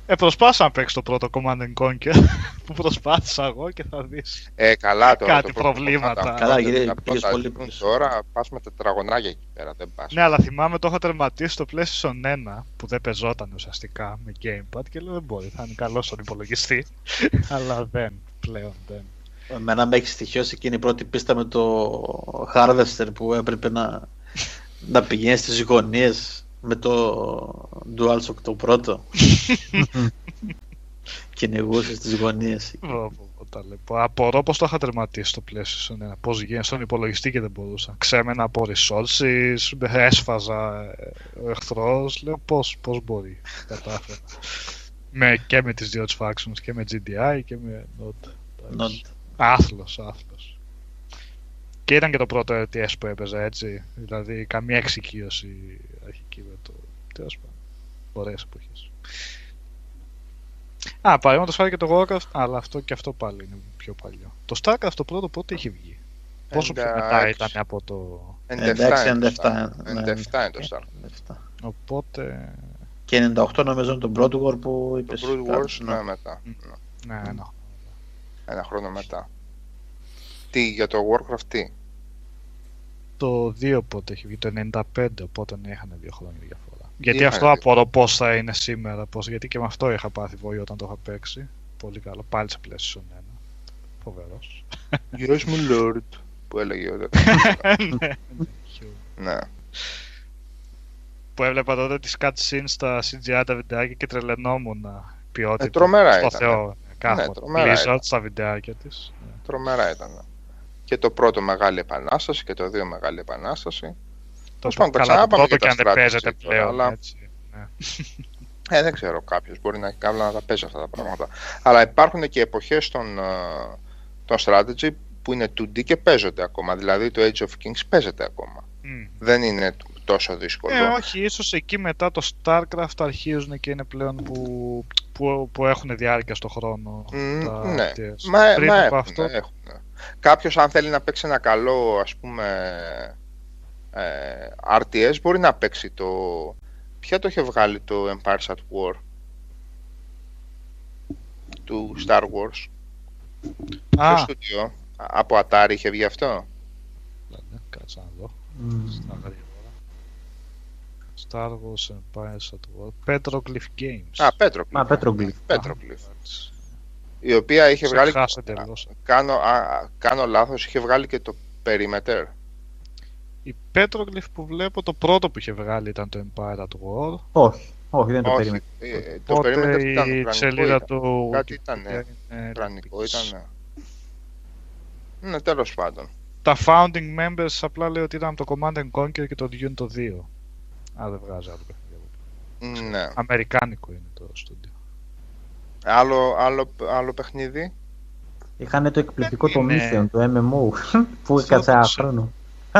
Ε, προσπάθησα να παίξω το πρώτο Command and Conquer που προσπάθησα εγώ και θα δεις. Ε, καλά τώρα. Κάτι το πρώτο προβλήματα. κομμάτι, Καλά, τα γιατί πρώτα πήγες πολύ βγουν πίσω. Τώρα πας με τετραγωνάκια εκεί πέρα, δεν πας. Ναι, αλλά θυμάμαι το έχω τερματίσει στο PlayStation 1 που δεν πεζόταν ουσιαστικά με Gamepad και λέω δεν μπορεί, θα είναι καλός στον υπολογιστή. αλλά δεν, πλέον δεν. Εμένα με έχει στοιχειώσει εκείνη η πρώτη πίστα με το Harvester που έπρεπε να, να πηγαίνεις στις γωνίες με το DualShock το πρώτο. Κυνηγούσε στις γωνίες. Πω, πω, πω, τα λέω. Απορώ πώ το είχα τερματίσει στο PlayStation 1. Πώς γίνει στον υπολογιστή και δεν μπορούσα. Ξέμενα από resources, έσφαζα ε, ο εχθρός. Λέω πώς πώς μπορεί. Κατάφερα. με, και με τις δύο τις factions και με GDI και με Node. Not- Άθλος, άθλος. Και ήταν και το πρώτο RTS που έπαιζα έτσι. Δηλαδή καμία εξοικείωση αρχική με το. Τέλος πάντων. Ωραίες εποχές. Α, παραδείγματος χάρη και το Warcraft, αλλά αυτό και αυτό πάλι είναι πιο παλιό. Το Starcraft το πρώτο πότε έχει βγει; Πόσο πιο μετά Εντάξει. ήταν από το. 97 Εντάξει, είναι το 97, Star. ναι. 97 είναι το Star. Λεφτά. Οπότε. Και 98 νομίζω είναι το Broad War που Το είπες. Brood κάτι, Wars, ναι, μετά. Ναι, Ναι, ναι. Ένα χρόνο μετά. Τι, για το Warcraft τι; Το 2 πότε έχει βγει, το 95, οπότε ναι, είχαν δύο χρόνια διαφορά. Γιατί Είχαν αυτό δύο. απορώ πώς θα είναι σήμερα, πώς, γιατί και με αυτό είχα πάθει βοή όταν το είχα παίξει. Πολύ καλό, πάλι σε PlayStation 1. Φοβερός. Yes, my lord. Που έλεγε ο Ναι. που έβλεπα τότε τις cutscenes στα CGI τα βιντεάκια και τρελαινόμουν ποιότητα. Ε, τρομερά στο ήταν. Θεό. Κάθε τρομερά Blizzard ήταν. στα βιντεάκια της. Τρομερά ήταν. Και το πρώτο Μεγάλη Επανάσταση και το δύο Μεγάλη Επανάσταση. Το πάντων, τα καλά το ξανάπαμε πρώτο και και αν τα δεν strategy παίζεται τώρα, πλέον. αλλά- Έτσι. Ναι. Ε, δεν ξέρω κάποιος. Μπορεί να έχει κάβλα να τα παίζει αυτά τα πράγματα. Αλλά υπάρχουν και εποχές των, ε, των strategy που είναι 2D και παίζονται ακόμα. Δηλαδή το Age of Kings παίζεται ακόμα. Μμ. Δεν είναι τόσο δύσκολο. Ε, όχι, ίσως εκεί μετά το StarCraft αρχίζουν και είναι πλέον που, που, που έχουν διάρκεια στο χρόνο. Μ, τα ναι, RTS. μα, Πριν μα από έχουν, αυτό, έχουν. Κάποιος αν θέλει να παίξει ένα καλό ας πούμε ε, RTS μπορεί να παίξει το... Ποια το είχε βγάλει το Empire at War; Του Star Wars Α, Ποιο στούντιο; Από Atari είχε βγει αυτό; Ναι, κάτσε να δω. Μμ. Στα γρήγορα. Star Wars Empires at War. Petroglyph Games. Α, Petroglyph. Μα Petroglyph. Petroglyph. Η οποία είχε βγάλει. Ξεχάσε εντελώς. Κάνω, α, κάνω λάθος, είχε βγάλει και το Perimeter. Η Petroglyph που βλέπω το πρώτο που είχε βγάλει ήταν το Empire at War. Όχι, όχι, δεν το Όχι, περίμενα. ε, το Οπότε Perimeter τι ήταν, η ουρανικό σελίδα ήταν. του Κάτι Wikipedia ήταν, ε, είναι Ουρανικό Olympics. ήταν. Ναι, τέλος πάντων. Τα founding members απλά λέει ότι ήταν το Command and Conquer και το Dune το 2. Α, δεν βγάζει άλλο παιχνίδι. Ναι. Αμερικάνικο είναι το στούντιο. Άλλο, άλλο, άλλο παιχνίδι; Είχαν το εκπληκτικό το είναι- Mission, το MMO, που Αυτό έκατσε ένα το χρόνο.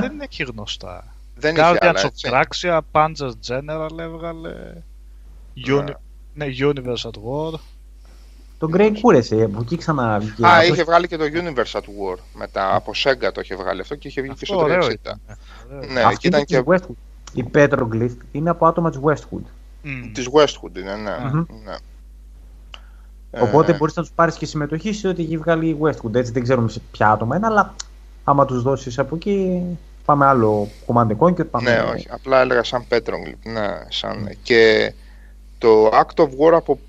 Δεν έχει γνωστά. Δεν είχε Guardians άλλα, of έτσι. Traxia, Panzer General έβγαλε. Uni... Ναι, Universe at War. Το Grey Courage, από εκεί ξανά βγήκε. Α, αυτός- είχε βγάλει και το Universe at War. Μετά από Sega το είχε βγάλει αυτό και είχε βγει και Αυτό στο ωραίο 360. ήταν. Ωραίο. Ναι, Αυτή και ήταν είναι και της Westwood. Η Petroglyph είναι από άτομα της Westwood. Μμ. της Westwood είναι, ναι. Μμμ. ναι. Οπότε Ε, μπορείς να τους πάρεις και συμμετοχή σε ό,τι έχει βγάλει η Westwood. Έτσι δεν ξέρουμε σε ποια άτομα είναι, αλλά άμα τους δώσεις από εκεί, πάμε άλλο Command and Conquer. Πάμε... Ναι, όχι, απλά έλεγα σαν Petroglyph. Ναι, σαν... Και το Act of War από,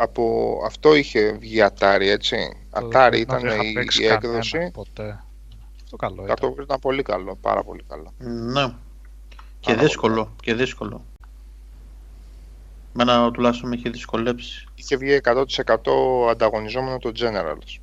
από αυτό είχε βγει Atari, έτσι. Το- Atari δεν ήταν είχα η, παίξει η κανένα έκδοση. Ποτέ. Αυτό καλό Το Act ήταν. of War ήταν πολύ καλό, πάρα πολύ καλό. Ναι. Και Πάρα δύσκολο. Και δύσκολο. Μένα τουλάχιστον με έχει δυσκολέψει. Είχε βγει 100% ανταγωνιζόμενο το Generals.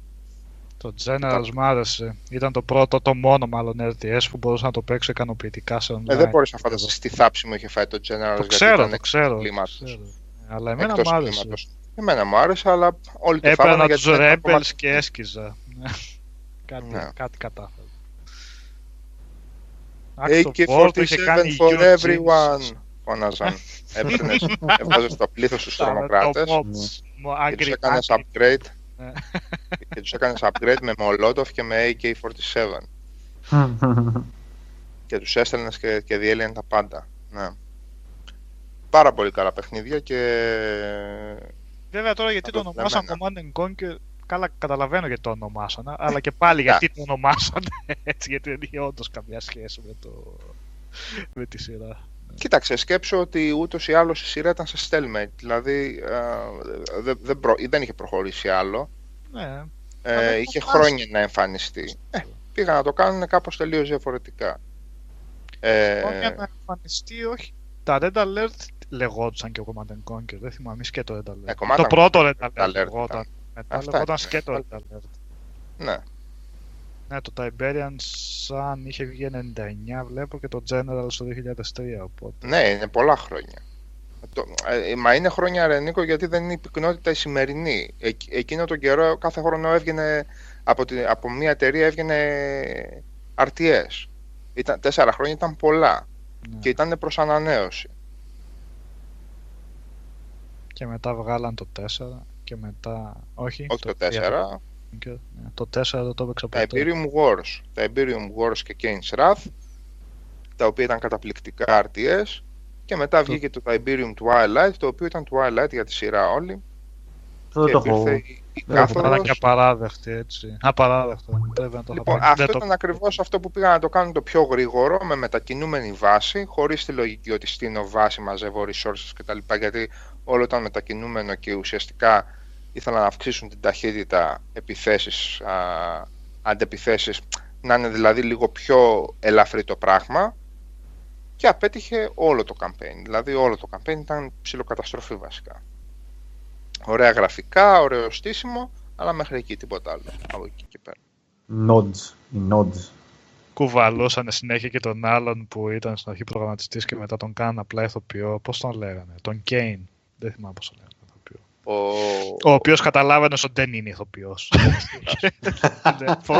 Το Generals μ' άρεσε. Ήταν το πρώτο, το μόνο μάλλον RTS που μπορούσα να το παίξω ικανοποιητικά σε online. Ε, δεν μπορείς να φανταστείς τι θάψη μου είχε φάει το Generals. Το γιατί ξέρω, ήταν το ξέρω. κλίματος. ξέρω. Ε, Αλλά εμένα Εκτός μου άρεσε. κλίματος. Εμένα μου άρεσε, αλλά όλοι το φάγανε Έπαιρνα γιατί τους ήταν ένα Rebels κομμάτι- και έσκιζα. κάτι, Ναι. κάτι κατάφερα. AK-47 το είχε κάνει for Eugene. everyone. Φώναζαν. Έπαιρνες, έβγαζες το πλήθος στους τρομοκράτες Το Ναι. Mods. Μου και τους άγκρι- έκανες άγκρι. upgrade Ναι. Και τους έκανες upgrade με Molotov και με AK-47 και τους έστελνες και, και διέλυαν τα πάντα. Ναι. Πάρα πολύ καλά παιχνίδια και Βέβαια τώρα γιατί το Αυτό ονομάσαν δεν Command and Conquer, καλά καταλαβαίνω γιατί το ονομάσαν, αλλά και πάλι γιατί το ονομάσαν έτσι, γιατί δεν είχε όντως καμιά σχέση με, το... με τη σειρά. Κοίταξε, σκέψω ότι ούτως ή άλλως η σειρά ήταν σε stalemate, δηλαδή ε, δεν, δεν, προ- δεν είχε προχωρήσει άλλο. Ναι, Ε, Αλλά είχε το χρόνια να εμφανιστεί. Ε, πήγαν να το κάνουν κάπως τελείως διαφορετικά. Ε, Όχι για να εμφανιστεί, όχι. Τα Red Alert λεγόντουσαν και ο Command and Conquer, δεν θυμάμαι, και το Red Alert. Ε, Command το and πρώτο Red Alert Alert ήταν. λεγόταν. Μετά Αυτά λεγόταν ήταν. και το Red Alert. ναι. Ναι, το Tiberian Sun είχε βγει 99 βλέπω και το General στο 2003 οπότε. ναι, είναι πολλά χρόνια. Το, ε, μα είναι χρόνια Ρενίκο γιατί δεν είναι η πυκνότητα η σημερινή. Ε, εκείνο τον καιρό κάθε χρόνο έβγαινε από, τη, από μια εταιρεία έβγαινε RTS. Ήταν, τέσσερα χρόνια ήταν πολλά Ναι. και ήταν προς ανανέωση. Και μετά βγάλαν το 4 και μετά. Όχι, Όχι το 3 4, Conquer. Ναι, Το 4 δεν το έπαιξα τα ποτέ. Imperium Wars. Τα Imperium Wars και Kane's Wrath, τα οποία ήταν καταπληκτικά RTS. Και μετά βγήκε το Tiberium Twilight, το οποίο ήταν Twilight για τη σειρά όλη. Αυτό δεν και το έχω. υπήρχε η- η δεν έχω κάθοδος. Ήταν και απαράδεκτη έτσι. Απαράδεκτο. Πρέπει να το Λοιπόν, είχα αυτό δεν το- ήταν ακριβώς αυτό που πήγαν να το κάνουν το πιο γρήγορο, με μετακινούμενη βάση, χωρίς τη λογική ότι στείνω βάση, μαζεύω resources κτλ. Γιατί όλο ήταν μετακινούμενο και ουσιαστικά ήθελαν να αυξήσουν την ταχύτητα επιθέσεις, α, αντεπιθέσεις, να είναι δηλαδή λίγο πιο ελαφρύ το πράγμα και απέτυχε όλο το campaign. Δηλαδή όλο το campaign ήταν ψηλοκαταστροφή βασικά. Ωραία γραφικά, ωραίο στήσιμο, αλλά μέχρι εκεί τίποτα άλλο από εκεί και πέρα. Nods. Οι nods. Κουβαλούσαν συνέχεια και τον άλλον που ήταν στην αρχή προγραμματιστής και μετά τον κάναν απλά ηθοποιό. Πώς τον λέγανε, τον Κέιν. Δεν θυμάμαι πώς τον λέγανε. Ηθοποιό. Ο, Ο οποίος καταλάβαινε ότι δεν είναι ηθοποιός. Ναι, Πώ;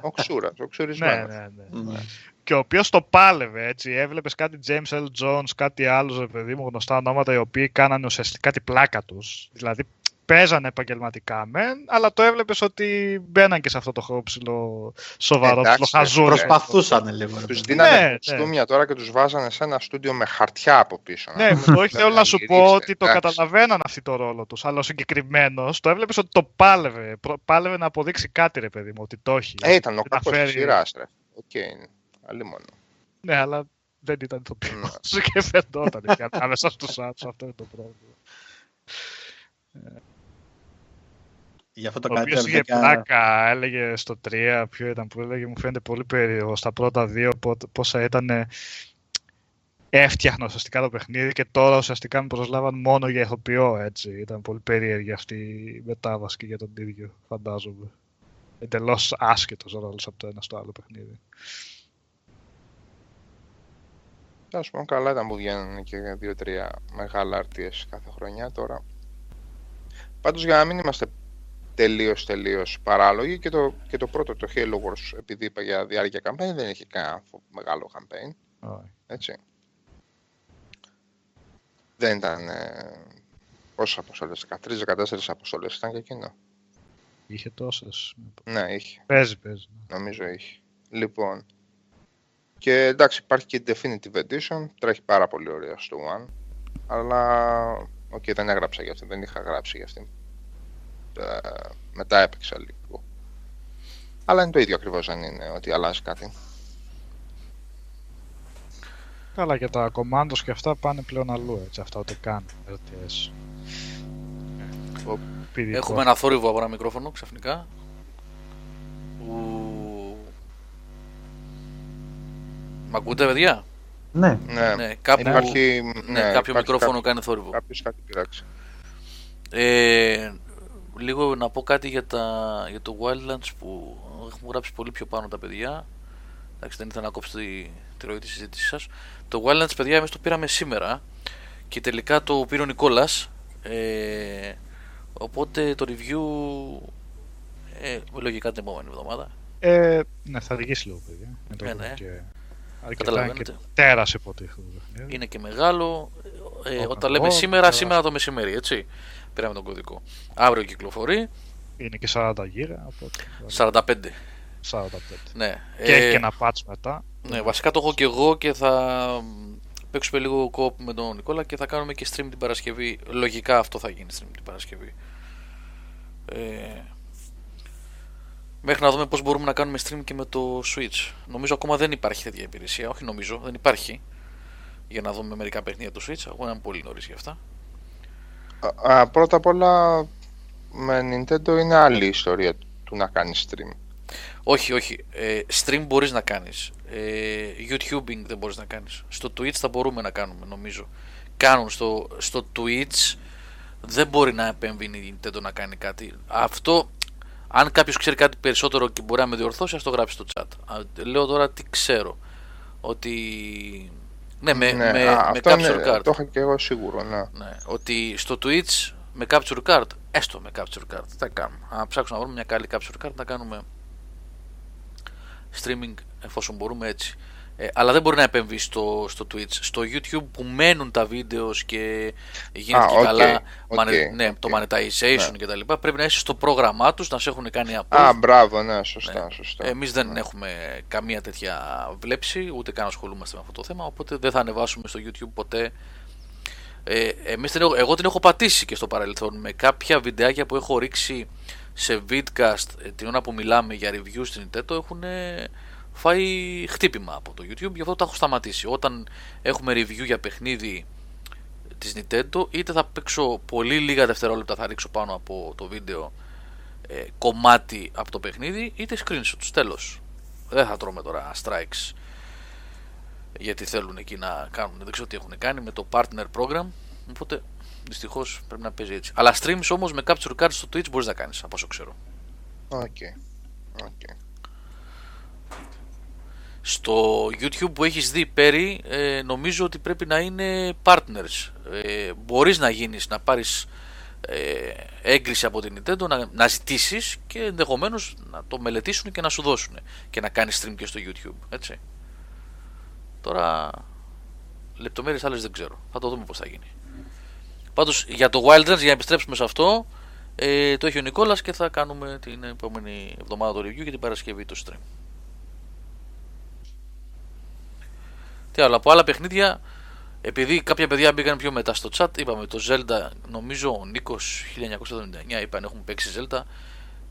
ο Ξούρας, ο ναι, Ξουρισμένος. ναι, ναι. Ναι. και ο οποίος το πάλευε έτσι. Έβλεπες κάτι James L. Jones, κάτι άλλος, ρε παιδί μου, γνωστά ονόματα οι οποίοι κάνανε ουσιαστικά την πλάκα τους. Δηλαδή παίζανε επαγγελματικά μεν, αλλά το έβλεπες ότι μπαίναν και σε αυτό το χώρο ψηλό σοβαρό, Εντάξει, ψηλό χαζούρι. Προσπαθούσαν λίγο. ρε Τους παιδί. δίνανε Ναι, ναι. κοστούμια τώρα και τους βάζανε σε ένα στούντιο με χαρτιά από πίσω. Ναι, Να- όχι θέλω να σου πω γυρίστε, ότι το εντάξει. καταλαβαίναν αυτή το ρόλο τους. Αλλά ο συγκεκριμένος το έβλεπες ότι το πάλευε. Προ- Πάλευε να αποδείξει κάτι, ρε παιδί μου, ότι το έχει. Ε, ήταν ο Και να κακός της φέρει- σειράς, ρε. Οκ, αλλή μόνο. Ναι, αλλά δεν ήταν ηθοποιό. Ναι. και φαινόταν και ανάμεσα στους άλλους. Αυτό είναι το πρόβλημα. Γι' αυτό το Ο οποίος κάτι είχε πλάκα, έλεγε στο 3, ποιο ήταν που έλεγε, μου φαίνεται πολύ περίεργο στα πρώτα δύο πότε- πόσα ήταν έφτιαχνα ουσιαστικά το παιχνίδι και τώρα ουσιαστικά με προσλάβαν μόνο για ηθοποιό έτσι. Ήταν πολύ περίεργη αυτή η μετάβαση και για τον ίδιο, φαντάζομαι. Εντελώς άσχετο ρόλος από το ένα στο άλλο παιχνίδι. Α πούμε, καλά ήταν που βγαίνουν και δύο-τρία μεγάλα RTS κάθε χρονιά τώρα. Πάντως για να μην είμαστε τελείως τελείως παράλογοι και το, και το πρώτο το Halo Wars επειδή είπα για διάρκεια campaign δεν έχει κανένα φο- μεγάλο campaign Όχι. έτσι δεν ήταν ε, πόσες αποστολές 13-14 αποστολές ήταν και εκείνο Είχε τόσες. ναι είχε Παίζει, παίζει. νομίζω είχε λοιπόν και εντάξει υπάρχει και η Definitive Edition τρέχει πάρα πολύ ωραία στο One αλλά οκ δεν έγραψα για αυτή δεν είχα γράψει για αυτή Ε, μετά έπαιξα λίγο αλλά είναι το ίδιο ακριβώς δεν είναι ότι αλλάζει κάτι Καλά και τα commandos και αυτά πάνε πλέον αλλού έτσι. Αυτά ούτε καν RTS. Ο- Πηδητικό. Έχουμε ένα θόρυβο από ένα μικρόφωνο ξαφνικά. Ου... Μ' ακούτε, παιδιά; Ναι, ναι, Ναι, κάπου, υπάρχει, ναι, κάποιο υπάρχει μικρόφωνο κάποιο- κάνει θόρυβο. κάποιος κάτι πειράξει Ε, λίγο να πω κάτι για, τα, για το Wildlands που έχουμε γράψει πολύ πιο πάνω τα παιδιά. Εντάξει, δεν ήθελα να κόψω τη, τη ροή της συζήτησης σας. Το Wildlands, παιδιά, εμείς το πήραμε σήμερα και τελικά το πήρε ο Νικόλας. Ε, οπότε το review ε, λογικά την επόμενη εβδομάδα. Ε, ναι, θα αργήσει λίγο, παιδιά. Με το Ναι, δούμε ναι. Και... Αρκετά και Καταλαβαίνετε. τέρας υποτίθεται το παιχνίδι. Είναι και μεγάλο. Ε, Open όταν λέμε world, σήμερα, καλά. σήμερα το μεσημέρι, έτσι. Πήραμε τον κωδικό. Αύριο κυκλοφορεί. Είναι και 40 γίγα, οπότε... 45. 45. Ναι. Και έχει Ε, και ένα patch μετά. Ναι, βασικά το έχω και εγώ και θα μ, παίξουμε λίγο κόπ με τον Νικόλα και θα κάνουμε και stream την Παρασκευή. Λογικά αυτό θα γίνει stream την Παρασκευή. Ε, μέχρι να δούμε πώς μπορούμε να κάνουμε stream και με το Switch. Νομίζω ακόμα δεν υπάρχει τέτοια υπηρεσία. Όχι νομίζω, δεν υπάρχει. Για να δούμε μερικά παιχνίδια του Switch. Εγώ είμαι πολύ νωρίς για αυτά. Α, α, πρώτα απ' όλα με Nintendo είναι άλλη η ιστορία του να κάνεις stream Όχι, όχι. Ε, stream μπορείς να κάνεις. Ε, YouTubing δεν μπορείς να κάνεις. Στο Twitch θα μπορούμε να κάνουμε νομίζω. Κάνουν στο, στο Twitch δεν μπορεί να επέμβει η Nintendo να κάνει κάτι. Αυτό, αν κάποιος ξέρει κάτι περισσότερο και μπορεί να με διορθώσει, ας το γράψει στο chat. Α, λέω τώρα τι ξέρω. Ότι... Ναι, με, ναι, με, α, με αυτό capture είναι- card. το είχα και εγώ σίγουρο ναι. Ναι, ότι στο Twitch με capture card, έστω με capture card, τι θα κάνουμε. Αν ψάξουμε να βρούμε μια καλή capture card, να κάνουμε streaming εφόσον μπορούμε έτσι. Ε, αλλά δεν μπορεί να επέμβει στο, στο Twitch. Στο YouTube που μένουν τα videos και γίνεται Α, και οκ, καλά ok, mone- ναι, το ok. monetization Ναι. και τα λοιπά, πρέπει να είσαι στο πρόγραμμά τους, να σε έχουν κάνει Α, approve. μπράβο, ναι, σωστά, Ναι. σωστά. Εμείς δεν έχουμε καμία τέτοια βλέψη, ούτε καν ασχολούμαστε με αυτό το θέμα, οπότε δεν θα ανεβάσουμε στο YouTube ποτέ. Ε, εμείς την έχω, εγώ την έχω πατήσει και στο παρελθόν με κάποια βιντεάκια που έχω ρίξει σε vidcast ε, την ώρα που μιλάμε για reviews στην Nintendo έχουν ε, φάει χτύπημα από το YouTube, γι' αυτό τα έχω σταματήσει. Όταν έχουμε review για παιχνίδι της Nintendo, είτε θα παίξω πολύ λίγα δευτερόλεπτα, θα ρίξω πάνω από το βίντεο ε, κομμάτι από το παιχνίδι είτε screenshots. Τέλος. Δεν θα τρώμε τώρα strikes γιατί θέλουν εκεί να κάνουν. Δεν ξέρω τι έχουν κάνει με το partner program. Οπότε δυστυχώς πρέπει να παίζει έτσι. Αλλά streams όμως με capture card στο Twitch μπορείς να κάνεις από όσο ξέρω. Ok. ok. Στο YouTube που έχεις δει Πέρι ε, νομίζω ότι πρέπει να είναι partners. Ε, μπορείς να γίνεις, να πάρεις ε, έγκριση από την Nintendo, να, να ζητήσεις και ενδεχομένως να το μελετήσουν και να σου δώσουν και να κάνεις stream και στο YouTube. Έτσι. Τώρα λεπτομέρειες άλλες δεν ξέρω. Θα το δούμε πώς θα γίνει. Πάντως για το Wildlands, για να επιστρέψουμε σε αυτό, ε, το έχει ο Νικόλας και θα κάνουμε την επόμενη εβδομάδα το review και την Παρασκευή το stream. Τι άλλο, από άλλα παιχνίδια, επειδή κάποια παιδιά μπήκαν πιο μετά στο chat, είπαμε το Zelda, νομίζω ο Νίκος 1979 είπαν έχουμε παίξει Zelda.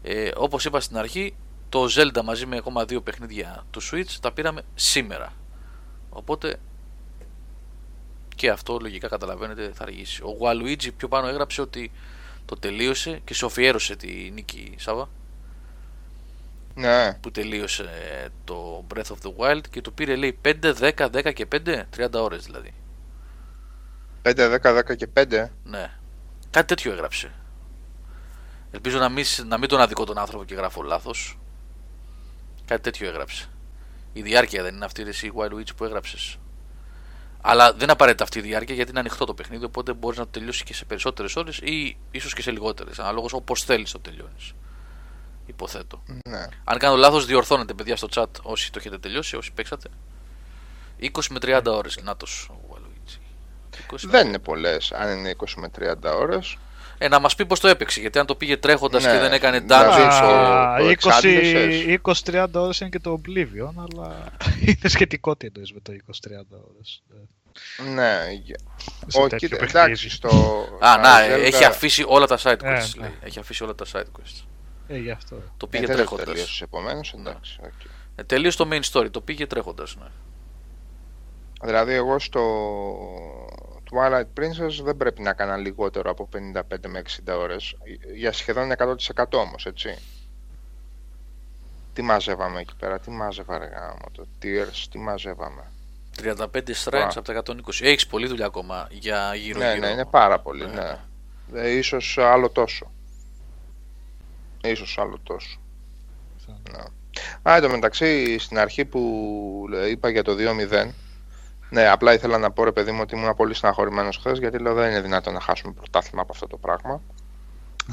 Ε, Όπως είπα στην αρχή, το Zelda μαζί με ακόμα δύο παιχνίδια του Switch τα πήραμε σήμερα. Οπότε και αυτό λογικά καταλαβαίνετε θα αργήσει. Ο Waluigi πιο πάνω έγραψε ότι το τελείωσε και σοφιέρωσε τη νίκη Σάβα Ναι. που τελείωσε το Breath of the Wild και το πήρε λέει 5, 10, 10 και 5, 30 ώρες δηλαδή. 5, 10, 10 και 5. Ναι. Κάτι τέτοιο έγραψε. Ελπίζω να μην, να μην τον αδικώ τον άνθρωπο και γράφω λάθος. Κάτι τέτοιο έγραψε. Η διάρκεια δεν είναι αυτή ρε, εσύ Wild Witch που έγραψες. Αλλά δεν απαραίτητα αυτή η διάρκεια γιατί είναι ανοιχτό το παιχνίδι. Οπότε μπορείς να το τελειώσει και σε περισσότερες ώρες ή ίσως και σε λιγότερες. Αναλόγως όπως θέλεις το τελειώνεις. Υποθέτω. Ναι. Αν κάνω λάθος, διορθώνετε παιδιά στο chat όσοι το έχετε τελειώσει, όσοι παίξατε. 20 με 30 ώρες. Να το ο Waluigi. 20 με- Δεν είναι πολλές, αν είναι 20 με 30 ώρες. Ε, να μας πει πώς το έπαιξε. Γιατί αν το πήγε τρέχοντας Ναι. και δεν έκανε Δηλαδή, dungeons. στο- Α, το εξάντλησες. 20-30 ώρες είναι και το Oblivion, αλλά είναι σχετικό τι εννοείς με το 20-30 ώρες. Ναι. Ναι. για- Σε Όχι, τέτοιο κοίτα, παιχνίδι. εντάξει, στο. Α, στα να, Zelda- έχει αφήσει όλα τα side quests. Ε, λέει. ναι. Έχει αφήσει όλα τα side quests. Ε, γι' αυτό. Το Ε, πήγε δεν το τρέχοντας. τελείωσες, επομένως, εντάξει. οκ. Ε, τελείωσε το main story. Το πήγε τρέχοντας. Ναι. Δηλαδή, εγώ στο Twilight Princess δεν πρέπει να έκανα λιγότερο από 55 με 60 ώρες. Για σχεδόν 100% όμως, έτσι. Τι μαζεύαμε εκεί πέρα, τι μάζευα ρε γάμο, το tiers, τι μαζεύαμε. 35 shrines Α. από τα 120. Έχεις πολλή δουλειά ακόμα για γύρω ναι, γύρω. ναι, είναι πάρα πολύ, Ναι, ναι. Ε, ίσως άλλο τόσο. Ίσως άλλο τόσο. Ναι. Α, εν τω μεταξύ, στην αρχή που ε, είπα για το 2-0, ναι, απλά ήθελα να πω ρε παιδί μου ότι ήμουν πολύ στεναχωρημένος χθες γιατί λέω δεν είναι δυνατόν να χάσουμε πρωτάθλημα από αυτό το πράγμα.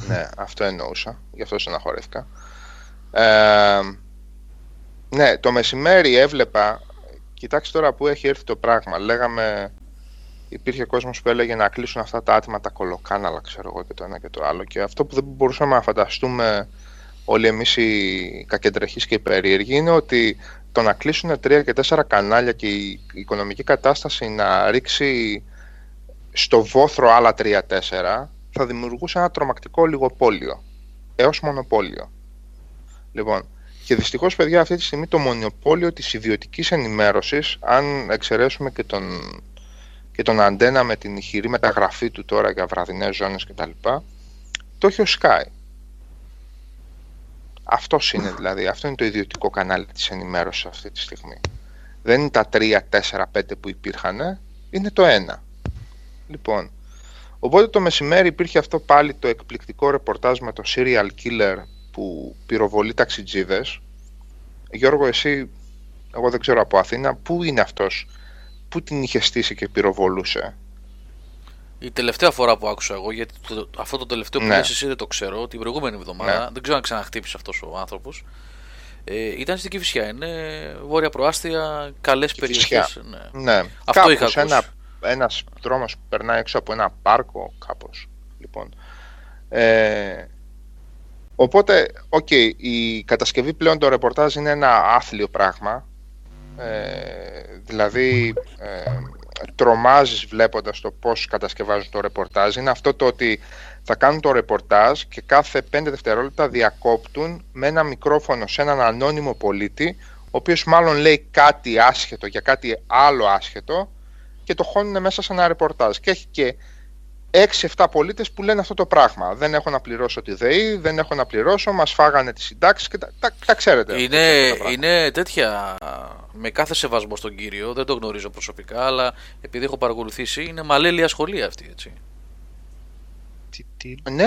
ναι, αυτό εννοούσα, γι' αυτό στεναχωρήθηκα. Ε, ναι, το μεσημέρι έβλεπα, κοιτάξτε τώρα που έχει έρθει το πράγμα. Λέγαμε, υπήρχε κόσμος που έλεγε να κλείσουν αυτά τα άτομα τα κολοκάναλα, ξέρω εγώ και το ένα και το άλλο. Και αυτό που δεν μπορούσαμε να φανταστούμε όλοι εμείς οι κακεντρεχείς και οι περίεργοι είναι ότι το να κλείσουν τρία και τέσσερα κανάλια και η οικονομική κατάσταση να ρίξει στο βόθρο άλλα τρία-τέσσερα θα δημιουργούσε ένα τρομακτικό λιγοπόλιο έως μονοπόλιο. Λοιπόν, και δυστυχώς παιδιά αυτή τη στιγμή το μονοπόλιο της ιδιωτικής ενημέρωσης αν εξαιρέσουμε και τον, και τον αντένα με την ηχηρή μεταγραφή του τώρα για βραδινές ζώνες κτλ το έχει ο Sky. Αυτός είναι δηλαδή, αυτό είναι το ιδιωτικό κανάλι της ενημέρωσης αυτή τη στιγμή. Δεν είναι τα 3, 4, 5 που υπήρχαν, είναι το ένα. Λοιπόν, οπότε το μεσημέρι υπήρχε αυτό πάλι το εκπληκτικό ρεπορτάζ με το serial killer που πυροβολεί ταξιτζίδες. Γιώργο, εσύ, εγώ δεν ξέρω από Αθήνα, πού είναι αυτός, πού την είχε στήσει και πυροβολούσε; Η τελευταία φορά που άκουσα εγώ, γιατί το, αυτό το τελευταίο που Ναι. λες εσύ δεν το ξέρω, την προηγούμενη εβδομάδα, Ναι. δεν ξέρω αν ξαναχτύπησε αυτός ο άνθρωπος, ε, ήταν στην Κηφισιά. Είναι βόρεια προάστια, καλές Κηφισιά. περιοχές. Ναι. Ναι, Αυτό κάπως είχα ακούσει. ένα, ένας δρόμος που περνάει έξω από ένα πάρκο κάπως. Λοιπόν. Ε, οπότε, οκ, η κατασκευή πλέον το ρεπορτάζ είναι ένα άθλιο πράγμα. Ε, δηλαδή, ε, τρομάζεις βλέποντας το πώς κατασκευάζουν το ρεπορτάζ. Είναι αυτό το ότι θα κάνουν το ρεπορτάζ και κάθε 5 δευτερόλεπτα διακόπτουν με ένα μικρόφωνο σε έναν ανώνυμο πολίτη ο οποίος μάλλον λέει κάτι άσχετο για κάτι άλλο άσχετο και το χώνουν μέσα σε ένα ρεπορτάζ. Και έχει και 6-7 πολίτες που λένε αυτό το πράγμα. Δεν έχω να πληρώσω τη ΔΕΗ, δεν έχω να πληρώσω, μας φάγανε τις συντάξεις και τα, τα, τα ξέρετε. Είναι, αυτά τα πράγματα. είναι τέτοια, με κάθε σεβασμό στον κύριο, δεν το γνωρίζω προσωπικά, αλλά επειδή έχω παρακολουθήσει, είναι μαλέλια σχολεία αυτή, έτσι. Τι, τι, Ναι,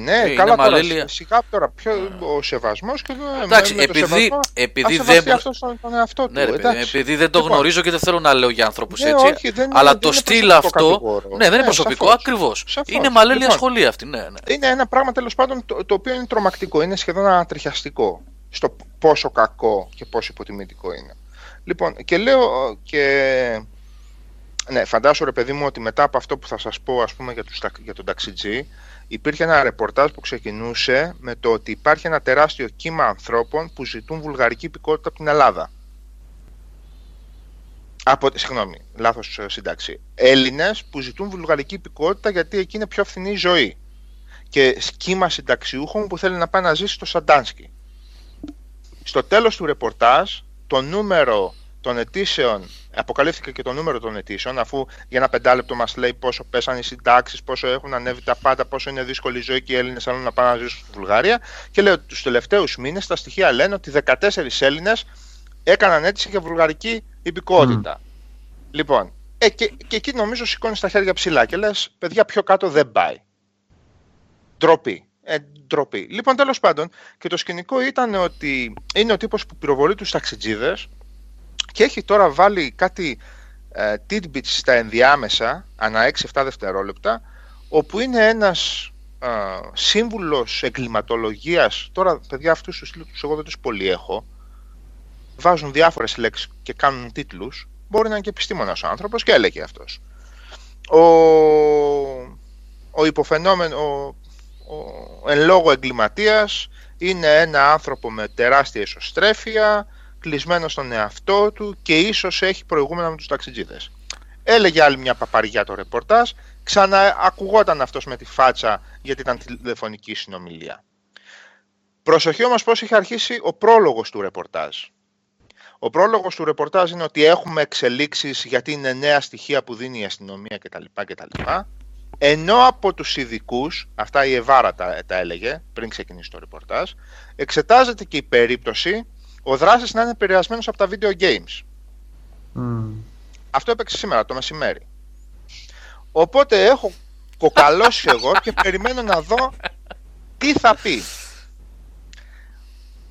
ναι, Είναι καλά τώρα. μαλέλια. Σιγά τώρα, ποιο, ο σεβασμός και με- Εντάξει, με το επειδή- σεβασμό, επειδή ας σεβαστεί δεν- αυτός τον, τον εαυτό του. Ναι, ρε παιδί, εντάξει. επειδή δεν το Λοιπόν, γνωρίζω και δεν θέλω να λέω για ανθρώπους Ναι, έτσι. όχι, δεν είναι- αλλά δεν το είναι στυλ προσωπικό αυτό. κατηγορώ. Ναι, δεν είναι Ναι, προσωπικό, σαφώς. ακριβώς. Σαφώς. Είναι μαλέλια Λοιπόν, σχολεία αυτή, ναι. ναι. Είναι ένα πράγμα τέλος πάντων το, το οποίο είναι τρομακτικό, είναι σχεδόν ανατριχιαστικό στο πόσο κακό και πόσο υποτιμητικό είναι. Λοιπόν, και λέω και... Ναι, φαντάσου ρε παιδί μου ότι μετά από αυτό που θα σας πω ας πούμε για, τους, για τον ταξιτζή υπήρχε ένα ρεπορτάζ που ξεκινούσε με το ότι υπάρχει ένα τεράστιο κύμα ανθρώπων που ζητούν βουλγαρική υπηκότητα από την Ελλάδα. Από, συγγνώμη, λάθος ε, σύνταξη. Έλληνες που ζητούν βουλγαρική υπηκότητα γιατί εκεί είναι πιο φθηνή η ζωή. Και κύμα συνταξιούχων που θέλει να πάει να ζήσει στο Σαντάνσκι. Στο τέλος του ρεπορτάζ, το νούμερο των αιτήσεων, αποκαλύφθηκε και το νούμερο των αιτήσεων, αφού για ένα πεντάλεπτο μας λέει πόσο πέσανε οι συντάξεις, πόσο έχουν ανέβει τα πάντα, πόσο είναι δύσκολη η ζωή και οι Έλληνες θέλουν να πάνε να ζήσουν στη Βουλγαρία. Και λέει ότι τους τελευταίους μήνες τα στοιχεία λένε ότι 14 Έλληνες έκαναν αίτηση για βουλγαρική υπηκότητα. Λοιπόν, ε, και, και εκεί νομίζω σηκώνεις τα χέρια ψηλά και λες, παιδιά, πιο κάτω δεν πάει. Ντροπή. Ε, ντροπή. Λοιπόν, τέλος πάντων, και το σκηνικό ήταν ότι είναι ο τύπος που πυροβολεί τους ταξιτζίδες και έχει τώρα βάλει κάτι ε, tidbits στα ενδιάμεσα, ανά 6-7 δευτερόλεπτα, όπου είναι ένας ε, σύμβουλος εγκληματολογίας, τώρα παιδιά αυτούς τους τίτλους εγώ δεν τους πολύ έχω, βάζουν διάφορες λέξεις και κάνουν τίτλους, μπορεί να είναι και επιστήμονας ο άνθρωπος και έλεγε αυτός. Ο, ο υποφαινόμενο, ο, ο εν λόγω εγκληματίας είναι ένα άνθρωπο με τεράστια ισοστρέφεια, κλεισμένο στον εαυτό του και ίσως έχει προηγούμενα με τους ταξιτζίδες. Έλεγε άλλη μια παπαριά το ρεπορτάζ, ξαναακουγόταν αυτός με τη φάτσα γιατί ήταν τηλεφωνική συνομιλία. Προσοχή όμως πώς είχε αρχίσει ο πρόλογος του ρεπορτάζ. Ο πρόλογος του ρεπορτάζ είναι ότι έχουμε εξελίξεις γιατί είναι νέα στοιχεία που δίνει η αστυνομία κτλ. κτλ. Ενώ από τους ειδικούς, αυτά η Εβάρα τα, τα έλεγε πριν ξεκινήσει το ρεπορτάζ, εξετάζεται και η περίπτωση ο δράσης να είναι επηρεασμένος από τα video games. Αυτό έπαιξε σήμερα το μεσημέρι. Οπότε έχω κοκαλώσει εγώ και περιμένω να δω τι θα πει.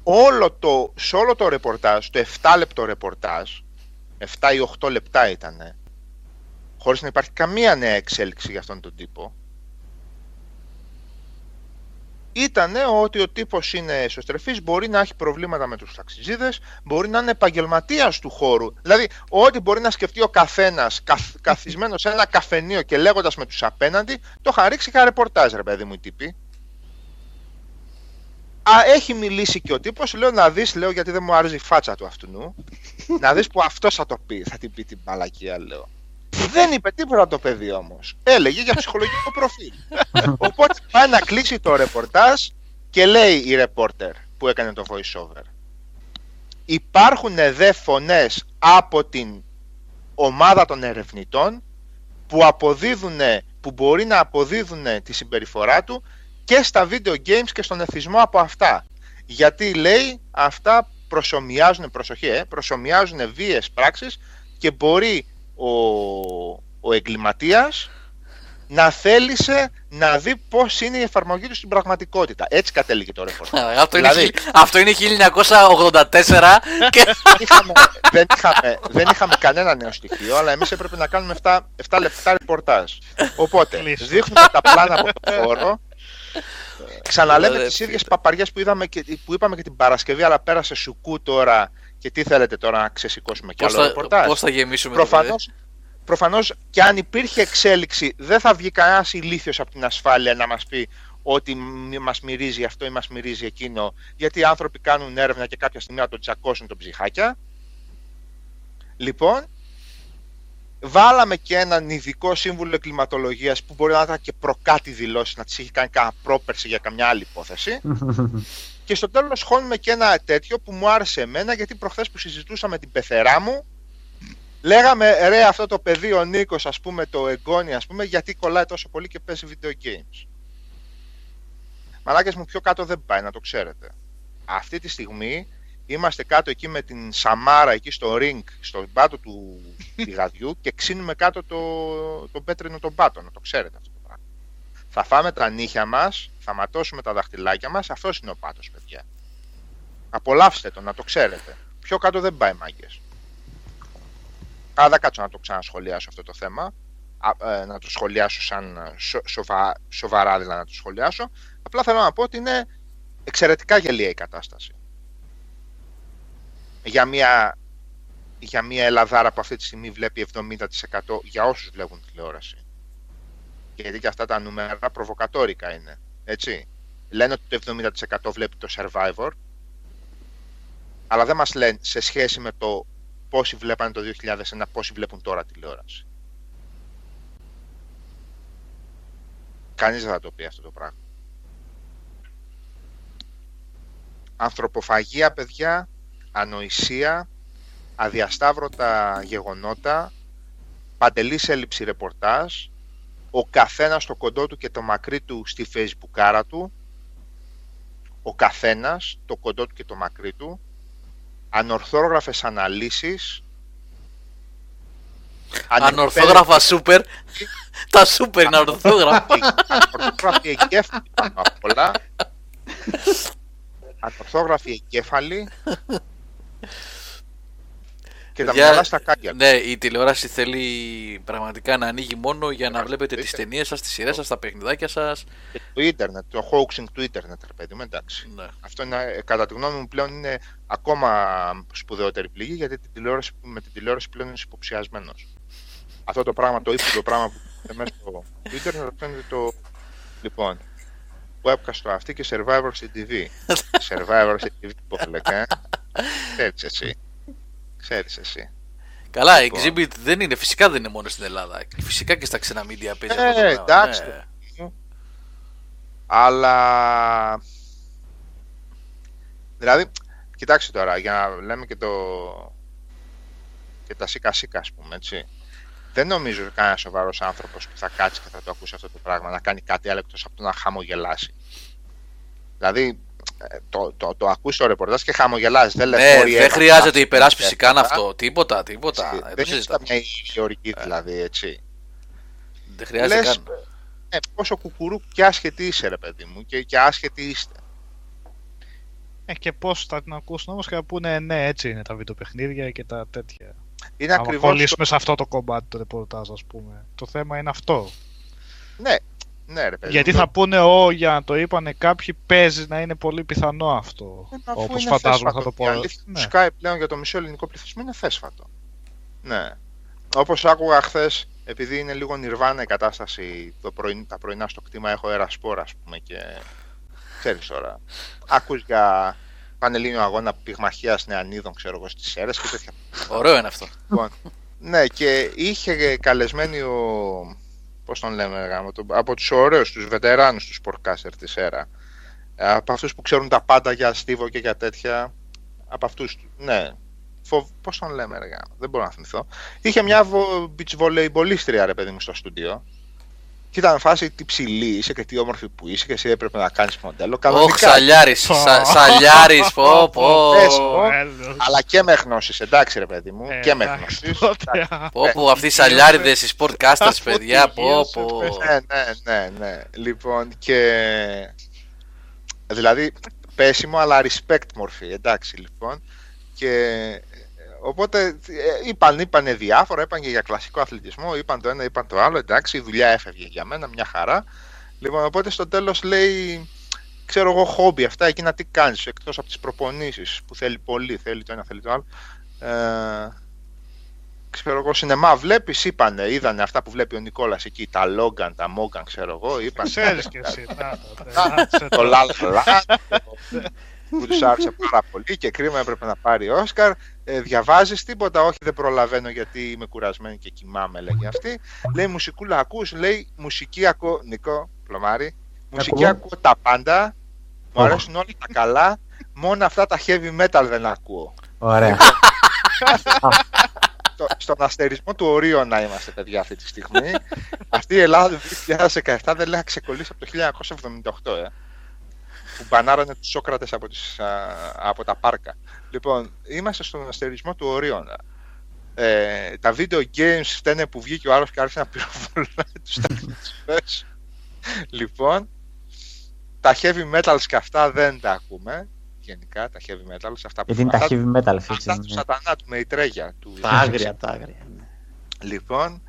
Όλο το, σε όλο το ρεπορτάζ, το 7 λεπτό ρεπορτάζ, 7 ή 8 λεπτά ήταν, χωρίς να υπάρχει καμία νέα εξέλιξη για αυτόν τον τύπο, ήταν ότι ο τύπος είναι εσωστρεφής, μπορεί να έχει προβλήματα με τους ταξιζίδες, μπορεί να είναι επαγγελματίας του χώρου. Δηλαδή, ό,τι μπορεί να σκεφτεί ο καθένας καθ, καθισμένος σε ένα καφενείο και λέγοντας με τους απέναντι, το είχα ρίξει είχα ρεπορτάζ, ρε παιδί μου, η τύπη. Α, έχει μιλήσει και ο τύπος, λέω να δεις, λέω γιατί δεν μου άρεσε η φάτσα του αυτού να δεις που αυτό θα το πει, θα την πει την παλακία, λέω. Δεν είπε τίποτα το παιδί όμως. Έλεγε για ψυχολογικό προφίλ. Οπότε πάει να κλείσει το ρεπορτάζ και λέει η ρεπόρτερ που έκανε το voice over. Υπάρχουν δε φωνές από την ομάδα των ερευνητών που αποδίδουν, που μπορεί να αποδίδουν τη συμπεριφορά του και στα video games και στον εθισμό από αυτά. Γιατί λέει αυτά προσωμιάζουν, προσοχή, ε, προσωμιάζουν βίες πράξεις και μπορεί ο, ο εγκληματίας να θέλησε να δει πώς είναι η εφαρμογή του στην πραγματικότητα. Έτσι κατέληγε το ρεπορτάζ. αυτό, δηλαδή, είναι, αυτό είναι 1984 και... δεν, είχαμε, δεν, είχαμε, κανένα νέο στοιχείο, αλλά εμείς έπρεπε να κάνουμε 7, 7 λεπτά ρεπορτάζ. Οπότε, δείχνουμε τα πλάνα από το χώρο. Ξαναλέμε τις ίδιες παπαριές που, που είπαμε και την Παρασκευή, αλλά πέρασε σουκού τώρα και τι θέλετε τώρα να ξεσηκώσουμε κι άλλο θα, ρεπορτάζ; Πώς θα γεμίσουμε προφανώς, προφανώς και αν υπήρχε εξέλιξη δεν θα βγει κανένας ηλίθιος από την ασφάλεια να μας πει ότι μας μυρίζει αυτό ή μας μυρίζει εκείνο γιατί οι άνθρωποι κάνουν έρευνα και κάποια στιγμή να το τσακώσουν το ψυχάκια. Λοιπόν, βάλαμε και έναν ειδικό σύμβουλο κλιματολογίας που μπορεί να ήταν και προκάτι δηλώσεις να τις έχει κάνει κανένα πρόπερση για καμιά άλλη υπόθεση Και στο τέλος χώνουμε και ένα τέτοιο που μου άρεσε εμένα γιατί προχθές που συζητούσαμε την πεθερά μου λέγαμε ρε αυτό το παιδί ο Νίκος ας πούμε το εγγόνι ας πούμε γιατί κολλάει τόσο πολύ και παίζει video games. Μαλάκες μου πιο κάτω δεν πάει να το ξέρετε. Αυτή τη στιγμή είμαστε κάτω εκεί με την Σαμάρα εκεί στο ring, στο πάτο του πηγαδιού και ξύνουμε κάτω το, το πέτρινο τον πάτο, να το ξέρετε αυτό. Θα φάμε τα νύχια μας, θα ματώσουμε τα δαχτυλάκια μας, αυτός είναι ο πάτος, παιδιά. Απολαύστε το, να το ξέρετε. Πιο κάτω δεν πάει, μάγκες. Αλλά δεν κάτσω να το ξανασχολιάσω αυτό το θέμα. Ε, να το σχολιάσω σαν σοβα, σοβαρά, δηλαδή να το σχολιάσω. Απλά θέλω να πω ότι είναι εξαιρετικά γελία η κατάσταση. Για μια για μια Ελλαδάρα που αυτή τη στιγμή βλέπει 70% για όσους βλέπουν τηλεόραση. Γιατί και αυτά τα νούμερα προβοκατόρικα είναι. Έτσι. Λένε ότι το 70% βλέπει το Survivor, αλλά δεν μας λένε σε σχέση με το πόσοι βλέπανε το 2001, πόσοι βλέπουν τώρα τηλεόραση. Κανείς δεν θα το πει αυτό το πράγμα. Ανθρωποφαγία, παιδιά, ανοησία, αδιασταύρωτα γεγονότα, παντελής έλλειψη ρεπορτάζ, ο καθένας το κοντό του και το μακρύ του στη facebook του, ο καθένας το κοντό του και το μακρύ του, ανορθόγραφες αναλύσεις, Ανορθόγραφα σούπερ. Τα σούπερ είναι ανορθόγραφα. Ανορθόγραφοι εγκέφαλοι πάνω απ' όλα. Ανορθόγραφοι εγκέφαλοι. Και τα μυαλά στα κάκια. Ναι, η τηλεόραση θέλει πραγματικά να ανοίγει μόνο για να βλέπετε τις ταινίες σας, τις σειρές σας, τα παιχνιδάκια σας. Και το ίντερνετ, το hoaxing του ίντερνετ, ρε παιδί μου, εντάξει. Ναι. Αυτό είναι, κατά τη γνώμη μου πλέον είναι ακόμα σπουδαιότερη πληγή γιατί την τηλεόραση, με την τηλεόραση πλέον είναι υποψιασμένος αυτό το πράγμα, το ύπουλο πράγμα που είναι μέσα στο ίντερνετ, αυτό είναι το. Λοιπόν, webcast στο αυτή και Survivor στην TV. Survivor στην TV, που λέγα. Ξέρεις εσύ. Ξέρεις εσύ. Καλά, λοιπόν. Exhibit δεν είναι, φυσικά δεν είναι μόνο στην Ελλάδα. Φυσικά και στα ξένα media παίζει ε, αυτό το εντάξει. Ναι. Αλλά... Δηλαδή, κοιτάξτε τώρα, για να λέμε και το... και τα σίκα σίκα, ας πούμε, έτσι δεν νομίζω ότι κανένας σοβαρός άνθρωπος που θα κάτσει και θα το ακούσει αυτό το πράγμα να κάνει κάτι άλλο εκτός από το να χαμογελάσει. Δηλαδή, ε, το, το, το ακούς το ρεπορτάζ και χαμογελάζει. Δεν, ναι, δεν χρειάζεται υπεράσπιση καν αυτό. Τίποτα, τίποτα. Δεν είναι μια ιδιορική δηλαδή, έτσι. Δεν χρειάζεται Λες, καν. Ε, πόσο κουκουρού και άσχετη είσαι, ρε παιδί μου, και, και άσχετη είστε. Ε, και πώς θα την ακούσουν όμως και να πούνε ναι, έτσι είναι τα βιντεοπαιχνίδια και τα τέτοια. Είναι ακριβώς το... σε αυτό το κομμάτι το ρεπορτάζ, ας πούμε. Το θέμα είναι αυτό. Ναι, ναι ρε παιδί. Γιατί θα πούνε, Ω, για να το είπανε κάποιοι, παίζει να είναι πολύ πιθανό αυτό. Ε, Όπως φαντάζομαι θα το πω. Η ναι. Sky πλέον για το μισό ελληνικό πληθυσμό είναι θέσφατο. Ναι. Όπως άκουγα χθες, επειδή είναι λίγο νιρβάνα η κατάσταση το πρωί, τα πρωινά στο κτήμα, έχω αερασπόρα, ας πούμε, και ξέρεις τώρα. Ακούς για πανελλήνιο αγώνα πυγμαχίας νεανίδων, ξέρω εγώ, στις αίρε και τέτοια. Ωραίο είναι αυτό. Λοιπόν, ναι, και είχε καλεσμένοι ο. Πώς τον λέμε, γάμο, από τους ωραίους, τους βετεράνους τους σπορκάστερ της αίρα. Από αυτούς που ξέρουν τα πάντα για στίβο και για τέτοια. Από αυτούς. Ναι. Φοβ... Πώς τον λέμε, ρε, γάμο, δεν μπορώ να θυμηθώ. Είχε μια beach volley ρε παιδί μου, στο στούντιο. Και ήταν φάση τι ψηλή είσαι και τι όμορφη που είσαι και εσύ έπρεπε να κάνεις μοντέλο. Όχι, σαλιάρης. Σαλιάρης, πω, πω. Αλλά και με γνώσεις, εντάξει ρε παιδί μου. Και με γνώσεις. Πω, πω, αυτοί οι σαλιάριδες, οι sportcasters, παιδιά. Πω, πω. Ναι, ναι, ναι, ναι. Λοιπόν, και. Δηλαδή, πέσιμο, αλλά respect μορφή. Εντάξει, λοιπόν. Και Οπότε ε, είπαν, είπαν διάφορα, είπαν και για κλασικό αθλητισμό, είπαν το ένα, είπαν το άλλο, εντάξει, η δουλειά έφευγε για μένα, μια χαρά. Λοιπόν, οπότε στο τέλος λέει, ξέρω εγώ, χόμπι αυτά, εκείνα τι κάνεις, εκτός από τις προπονήσεις που θέλει πολύ, θέλει το ένα, θέλει το άλλο. Ε, ξέρω εγώ, σινεμά βλέπεις, είπανε, είδανε αυτά που βλέπει ο Νικόλας εκεί, τα Λόγκαν, τα Μόγκαν, ξέρω εγώ, είπαν. Ξέρεις και εσύ, το Λάλα, που τους άρεσε πάρα πολύ και κρίμα έπρεπε να πάρει Όσκαρ. Ε, Διαβάζεις τίποτα, όχι δεν προλαβαίνω γιατί είμαι κουρασμένη και κοιμάμαι, λέγει αυτή. Λέει μουσικούλα ακούς, λέει μουσική ακούω, Νικό, πλωμάρι, μουσική ακούω τα πάντα, μου αρέσουν όλα τα καλά, μόνο αυτά τα heavy metal δεν ακούω. Ωραία. στον αστερισμό του ορίου να είμαστε παιδιά αυτή τη στιγμή. Αυτή η Ελλάδα του 2017 δεν λέει να ξεκολλήσει από το 1978. Ε που μπανάρανε τους Σόκρατες από, τις, από τα πάρκα. Λοιπόν, είμαστε στον αστερισμό του Ορίωνα. Ε, τα video games φταίνε που βγήκε ο άλλος και άρχισε να πυροβολάει τους ταξιτζές. λοιπόν, τα heavy metals και αυτά δεν τα ακούμε. Γενικά, τα heavy metals. Αυτά που Γιατί είναι τα heavy metal, Αυτά του σατανά, του Μεϊτρέγια. Του τα άγρια, τα άγρια. Ναι. Λοιπόν,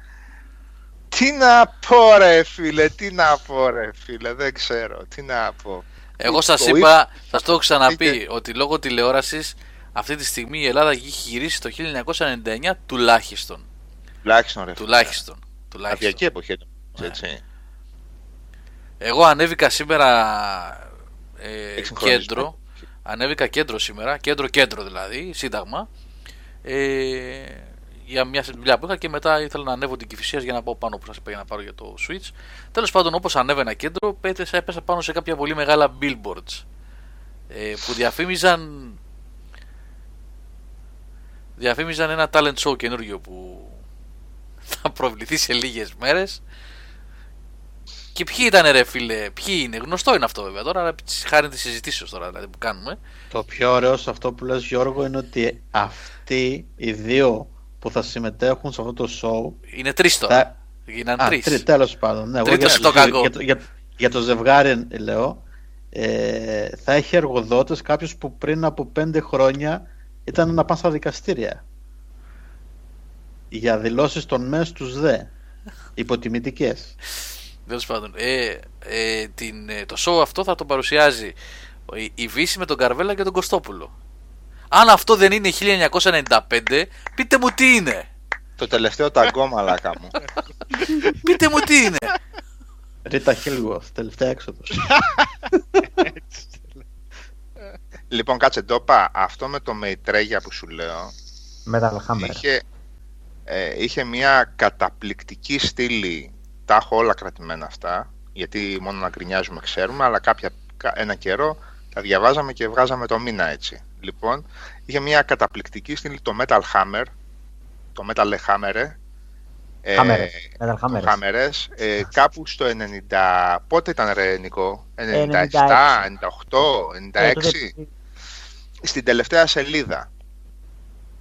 τι να πω ρε φίλε, τι να πω ρε φίλε, δεν ξέρω, τι να πω. Εγώ σας είπα, σα το έχω ξαναπεί, ότι λόγω τηλεόρασης Αυτή τη στιγμή η Ελλάδα έχει γυρίσει το 1999 τουλάχιστον. Τουλάχιστον ρε. Τουλάχιστον. τουλάχιστον. Αδιακή εποχή. Ναι. Έτσι. Εγώ ανέβηκα σήμερα ε, Εξυγχρονισμό. κέντρο. Ανέβηκα κέντρο σήμερα, κέντρο-κέντρο δηλαδή, σύνταγμα. Ε, για μια δουλειά που είχα και μετά ήθελα να ανέβω την Κηφισίας για να πάω πάνω που σας είπα για να πάρω για το Switch. Τέλος πάντων όπως ανέβαινα κέντρο έπεσα, έπεσα πάνω σε κάποια πολύ μεγάλα billboards ε, που διαφήμιζαν διαφήμιζαν ένα talent show καινούργιο που θα προβληθεί σε λίγες μέρες και ποιοι ήταν ρε φίλε, ποιοι είναι, γνωστό είναι αυτό βέβαια τώρα, αλλά χάρη της συζητήσεως τώρα δηλαδή που κάνουμε. Το πιο ωραίο σε αυτό που λες Γιώργο είναι ότι αυτοί οι δύο που θα συμμετέχουν σε αυτό το show Είναι τρεις τώρα, θα... γίναν Α, τρεις. τρι, τέλος πάντων. Ναι, εγώ Τρίτος για, στο για, κακό. για, το- για, για το ζευγάρι λέω ε, θα έχει εργοδότες κάποιος που πριν από πέντε χρόνια ήταν να πάνε στα δικαστήρια για δηλώσεις των μεν στους δε υποτιμητικές Τέλος πάντων, ε, ε, την, ε, το show αυτό θα το παρουσιάζει η, η Βύση με τον Καρβέλα και τον Κωστόπουλο. Αν αυτό δεν είναι 1995, πείτε μου τι είναι. Το τελευταίο ταγκό μαλάκα μου. Πείτε μου τι είναι. Ρίτα Χίλγουαθ, τελευταία έξοδος λοιπόν, κάτσε το είπα. Αυτό με το Μεϊτρέγια που σου λέω Metal Hammer. είχε, ε, είχε μια καταπληκτική στήλη. Τα έχω όλα κρατημένα αυτά. Γιατί μόνο να γκρινιάζουμε ξέρουμε, αλλά κάποια, κα- ένα καιρό τα διαβάζαμε και βγάζαμε το μήνα έτσι. Λοιπόν, είχε μια καταπληκτική στήλη το Metal Hammer. Το Metal Hammer. Ε, Hammer. Metal το Hammer. Hammers, ε, κάπου στο 90. Πότε ήταν ρε Νικό, 97, 98, 96. Ε, τότε- στην τελευταία σελίδα.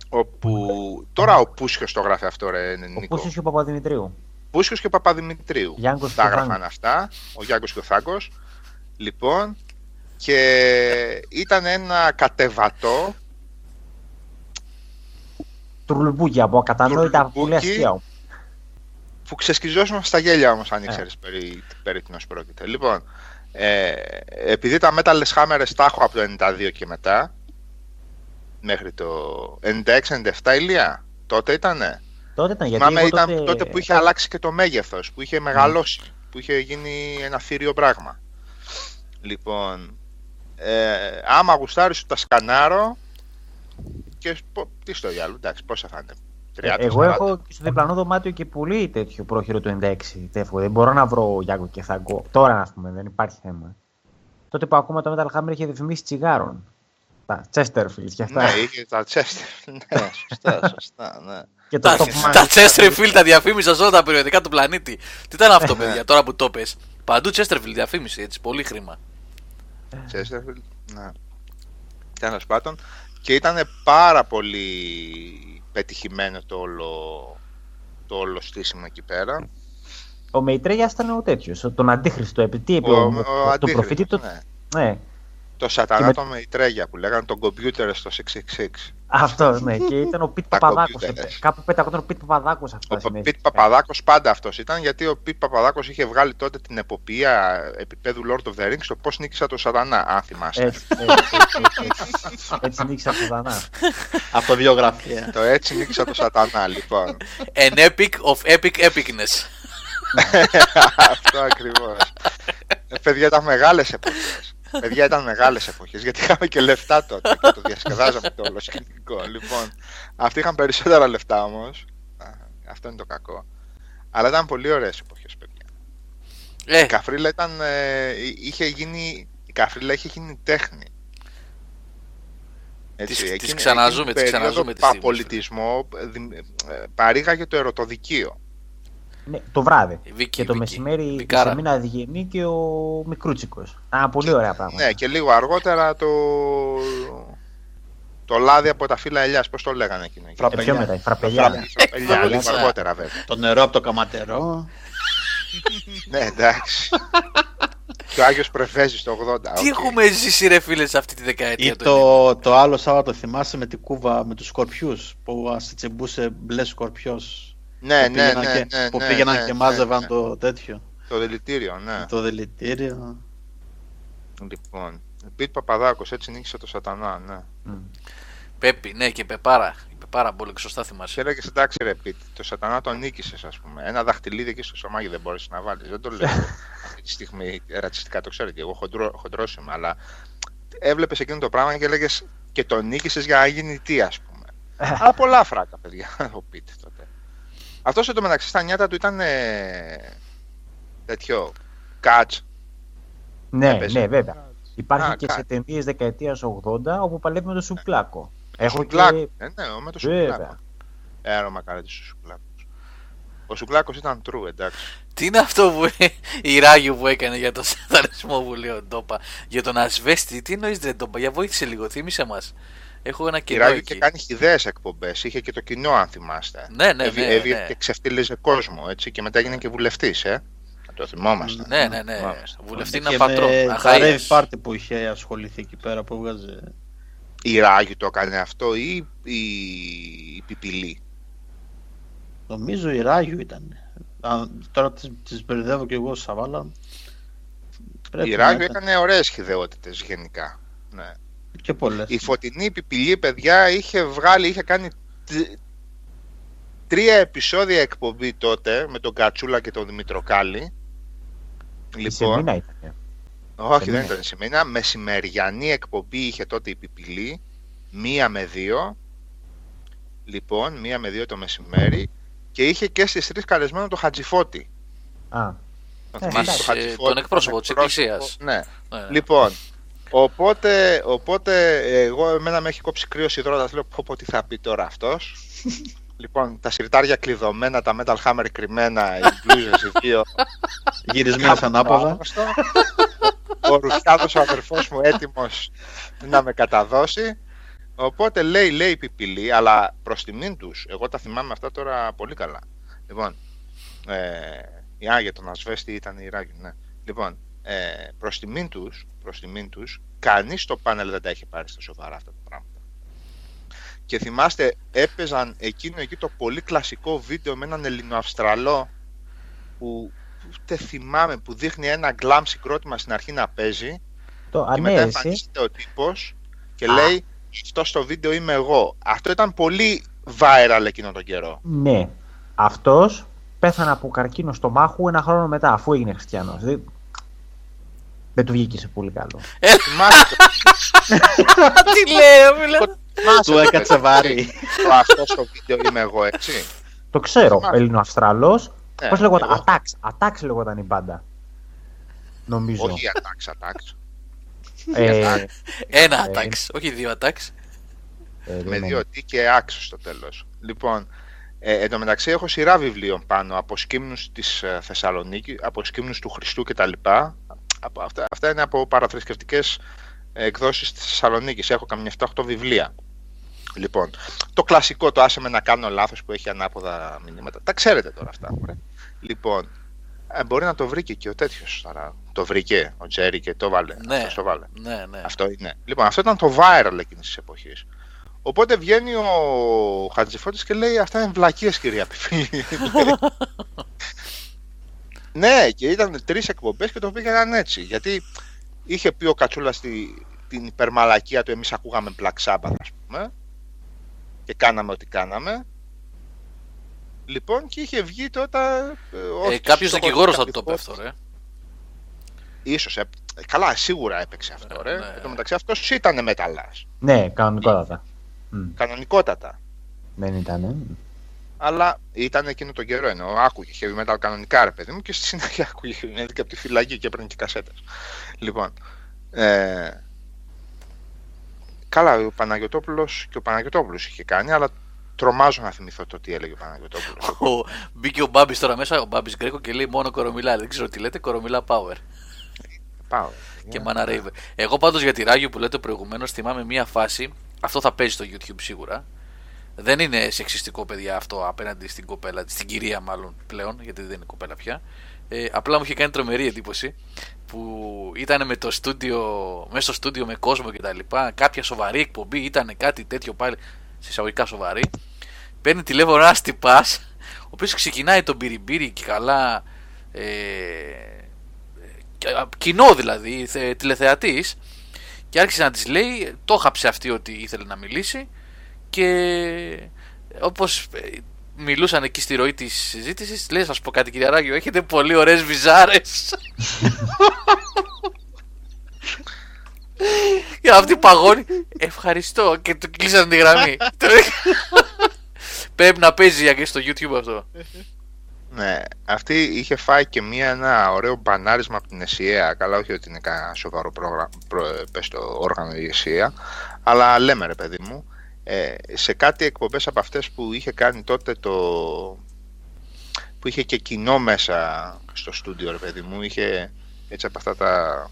Όπου τώρα ο Πούσιος το γράφει αυτό, ρε Ο Νικό. Πούσιος και ο Παπαδημητρίου. Πούσιος και ο Παπαδημητρίου. Γιάνγκος Τα και ο έγραφαν Θάγκος. αυτά, ο Γιάνγκος και ο Θάγκος. Λοιπόν, και ήταν ένα κατεβατό Τουρλουμπούκι από ακατανόητα Τουρλουμπούκι. πολύ αστεία. που ξεσκιζόσουν στα γέλια όμως αν Ε. ήξερες περί, περί τίνος πρόκειται. Λοιπόν, ε, επειδή τα Metal Hammers τα έχω από το 92 και μετά, μέχρι το 96-97 ηλία, τότε ήτανε. Τότε ήταν γιατί Θυμάμαι εγώ ήταν τότε... τότε... που είχε αλλάξει και το μέγεθος, που είχε μεγαλώσει, που είχε γίνει ένα θύριο πράγμα. Λοιπόν, ε, άμα γουστάρεις τα σκανάρω και πο- τι στο διάλογο, εντάξει, πόσα θα είναι. 30, Εγώ 40. έχω και στο διπλανό δωμάτιο και πολύ τέτοιο πρόχειρο του 96. Τέφο. Δεν μπορώ να βρω Γιάνγκο και Θαγκό. Τώρα, ας πούμε, δεν υπάρχει θέμα. Τότε που ακόμα το Metal Hammer είχε διαφημίσει τσιγάρων. Τα Chesterfield και αυτά. Ναι, είχε τα Chester. ναι, σωστά, σωστά, ναι. Και το Τα, Top Man. τα Chesterfield τα διαφήμιζαν σε όλα τα περιοδικά του πλανήτη. Τι ήταν αυτό, παιδιά, τώρα που το πες. Παντού Chesterfield διαφήμιση, έτσι, πολύ χρήμα. Chesterfield, ναι. Τέλος πάντων. Και ήταν πάρα πολύ πετυχημένο το όλο, το όλο στήσιμο εκεί πέρα. Ο Μεϊτρέγιας ήταν ο τέτοιος. Τον αντίχρηστο. επί- Τι είπε Ο, ο, ο, το αντίχρηστος, προφήτη. Το... ναι. Ναι, Το σατανά με- το Μεϊτρέγια που λέγανε τον κομπιούτερ στο 666. αυτός ναι. και ήταν ο Πιτ Τα Παπαδάκος. κομπιούτερες. Κάπου πέταγόταν ο Πιτ Παπαδάκος αυτά. Ο συνέχεια. Πιτ Παπαδάκος πάντα αυτός ήταν γιατί ο Πιτ Παπαδάκος είχε βγάλει τότε την εποπία επίπεδου Lord of the Rings το πώς νίκησα το σατανά, αν θυμάστε. Έτσι, έτσι, έτσι, έτσι. Έτσι νίκησα το Δανά. Αυτοβιογραφία Το έτσι νίκησα το σατανά, λοιπόν. An epic of epic epicness. Αυτό ακριβώς. Ε, παιδιά ήταν μεγάλες εποχές. Παιδιά ήταν μεγάλες εποχές γιατί είχαμε και λεφτά τότε και το διασκεδάζαμε το όλο σκηνικό. Λοιπόν, αυτοί είχαν περισσότερα λεφτά όμως. Α, Αυτό είναι το κακό. Αλλά ήταν πολύ ωραίες εποχές, παιδιά. Ε, Η καφρίλα ήταν, ε, είχε γίνει, η καφρίλα είχε γίνει τέχνη. Τις- τις εκείνη- ξαναζούμε, εκείνη τις την περίοδο ξαναζούμε τις στιγμές, Πολιτισμό ε, δη- ε, παρήγαγε το ερωτοδικείο. Ναι, το βράδυ. η Βίκη, Και η το Βίκη. μεσημέρι η Βικάρα. Σεμίνα Διγενή και ο Μικρούτσικος. Α, πολύ ωραία πράγματα. Ναι, και λίγο αργότερα το. Το λάδι από τα φύλλα ελιάς, πώς το λέγανε εκείνο. εκεί. Ε, πιο μετά, η φραπελιά. Φραπ- φραπελιά, λίγο Φραπελιά. αργότερα βέβαια. Το νερό από το καματερό ναι, εντάξει. και ο Άγιος Πρεφέζης το 80. Τι οκ. έχουμε ζήσει ρε φίλε σε αυτή τη Ή δεκαετία του το, το άλλο Σάββατο θυμάσαι με την κούβα με τους σκορπιούς που ας τσιμπούσε μπλε σκορπιός Ναι, που ναι, πήγαιναν ναι, και, ναι, που ναι, πήγαιναν ναι, και ναι, μάζευαν ναι. το τέτοιο Το δηλητήριο, ναι. το δηλητήριο Λοιπόν, Πιτ Παπαδάκος, έτσι νίκησε το σατανά, ναι. Μμ. Πέπι, ναι, και Πεπάρα. Η Πεπάρα πολύ σωστά Και θυμάσαι. έλεγε εντάξει ρε Πιτ, το σατανά τον νίκησες, ας πούμε. Ένα δαχτυλίδι εκεί στο σωμάκι δεν μπορείς να βάλεις. Δεν το λέω αυτή τη στιγμή ρατσιστικά, το ξέρετε. Εγώ χοντρό, χοντρός είμαι, αλλά έβλεπες εκείνο το πράγμα και έλεγες και τον νίκησες για να γίνει τι, ας πούμε. αλλά πολλά φράκα, παιδιά, ο Πιτ τότε. Αυτός εντωμεταξύ στα νιάτα του ήταν ε, τέτοιο. Κατ. Ναι, Έπαιζε. ναι, βέβαια. Υπάρχει Α, και κάτι. σε ταινίες δεκαετίας 80 όπου παλεύει με τον Σουκλάκο. Έχω Σουκλάκο. και. Ε, ναι, με το Σουκλάκο. Βέβαια. Έρωμα καρέτη ο Σουκλάκο. Ο Σουκλάκος ήταν true, εντάξει. Τι είναι αυτό που η Ράγιο που έκανε για τον σατανισμό που λέει ο Ντόπα. Για τον Ασβέστη, τι εννοείς δεν Ντόπα, για βοήθησε λίγο, θύμισε μας. Έχω ένα Η κενό Ράγιο εκεί. και κάνει χιδαίε εκπομπές. Είχε και το κοινό, αν θυμάστε. Ναι, ναι, Έβη- ναι, Έβγαινε ναι. και ξεφτύλιζε κόσμο, έτσι. Και μετά έγινε και βουλευτής, ε. Να το θυμόμαστε. Ναι, ναι, ναι. Θυμόμαστε. Βουλευτή Και είναι πατρόν. με τα αχαΐας. rave party που είχε ασχοληθεί εκεί πέρα που έβγαζε. Η Ράγιο το έκανε αυτό ή η, η Πιπιλή. Νομίζω η Ράγιο ήταν. Α, τώρα τις, τις μπερδεύω και εγώ Σαβάλα. Πρέπει Η να Ράγιο ήταν. έκανε ωραίες χιδεότητες γενικά. Ναι. Και πολλές. Η φωτεινή Πιπιλή, παιδιά, είχε βγάλει, είχε κάνει τ- τρία επεισόδια εκπομπή τότε με τον Κατσούλα και τον Δημητροκάλη. Η Σεμίνα ήταν. Όχι, Σε δεν μήνα. ήταν σε μήνα. Μεσημεριανή εκπομπή είχε τότε η Πιπηλή. Μία με δύο. Λοιπόν, μία με δύο το μεσημέρι. Και είχε και στις τρεις καλεσμένο το Χατζηφώτη. Α, Τον Ε, θυμάσαι εντάξει. το Χατζηφώτη, Τον εκπρόσωπο της εκπρόσωπο- Εκκλησίας. Ναι. Ναι. Λοιπόν, οπότε, οπότε εγώ εμένα με έχει κόψει κρύος υδρότας. Λέω πω πω τι θα πει τώρα αυτός. λοιπόν, τα σιρτάρια κλειδωμένα, τα Metal Hammer κρυμμένα, οι μπλούζες οι δύο. Γυρισμένες ανάποδα. Άγνωστο. Ο Ρουφιάδος ο αδερφός μου έτοιμος να με καταδώσει. Οπότε λέει, λέει η Πιπηλή, αλλά προς τιμήν τους, εγώ τα θυμάμαι αυτά τώρα πολύ καλά. Λοιπόν, ε, η Άγια τον Ασβέστη ήταν η Ράγιο, ναι. Λοιπόν, ε, προς τιμήν τους, προς τιμήν τους, κανείς στο πάνελ δεν τα είχε πάρει στα σοβαρά αυτά τα πράγματα. Και θυμάστε, έπαιζαν εκείνο εκεί το πολύ κλασικό βίντεο με έναν Ελληνοαυστραλό που ούτε θυμάμαι που δείχνει ένα γκλάμ συγκρότημα στην αρχή να παίζει το και μετά ανέρεση. εμφανίζεται ο τύπος και λέει αυτό στο βίντεο είμαι εγώ. Αυτό ήταν πολύ viral εκείνο τον καιρό. Ναι. Αυτός πέθανε από καρκίνο στο μάχου ένα χρόνο μετά, αφού έγινε χριστιανός. Δεν... δεν του βγήκε σε πολύ καλό. Θυμάστε Τι λέω, φίλε. θυμάστε Του το έκατσε παιδί, βάρη. το Αυτός στο βίντεο είμαι εγώ, έτσι. Το ξέρω, Θυμάσαι. Έλληνο-Αυστραλό. Ναι, Πώς λεγόταν, εγώ. Ατάξ. Ατάξ λεγόταν η μπάντα. Νομίζω. Όχι attacks, attacks. Ε, Ένα Ε, attacks, όχι δύο attacks. ε, με δεν δύο τι και άξιο στο τέλος. Λοιπόν, ε, εν τω μεταξύ έχω σειρά βιβλίων πάνω από σκύμνους της ε, Θεσσαλονίκη, από σκύμνους του Χριστού κτλ. Από, αυτά, αυτά είναι από παραθρησκευτικές ε, εκδόσεις της Θεσσαλονίκης. Έχω καμιά 7-8 βιβλία. Λοιπόν, το κλασικό το άσε με να κάνω λάθος που έχει ανάποδα μηνύματα. Τα ξέρετε τώρα αυτά. Ωραία. Λοιπόν, ε, μπορεί να το βρήκε και ο τέτοιος τώρα. Το βρήκε ο Τζέρι και το βάλε. Ναι. Αυτός το βάλε. Ναι, ναι. Αυτό είναι. Λοιπόν, αυτό ήταν το viral εκείνης της εποχής. Οπότε βγαίνει ο Χατζηφώτης και λέει Αυτά είναι βλακίες κυρία Πιφίλη. ναι, και ήταν τρεις εκπομπές και το πήγαιναν έτσι. Γιατί είχε πει ο Κατσούλας στη, την υπερμαλακία του εμείς ακούγαμε Black Sabbath, ας πούμε. Και κάναμε ό,τι κάναμε. Λοιπόν, και είχε βγει τότε. Ε, όχι, Ε, Κάποιος στο δικηγόρος θα χωριό το πει αυτό, ρε. Ίσως, ε, καλά, σίγουρα έπαιξε αυτό, ρε. Ε, ναι. Εν τω μεταξύ αυτός ήταν μεταλλάς. Ναι, κανονικότατα. Μμ, Κανονικότατα. Δεν ήταν. Ε. Αλλά ήταν εκείνο τον καιρό εννοώ. Άκουγε heavy metal κανονικά, ρε παιδί μου, και στη συνέχεια άκουγε heavy metal και από τη φυλακή και έπαιρνε και κασέτες. Λοιπόν. Ε, καλά, ο Παναγιωτόπουλος και ο Παναγιωτόπουλος είχε κάνει, αλλά τρομάζω να θυμηθώ το τι έλεγε ο Παναγιωτόπουλος. Ο- Μπήκε ο Μπάμπης τώρα μέσα, ο Μπάμπης Γκρέκο και λέει μόνο κορομιλά. Δεν ξέρω τι λέτε, κορομιλά power. Πάω. Και Mana Raver. Εγώ πάντως για τη Ράγιο που λέτε προηγουμένως θυμάμαι μία φάση. Αυτό θα παίζει στο YouTube σίγουρα. Δεν είναι σεξιστικό παιδιά αυτό απέναντι στην κοπέλα, στην κυρία μάλλον πλέον, γιατί δεν είναι κοπέλα πια. Ε, απλά μου είχε κάνει τρομερή εντύπωση που ήταν με το στούντιο, μέσα στο στούντιο με κόσμο και τα λοιπά. Κάποια σοβαρή εκπομπή, ήταν κάτι τέτοιο πάλι, σε εισαγωγικά σοβαρή. Παίρνει τηλέφωνο ένας τυπάς, ο οποίος ξεκινάει τον πυριμπύρι και καλά. Ε, και- α, κοινό δηλαδή, θε, τηλεθεατής και άρχισε να της λέει, το χάψε αυτή ότι ήθελε να μιλήσει και όπως ε, μιλούσαν εκεί στη ροή της συζήτησης λέει θα σου πω κάτι κύριε Ράγιο έχετε πολύ ωραίες βυζάρες και αυτή παγώνει ευχαριστώ και του κλείσαν τη γραμμή. Πρέπει να παίζει και στο YouTube αυτό. Ναι, αυτή είχε φάει και μία, ένα ωραίο μπανάρισμα από την ΕΣΥΑ. Καλά, όχι ότι είναι κανένα σοβαρό πρόγραμμα, προ, πες το όργανο η ΕΣΥΑ, αλλά λέμε ρε παιδί μου, ε, σε κάτι εκπομπές από αυτές που είχε κάνει τότε το... που είχε και κοινό μέσα στο στούντιο ρε παιδί μου, είχε έτσι από αυτά τα,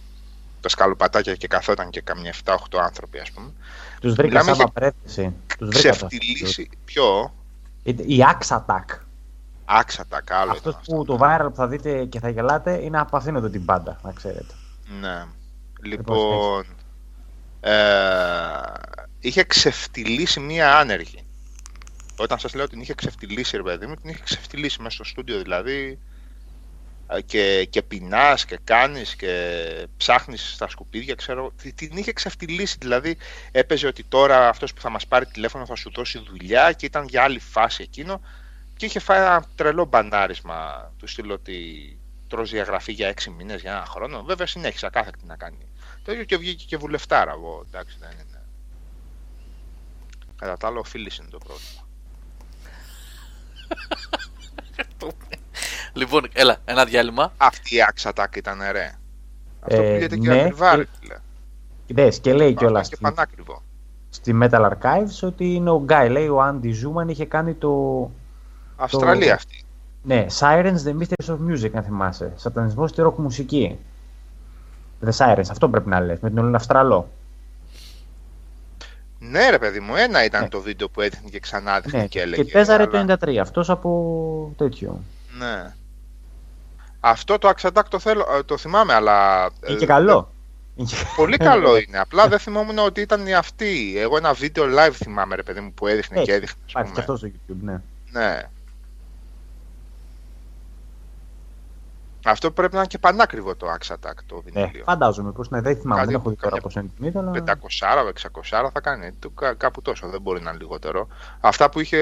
τα σκαλοπατάκια και καθόταν και καμιά 7-8 άνθρωποι ας πούμε. Τους βρήκα Μιλάμε σαν για απαραίτηση. Τους βρήκα το Ξεφτυλίσει, ποιο, Η Axe Attack. άξατα κάλο Αυτός ήταν που αυτό, το ναι. viral που θα δείτε και θα γελάτε είναι από αυτήν εδώ την πάντα, να ξέρετε. Ναι. Λοιπόν, ε, είχε ξεφτυλίσει μία άνεργη. Όταν σας λέω ότι την είχε ξεφτυλίσει, ρε παιδί μου, την είχε ξεφτυλίσει μέσα στο στούντιο, δηλαδή ε, και, και πεινάς και κάνεις και ψάχνεις στα σκουπίδια, ξέρω, τι- την είχε ξεφτυλίσει, δηλαδή έπαιζε ότι τώρα αυτός που θα μας πάρει τηλέφωνο θα σου δώσει δουλειά και ήταν για άλλη φάση εκείνο και είχε φάει ένα τρελό μπανάρισμα του στείλω ότι τρως διαγραφή για έξι μήνες, για ένα χρόνο. Βέβαια συνέχισα κάθεκτη να κάνει. Το ίδιο και βγήκε και βουλευτάρα εγώ, εντάξει δεν είναι. Κατά τα άλλα ο Φίλης είναι το πρόβλημα. λοιπόν έλα ένα διάλειμμα Αυτή η άξατακ ήταν ρε. Αυτό που Ε, λέγεται και ναι, ακριβά ρε και- φίλε. Δες, και λέει κιόλας και στη, πανάκριβο. στη Metal Archives ότι είναι ο Guy. Λέει ο Andy Zuman είχε κάνει το. Αυστραλία αυτή. Ναι, Sirens The Mysteries of Music, αν θυμάσαι. Σατανισμός στη ροκ μουσική. The Sirens, αυτό πρέπει να λες, με τον Όλυν Αυστραλό. Ναι ρε παιδί μου, ένα ήταν Ναι. το βίντεο που έδειχνε και ξανά έδειχνε Ναι, και έλεγε. και παίζαρε αλλά- το 93, αυτός από τέτοιο. Ναι. Αυτό το αξατάκ το, θέλω, ε, το θυμάμαι, αλλά... Είναι ε, και καλό. Πολύ καλό είναι. Απλά δεν θυμόμουν ότι ήταν η αυτή. Εγώ ένα βίντεο live θυμάμαι, ρε παιδί μου, που έδειχνε Έχει, και έδειχνε. ας Υπάρχει και πούμε. αυτό στο YouTube, ναι. Ναι. Αυτό πρέπει να είναι και πανάκριβο το Axe Attack το Ναι, βινίλιο. φαντάζομαι πως ναι, δεν θυμάμαι, Κάτι- δεν έχω δει τώρα κάποια- πόσο είναι η τιμή, αλλά... 500 600 θα κάνει. Το κα- Κάπου τόσο, δεν μπορεί να είναι λιγότερο. Αυτά που είχε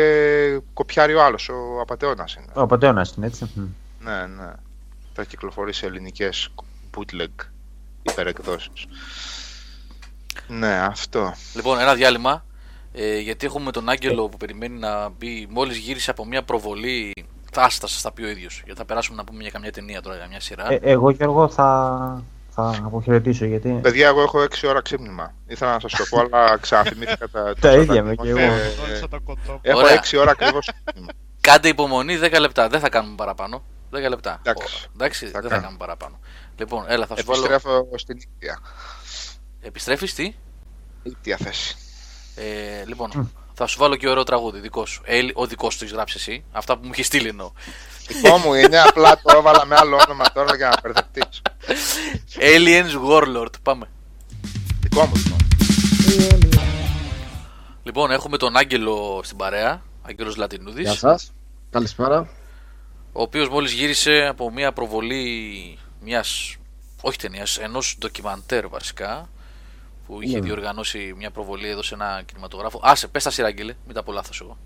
κοπιάρει ο άλλος, ο Απατεώνας είναι. Ο Πατέωνας είναι έτσι. μμ. Ναι, ναι. Θα κυκλοφορήσει σε ελληνικές bootleg υπερεκδόσεις. Ναι, αυτό. Λοιπόν, ένα διάλειμμα. Ε, γιατί έχουμε τον Άγγελο που περιμένει να μπει. Μόλις γύρισε από μια προβολή. Θα θα σα τα πει ο ίδιος. Γιατί θα περάσουμε να πούμε για καμιά ταινία τώρα, για μια σειρά. Ε, εγώ και εγώ θα, θα αποχαιρετήσω γιατί... Παιδιά, εγώ έχω 6 ώρα ξύπνημα. Ήθελα να σας το πω, αλλά ξαναθυμήθηκα τα... Τα ίδια τα- με κι ε, εγώ. ε, Δόντισα το κοτό. Έχω Ωραία. 6 ώρα ακριβώς ξύπνημα. Κάντε υπομονή 10 λεπτά. Δεν θα κάνουμε παραπάνω. 10 λεπτά. Εντάξει. Ω, Εντάξει, Θα δεν θα κάνω. κάνουμε παραπάνω. Λοιπόν, έλα, θα σου βάλω. Επιστρέφω στην ίδια. Επιστρέφεις τι; Ίδια θέση. Ε, λοιπόν, θα σου βάλω και ωραίο τραγούδι δικό σου. Ε, ο δικός σου το έχεις γράψει εσύ. Αυτά που μου είχε στείλει εννοώ. Δικό μου είναι, απλά το έβαλα με άλλο όνομα τώρα για να μπερδευτείς. Aliens Warlord. Πάμε. Δικό μου, δικό μου. Λοιπόν, έχουμε τον Άγγελο στην παρέα. Άγγελος Λατινούδης. Γεια σας. Καλησπέρα. ο οποίος μόλις γύρισε από μια προβολή μιας, όχι ταινίας, ενός ντοκιμαντέρ βασικά, που είχε Ναι. διοργανώσει μια προβολή εδώ σε ένα κινηματογράφο. Άσε, πες τα σειρά, Άγγελε, μην τα πω λάθος εγώ.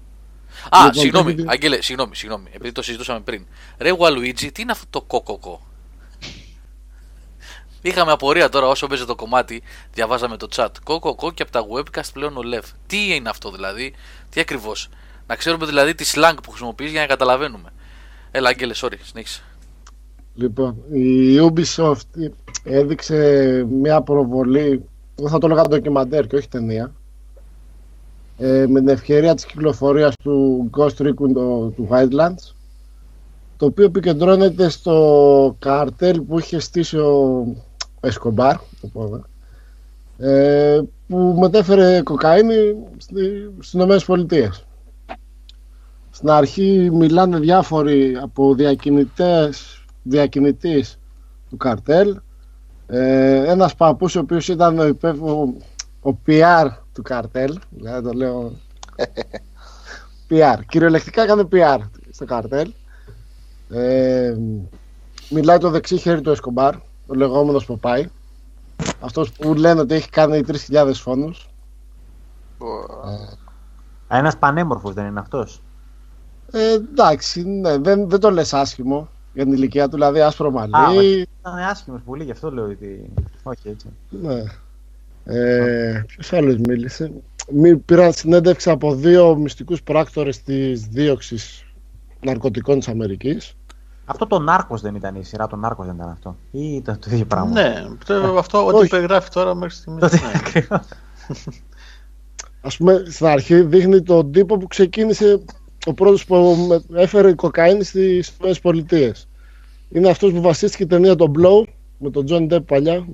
Α, Λοιπόν, συγγνώμη, πρέπει- Άγγελε, συγγνώμη, συγγνώμη, επειδή το συζητούσαμε πριν. Ρε Γουαλουίτζι, τι είναι αυτό το κοκοκό. Είχαμε απορία τώρα όσο παίζει το κομμάτι, διαβάζαμε το chat. Κοκοκό και από τα webcast πλέον ο Λεύ. Τι είναι αυτό δηλαδή, τι ακριβώς; Να ξέρουμε δηλαδή τη slang που χρησιμοποιείς για να καταλαβαίνουμε. Έλα, Άγγελε, sorry, συνέχισε. Λοιπόν, η Ubisoft έδειξε μια προβολή, εγώ θα το έλεγα ντοκιμαντέρ και όχι ταινία, ε, με την ευκαιρία της κυκλοφορίας του Ghost Recon το- του Wildlands, το οποίο επικεντρώνεται στο καρτέλ που είχε στήσει ο Εσκομπάρ, το πω, ε, που μετέφερε κοκαίνη στη, στις Ηνωμένες Πολιτείες. Στην αρχή μιλάνε διάφοροι από διακινητές, διακινητής του καρτέλ. Ε, ένας παππούς ο οποίος ήταν ο, υπεύθυνο- ο PR του καρτέλ, δηλαδή το λέω PR, κυριολεκτικά έκανε PR στο καρτέλ. Ε, μιλάει το δεξί χέρι του Εσκομπάρ, ο λεγόμενος Ποπάι. Αυτός που λένε ότι έχει κάνει 3.000 φόνους. Ένας πανέμορφος δεν είναι αυτός; Ε, εντάξει, ναι, δεν, δεν το λες άσχημο για την ηλικία του, δηλαδή άσπρο μαλλί. Α, μα ήταν άσχημος πολύ, γι' αυτό λέω ότι. Όχι έτσι. Ναι. Ε, Ποιος άλλος μίλησε; Μη, πήρα συνέντευξη από δύο μυστικούς πράκτορες της δίωξης ναρκωτικών της Αμερικής. Αυτό το Νάρκος δεν ήταν η σειρά, το Νάρκος δεν ήταν αυτό. Ή ήταν το ίδιο πράγμα. Ναι, το- αυτό ό,τι Όχι. περιγράφει τώρα μέχρι στιγμής. Το ναι. ακριβώς. Ας πούμε, στην αρχή δείχνει τον τύπο που ξεκίνησε ο πρώτος που με- έφερε κοκαίνη στις Ηνωμένες Πολιτείες. Είναι αυτός που βασίστηκε η ταινία το Blow με τον John Depp παλιά.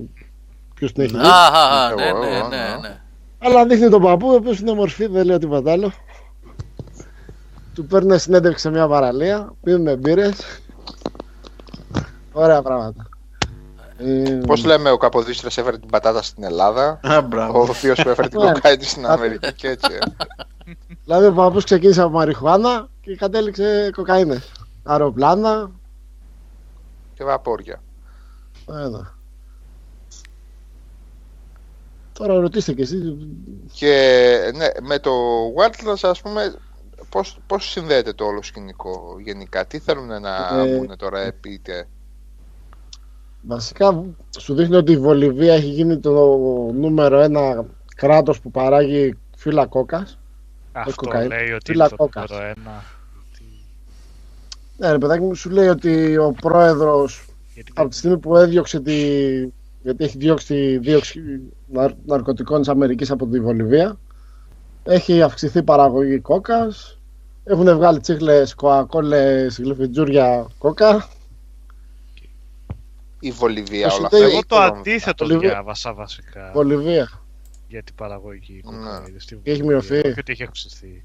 Ποιος την έχει δει; Α, α, α, ναι, Εγώ, ναι, εγώ, ναι, ναι. ναι. Αλλά δείχνει τον παππού, ο οποίος είναι μορφή, δεν λέει τίποτα άλλο. Του παίρνει συνέντευξη σε μια παραλία, πίνουν μπύρες. Ωραία πράγματα. Ε, Πώς λέμε, ο Καποδίστρια έφερε την πατάτα στην Ελλάδα. Α, Ο μπράβο. οποίος που έφερε την Ναι. κοκαίνη στην Αμερική και έτσι. Ε. Δηλαδή ο παππούς ξεκίνησε από μαριχουάνα και κατέληξε κοκαίνες. Αεροπλάνα. Και βαπόρια. Ένα. Τώρα ρωτήστε κι εσείς. Και ναι, με το Wildlands, ας πούμε, πώς, πώς συνδέεται το όλο σκηνικό γενικά; Τι θέλουν να Ε, πούνε τώρα επίτε. Βασικά σου δείχνει ότι η Βολιβία έχει γίνει το νούμερο ένα κράτος που παράγει φύλλα κόκας. Αυτό κοκαίνη. λέει ότι Φύλλα είναι το κόκας. νούμερο ένα. Ναι ρε παιδάκι μου σου λέει ότι ο πρόεδρος Γιατί από τη στιγμή που έδιωξε τη... γιατί έχει διώξει τη δίωξη ναρ... ναρκωτικών της Αμερικής από τη Βολιβία έχει αυξηθεί η παραγωγή κόκας έχουν βγάλει τσίχλες, κοακόλες, γλυφιτζούρια κόκα Η Βολιβία Θα σου όλα λέει, αυτά. ή Εγώ η το Κολομβία; αντίθετο Βολιβία. διάβασα βασικά Βολιβία για την παραγωγή Ναι. κοκαίνης στη Έχει Βουλγαρία. μειωθεί. Όχι ότι έχει αυξηθεί.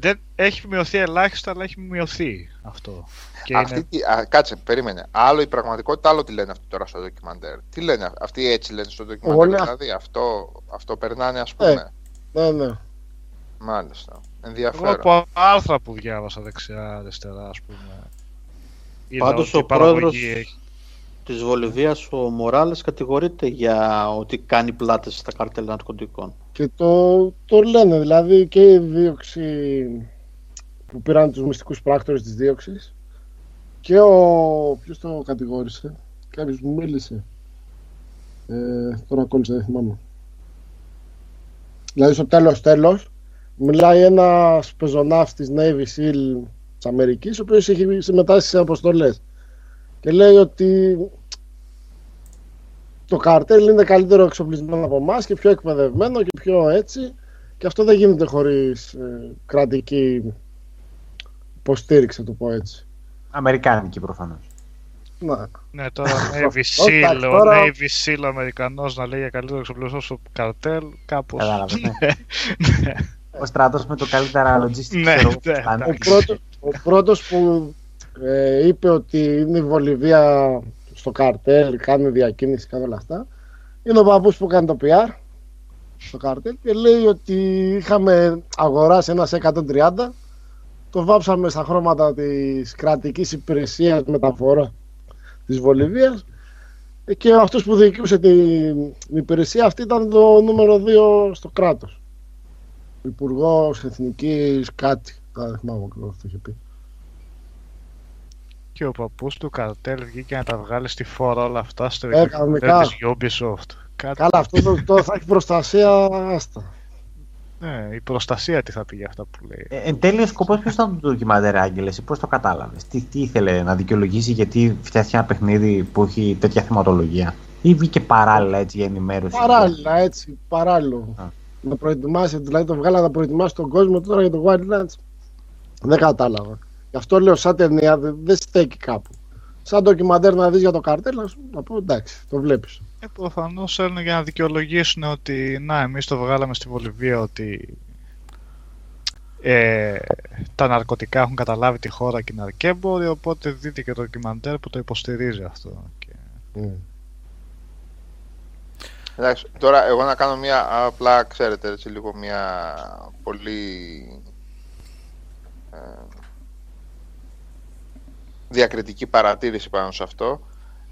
Δεν, έχει μειωθεί ελάχιστα, αλλά έχει μειωθεί αυτό. Και Αυτή, είναι, τι- α, κάτσε, περίμενε. Άλλο η πραγματικότητα, άλλο τι λένε αυτοί τώρα στο ντοκιμαντέρ. Τι λένε, αυτοί έτσι λένε στο ντοκιμαντέρ. Όλοι- Δηλαδή, αυτό, αυτό περνάνε, ας πούμε. ναι ναι Μάλιστα. εγώ Ενδιαφέρον. από άρθρα που διάβασα δεξιά-αριστερά, ας πούμε. είδα Πάντως ότι ο η παραγωγή πρόεδρος έχει- Της Βολιβίας ο Μοράλες κατηγορείται για ότι κάνει πλάτες στα καρτέλ ναρκωτικών. και το, το λένε δηλαδή και η δίωξη που πήραν τους μυστικούς πράκτορες της δίωξης. Και ο ποιος το κατηγόρησε; Κάποιος μου μίλησε. Ε, τώρα κόλλησα δεν θυμάμαι. Δηλαδή στο τέλος τέλος μιλάει ένας πεζοναύτης της Navy SEAL της Αμερικής ο οποίος έχει συμμετάσχει σε αποστολές. Και λέει ότι το καρτέλ είναι καλύτερο εξοπλισμένο από εμάς και πιο εκπαιδευμένο και πιο έτσι και αυτό δεν γίνεται χωρίς ε, κρατική υποστήριξη, να το πω έτσι. Αμερικάνικη προφανώς. Να, Ναι, τώρα Navy Εντάξει, Seal, ο τώρα- Navy Seal ο Αμερικανός να λέει για καλύτερο εξοπλισμό στο καρτέλ, κάπως... Κατάλαβες. Ο στράτο με το καλύτερα logistics. Ναι, ξέρω, ναι, πλάνο. ο, πρώτος, ο πρώτος που ε, είπε ότι είναι η Βολιβία στο καρτέλ, κάνει διακίνηση, κάνει όλα αυτά, είναι ο παππούς που κάνει το PR στο καρτέλ και λέει ότι είχαμε αγοράσει ένα σε 130 το βάψαμε στα χρώματα της κρατικής υπηρεσίας μεταφορά της Βολιβίας ε, και αυτός που διοικούσε την, την υπηρεσία αυτή ήταν το νούμερο 2 στο κράτος. Υπουργός Εθνικής κάτι. Δεν θυμάμαι ακριβώς αυτό είχε πει. Και ο παππούς του καρτέλ βγήκε να τα βγάλει στη φόρα όλα αυτά στο Ε, ντοκιμαντέρ κανονικά. της Ubisoft. Κάτι... Καλά, αυτό το, το θα έχει προστασία. Άστα. Ναι, η προστασία τι θα πει για αυτά που λέει. Ε, εν τέλει, ο σκοπός ποιος ήταν το ντοκιμαντέρ, Άγγελε, ή πώς το κατάλαβες; Τι, τι ήθελε να δικαιολογήσει γιατί φτιάχνει ένα παιχνίδι που έχει τέτοια θεματολογία; Ή βγήκε παράλληλα έτσι για ενημέρωση; Παράλληλα, έτσι, παράλληλο. Α. Να προετοιμάσει, δηλαδή το βγάλα να προετοιμάσει τον κόσμο τώρα για το Wildlands. Δεν κατάλαβα. Γι' αυτό λέω, σαν ταινία δεν, δεν στέκει κάπου. Σαν ντοκιμαντέρ να δεις για το καρτέλ, να σου να πω εντάξει, το βλέπεις. Ε, Προφανώς θέλουν για να δικαιολογήσουν ότι να, εμείς το βγάλαμε στη Βολιβία ότι ε, τα ναρκωτικά έχουν καταλάβει τη χώρα και είναι αρκέμποροι, οπότε δείτε και το ντοκιμαντέρ που το υποστηρίζει αυτό. Και... Εντάξει, τώρα εγώ να κάνω μια απλά, ξέρετε, έτσι λίγο μια πολύ ε, διακριτική παρατήρηση πάνω σε αυτό.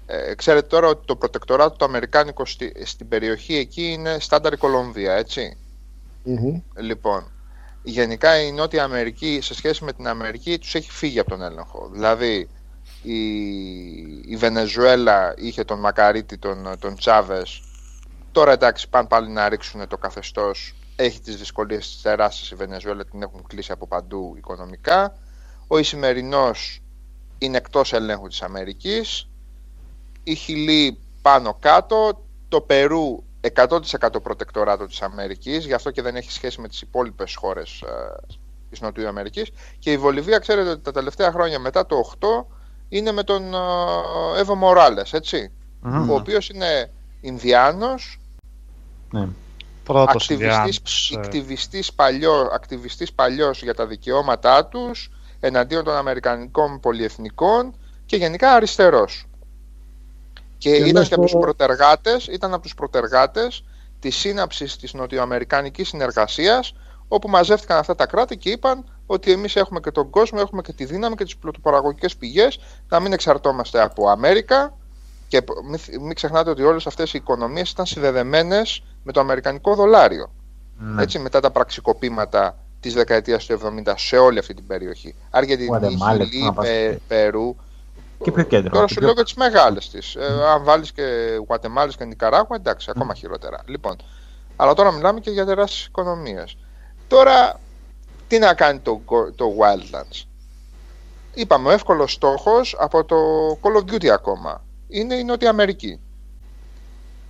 Ε, ξέρετε τώρα ότι το προτεκτοράτο το αμερικάνικο στη, στην περιοχή εκεί είναι στάνταρ η Κολομβία, έτσι; Μμμ. Λοιπόν, γενικά η Νότια Αμερική σε σχέση με την Αμερική τους έχει φύγει από τον έλεγχο. Δηλαδή η, η Βενεζουέλα είχε τον Μακαρίτη, τον, τον Τσάβες. Τώρα εντάξει πάνε πάλι να ρίξουν το καθεστώς. Έχει τις δυσκολίες της τεράστιας η Βενεζουέλα, την έχουν κλείσει από παντού οικονομικά. Ο Ισημερινός είναι εκτός ελέγχου της Αμερικής. Η Χιλή πάνω κάτω. Το Περού 100% προτεκτοράτο της Αμερικής, γι' αυτό και δεν έχει σχέση με τις υπόλοιπες χώρες ε, της Νοτιού Αμερικής. Και η Βολιβία, ξέρετε ότι τα τελευταία χρόνια μετά το 8 είναι με τον ε, Εύω Μοράλες, έτσι, ο οποίος είναι Ινδιάνος, ναι. Πρώτος ακτιβιστής, ε. ακτιβιστής, παλιό, ακτιβιστής παλιός για τα δικαιώματά τους, εναντίον των Αμερικανικών πολυεθνικών και γενικά αριστερός. Και, ήταν και από τους προτεργάτες, ήταν από τους προτεργάτες της σύναψης της νοτιοαμερικανικής συνεργασίας όπου μαζεύτηκαν αυτά τα κράτη και είπαν ότι εμείς έχουμε και τον κόσμο, έχουμε και τη δύναμη και τις πλωτοπαραγωγικές πηγές να μην εξαρτώμαστε από Αμέρικα και μην, ξεχνάτε ότι όλες αυτές οι οικονομίες ήταν συνδεδεμένες με το αμερικανικό δολάριο. Ναι. Έτσι, μετά τα πραξικοπήματα της δεκαετίας του 70 σε όλη αυτή την περιοχή. Αργεντινή, Χιλή, Περού, και πιο κέντρο. Τώρα σου λέω για τις μεγάλες της. Ε, αν βάλεις και Γουατεμάλες και Νικαράγουα, εντάξει, ακόμα χειρότερα. Λοιπόν, αλλά τώρα μιλάμε και για τεράστιες οικονομίες. Τώρα, τι να κάνει το, το Wildlands; Είπαμε, ο εύκολος στόχος από το Call of Duty ακόμα είναι η Νότια Αμερική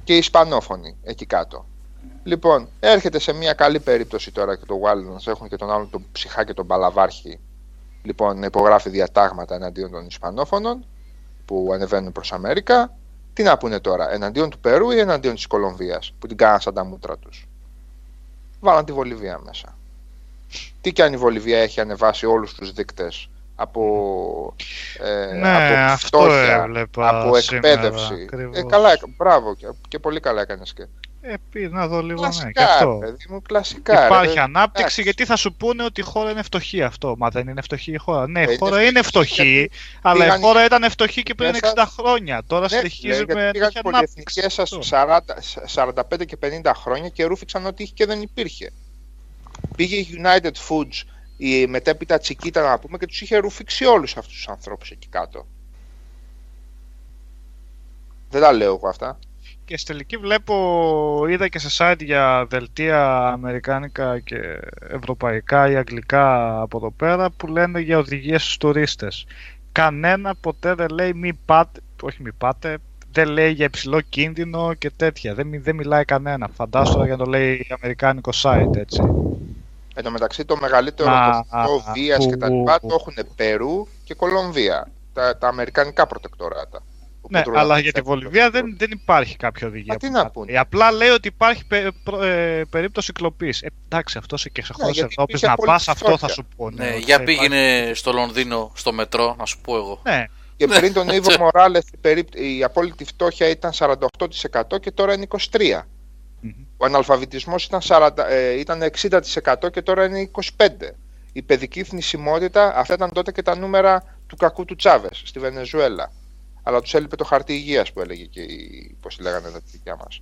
και οι Ισπανόφωνοι εκεί κάτω. Λοιπόν, έρχεται σε μια καλή περίπτωση τώρα και το Wildlands έχουν και τον άλλον τον ψυχά και τον παλαβάρχη λοιπόν υπογράφει διατάγματα εναντίον των Ισπανόφωνων που ανεβαίνουν προς Αμέρικα. Τι να πούνε τώρα, εναντίον του Περού ή εναντίον της Κολομβίας που την κάναν σαν τα μούτρα τους. Βάλαν τη Βολιβία μέσα. Τι και αν η Βολιβία έχει ανεβάσει όλους τους δείκτες από, ε, ναι, από φτώχεια, από εκπαίδευση. ε, καλά, μπράβο και, και πολύ καλά έκανες και ε, πει να δω λίγο κλασικά, ναι, και αυτό. Παιδί μου, κλασικά, Υπάρχει ρε, ανάπτυξη γιατί θα σου πούνε ότι η χώρα είναι φτωχή αυτό. Μα δεν είναι φτωχή η χώρα. Ναι, η ε, χώρα είναι φτωχή, αλλά η χώρα ήταν φτωχή και πριν μέσα... 60 χρόνια. Τώρα ναι, συνεχίζει ναι, με τέτοια ανάπτυξη. σας 45 και 50 χρόνια και ρούφηξαν ό,τι είχε και δεν υπήρχε. Πήγε η United Foods, η μετέπειτα Τσικίτα να πούμε και τους είχε ρουφήξει όλους αυτούς τους ανθρώπους εκεί κάτω. Δεν τα λέω εγώ αυτά. Και στη τελική βλέπω, είδα και σε site για δελτία αμερικάνικα και ευρωπαϊκά ή αγγλικά από εδώ πέρα που λένε για οδηγίες στους τουρίστες. Κανένα ποτέ δεν λέει μη πάτε, όχι μη πάτε, δεν λέει για υψηλό κίνδυνο και τέτοια. Δεν, δεν μιλάει κανένα. Φαντάζομαι για να το λέει αμερικάνικο site έτσι. Εν τω μεταξύ το μεγαλύτερο ποσοστό βίας και τα λοιπά το έχουν Περού και Κολομβία. Τα, τα αμερικανικά προτεκτοράτα. Ναι, αλλά για τη Βολιβία δεν, δεν υπάρχει κάποια οδηγία. Α, τι να πούνε. Απλά λέει ότι υπάρχει πε, ε, περίπτωση κλοπής. Ε, εντάξει, αυτό και σε χώρε ναι, Ευρώπης να πας, αυτό θα σου πω. Ναι, ναι για πήγαινε στο Λονδίνο, στο μετρό, να σου πω εγώ. Ναι. Και πριν τον Ιβο Μοράλε η απόλυτη φτώχεια ήταν 48% και τώρα είναι 23%. Ο αναλφαβητισμός ήταν, 40, ε, ήταν 60% και τώρα είναι 25%. Η παιδική θνησιμότητα, αυτά ήταν τότε και τα νούμερα του κακού του Τσάβες στη Βενεζουέλα αλλά τους έλειπε το χαρτί υγείας που έλεγε και πώς λέγανε τα δικιά μας.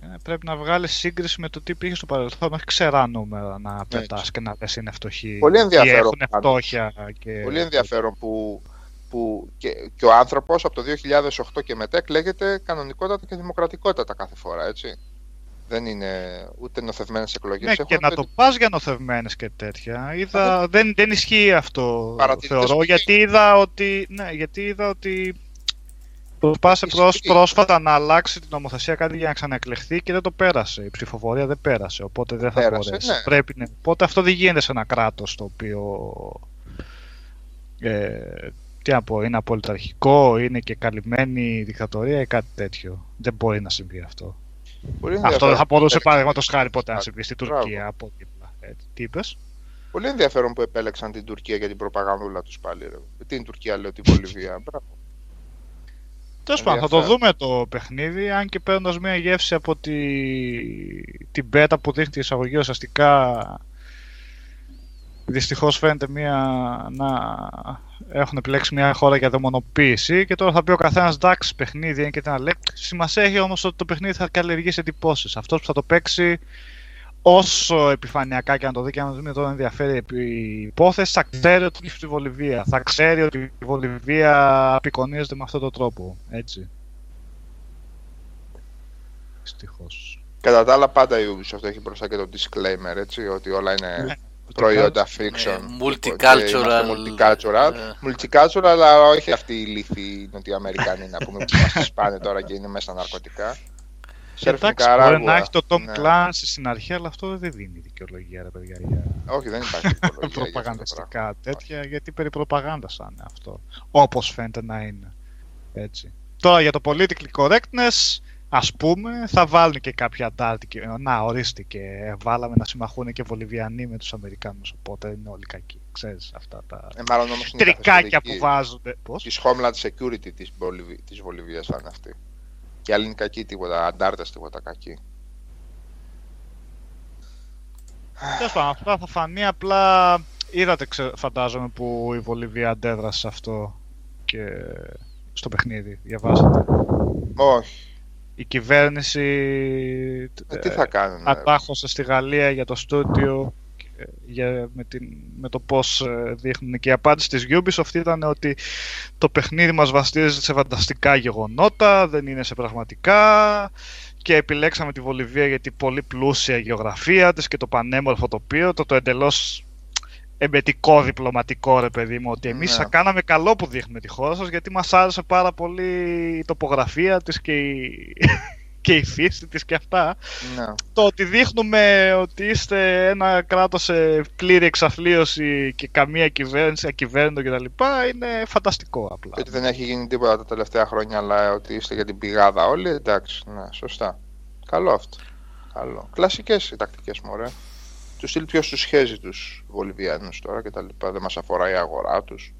Ε, πρέπει να βγάλεις σύγκριση με το τι πήγε στο παρελθόν, όχι ξερά νούμερα να πετάς και να λες είναι φτωχοί. Πολύ ενδιαφέρον. Έχουν φτώχεια και... Πολύ ενδιαφέρον που, που και, και ο άνθρωπος από το 2008 και μετά εκλέγεται κανονικότατα και δημοκρατικότατα κάθε φορά, έτσι. Δεν είναι ούτε νοθευμένες εκλογές. Ναι, και να το πας για νοθευμένες και τέτοια. Είδα, δεν, δεν ισχύει αυτό, θεωρώ, γιατί είδα ότι, ναι, γιατί είδα ότι Προσπάθησε προς, πρόσφατα να αλλάξει την νομοθεσία κάτι για να ξαναεκλεχθεί και δεν το πέρασε. Η ψηφοφορία δεν πέρασε, οπότε δεν θα πέρασε, μπορέσει. Ναι. Πρέπει, ναι. Οπότε αυτό δεν γίνεται σε ένα κράτος το οποίο ε, τι να πω, είναι απολυταρχικό, είναι και καλυμμένη δικτατορία ή κάτι τέτοιο. Δεν μπορεί να συμβεί αυτό. Αυτό δεν θα μπορούσε παραδείγματος χάρη ποτέ να συμβεί στην Τουρκία από δίπλα. Ε, τι είπες; Πολύ ενδιαφέρον που επέλεξαν την Τουρκία για την προπαγανδούλα τους πάλι. Ρε. Την Τουρκία λέω την Βολιβία. Μπράβο. Τέλος πάντων, θα το δούμε το παιχνίδι, αν και παίρνοντας μια γεύση από τη... την beta που δείχνει η εισαγωγή ουσιαστικά. Δυστυχώς φαίνεται μια... να έχουν επιλέξει μια χώρα για δαιμονοποίηση και τώρα θα πει ο καθένας εντάξει παιχνίδι είναι και τι να λέει. Σημασία έχει όμως ότι το παιχνίδι θα καλλιεργήσει εντυπώσεις. Αυτός που θα το παίξει όσο επιφανειακά και αν το δει και αν δεν τον ενδιαφέρει η υπόθεση, θα ξέρει ότι είναι στη Βολιβία. Θα ξέρει ότι η Βολιβία απεικονίζεται με αυτόν τον τρόπο. Έτσι. Δυστυχώς. Κατά τα άλλα, πάντα η Ubisoft έχει μπροστά και το disclaimer, έτσι, ότι όλα είναι Ναι. Προϊόντα fiction. Ναι, Οπότε multicultural. είμαστε Multicultural, Ναι. multicultural, αλλά όχι αυτοί οι λύθοι Νοτιοαμερικανοί να πούμε που μας σπάνε τώρα και είναι μέσα στα ναρκωτικά. Σερφ Εντάξει, μπορεί Νικαράγουα. να έχει το Tom Ναι. Clancy στην αρχή, αλλά αυτό δεν δίνει δικαιολογία, ρε παιδιά, για Όχι, δεν υπάρχει δικαιολογία για αυτό το πράγμα. προπαγανδιστικά τέτοια, γιατί περί προπαγάνδας θα είναι αυτό. Όπως φαίνεται να είναι. Έτσι. Τώρα για το political correctness, ας πούμε, θα βάλουν και κάποια αντάρτη. Να, ορίστε και βάλαμε να συμμαχούν και Βολιβιανοί με τους Αμερικάνους, οπότε είναι όλοι κακοί. Ξέρεις αυτά τα Ε, μάλλον όμως είναι η τρικάκια που καθεστωτική βάζονται. Πώς; Της Homeland Security της, Βολιβι... της Βολιβίας θα είναι αυτή. Και άλλοι είναι κακοί τίποτα, αντάρτες τίποτα κακοί. Τέλος πάντων, αυτά θα φανεί απλά. Είδατε, ξε- φαντάζομαι, που η Βολιβία αντέδρασε σε αυτό και στο παιχνίδι. Διαβάσατε. Όχι. Η κυβέρνηση Ε, τι θα κάνουν. ε, ατάχωσε στη Γαλλία για το στούντιο ε, για, με, την, με το πώς ε, δείχνουν και η απάντηση της Ubisoft ήταν ότι το παιχνίδι μας βασίζεται σε φανταστικά γεγονότα, δεν είναι σε πραγματικά και επιλέξαμε τη Βολιβία γιατί πολύ πλούσια η γεωγραφία της και το πανέμορφο τοπίο, το, το εντελώς εμπετικό διπλωματικό ρε παιδί μου ότι εμείς Ναι. θα κάναμε καλό που δείχνουμε τη χώρα σας γιατί μας άρεσε πάρα πολύ η τοπογραφία της και η, και η φύση της και αυτά Ναι. το ότι δείχνουμε ότι είστε ένα κράτος σε πλήρη εξαθλίωση και καμία κυβέρνηση, ακυβέρνητο κτλ. είναι φανταστικό απλά. Και ότι δεν έχει γίνει τίποτα τα τελευταία χρόνια, αλλά ότι είστε για την πηγάδα όλοι, εντάξει, ναι, σωστά. Καλό αυτό. Καλό. Κλασικές οι τακτικές μου, ωραία. Τους στυλ ποιος τους σχέζει τους Βολιβιάνους τώρα και τα λοιπά. Δεν μας αφορά η αγορά τους.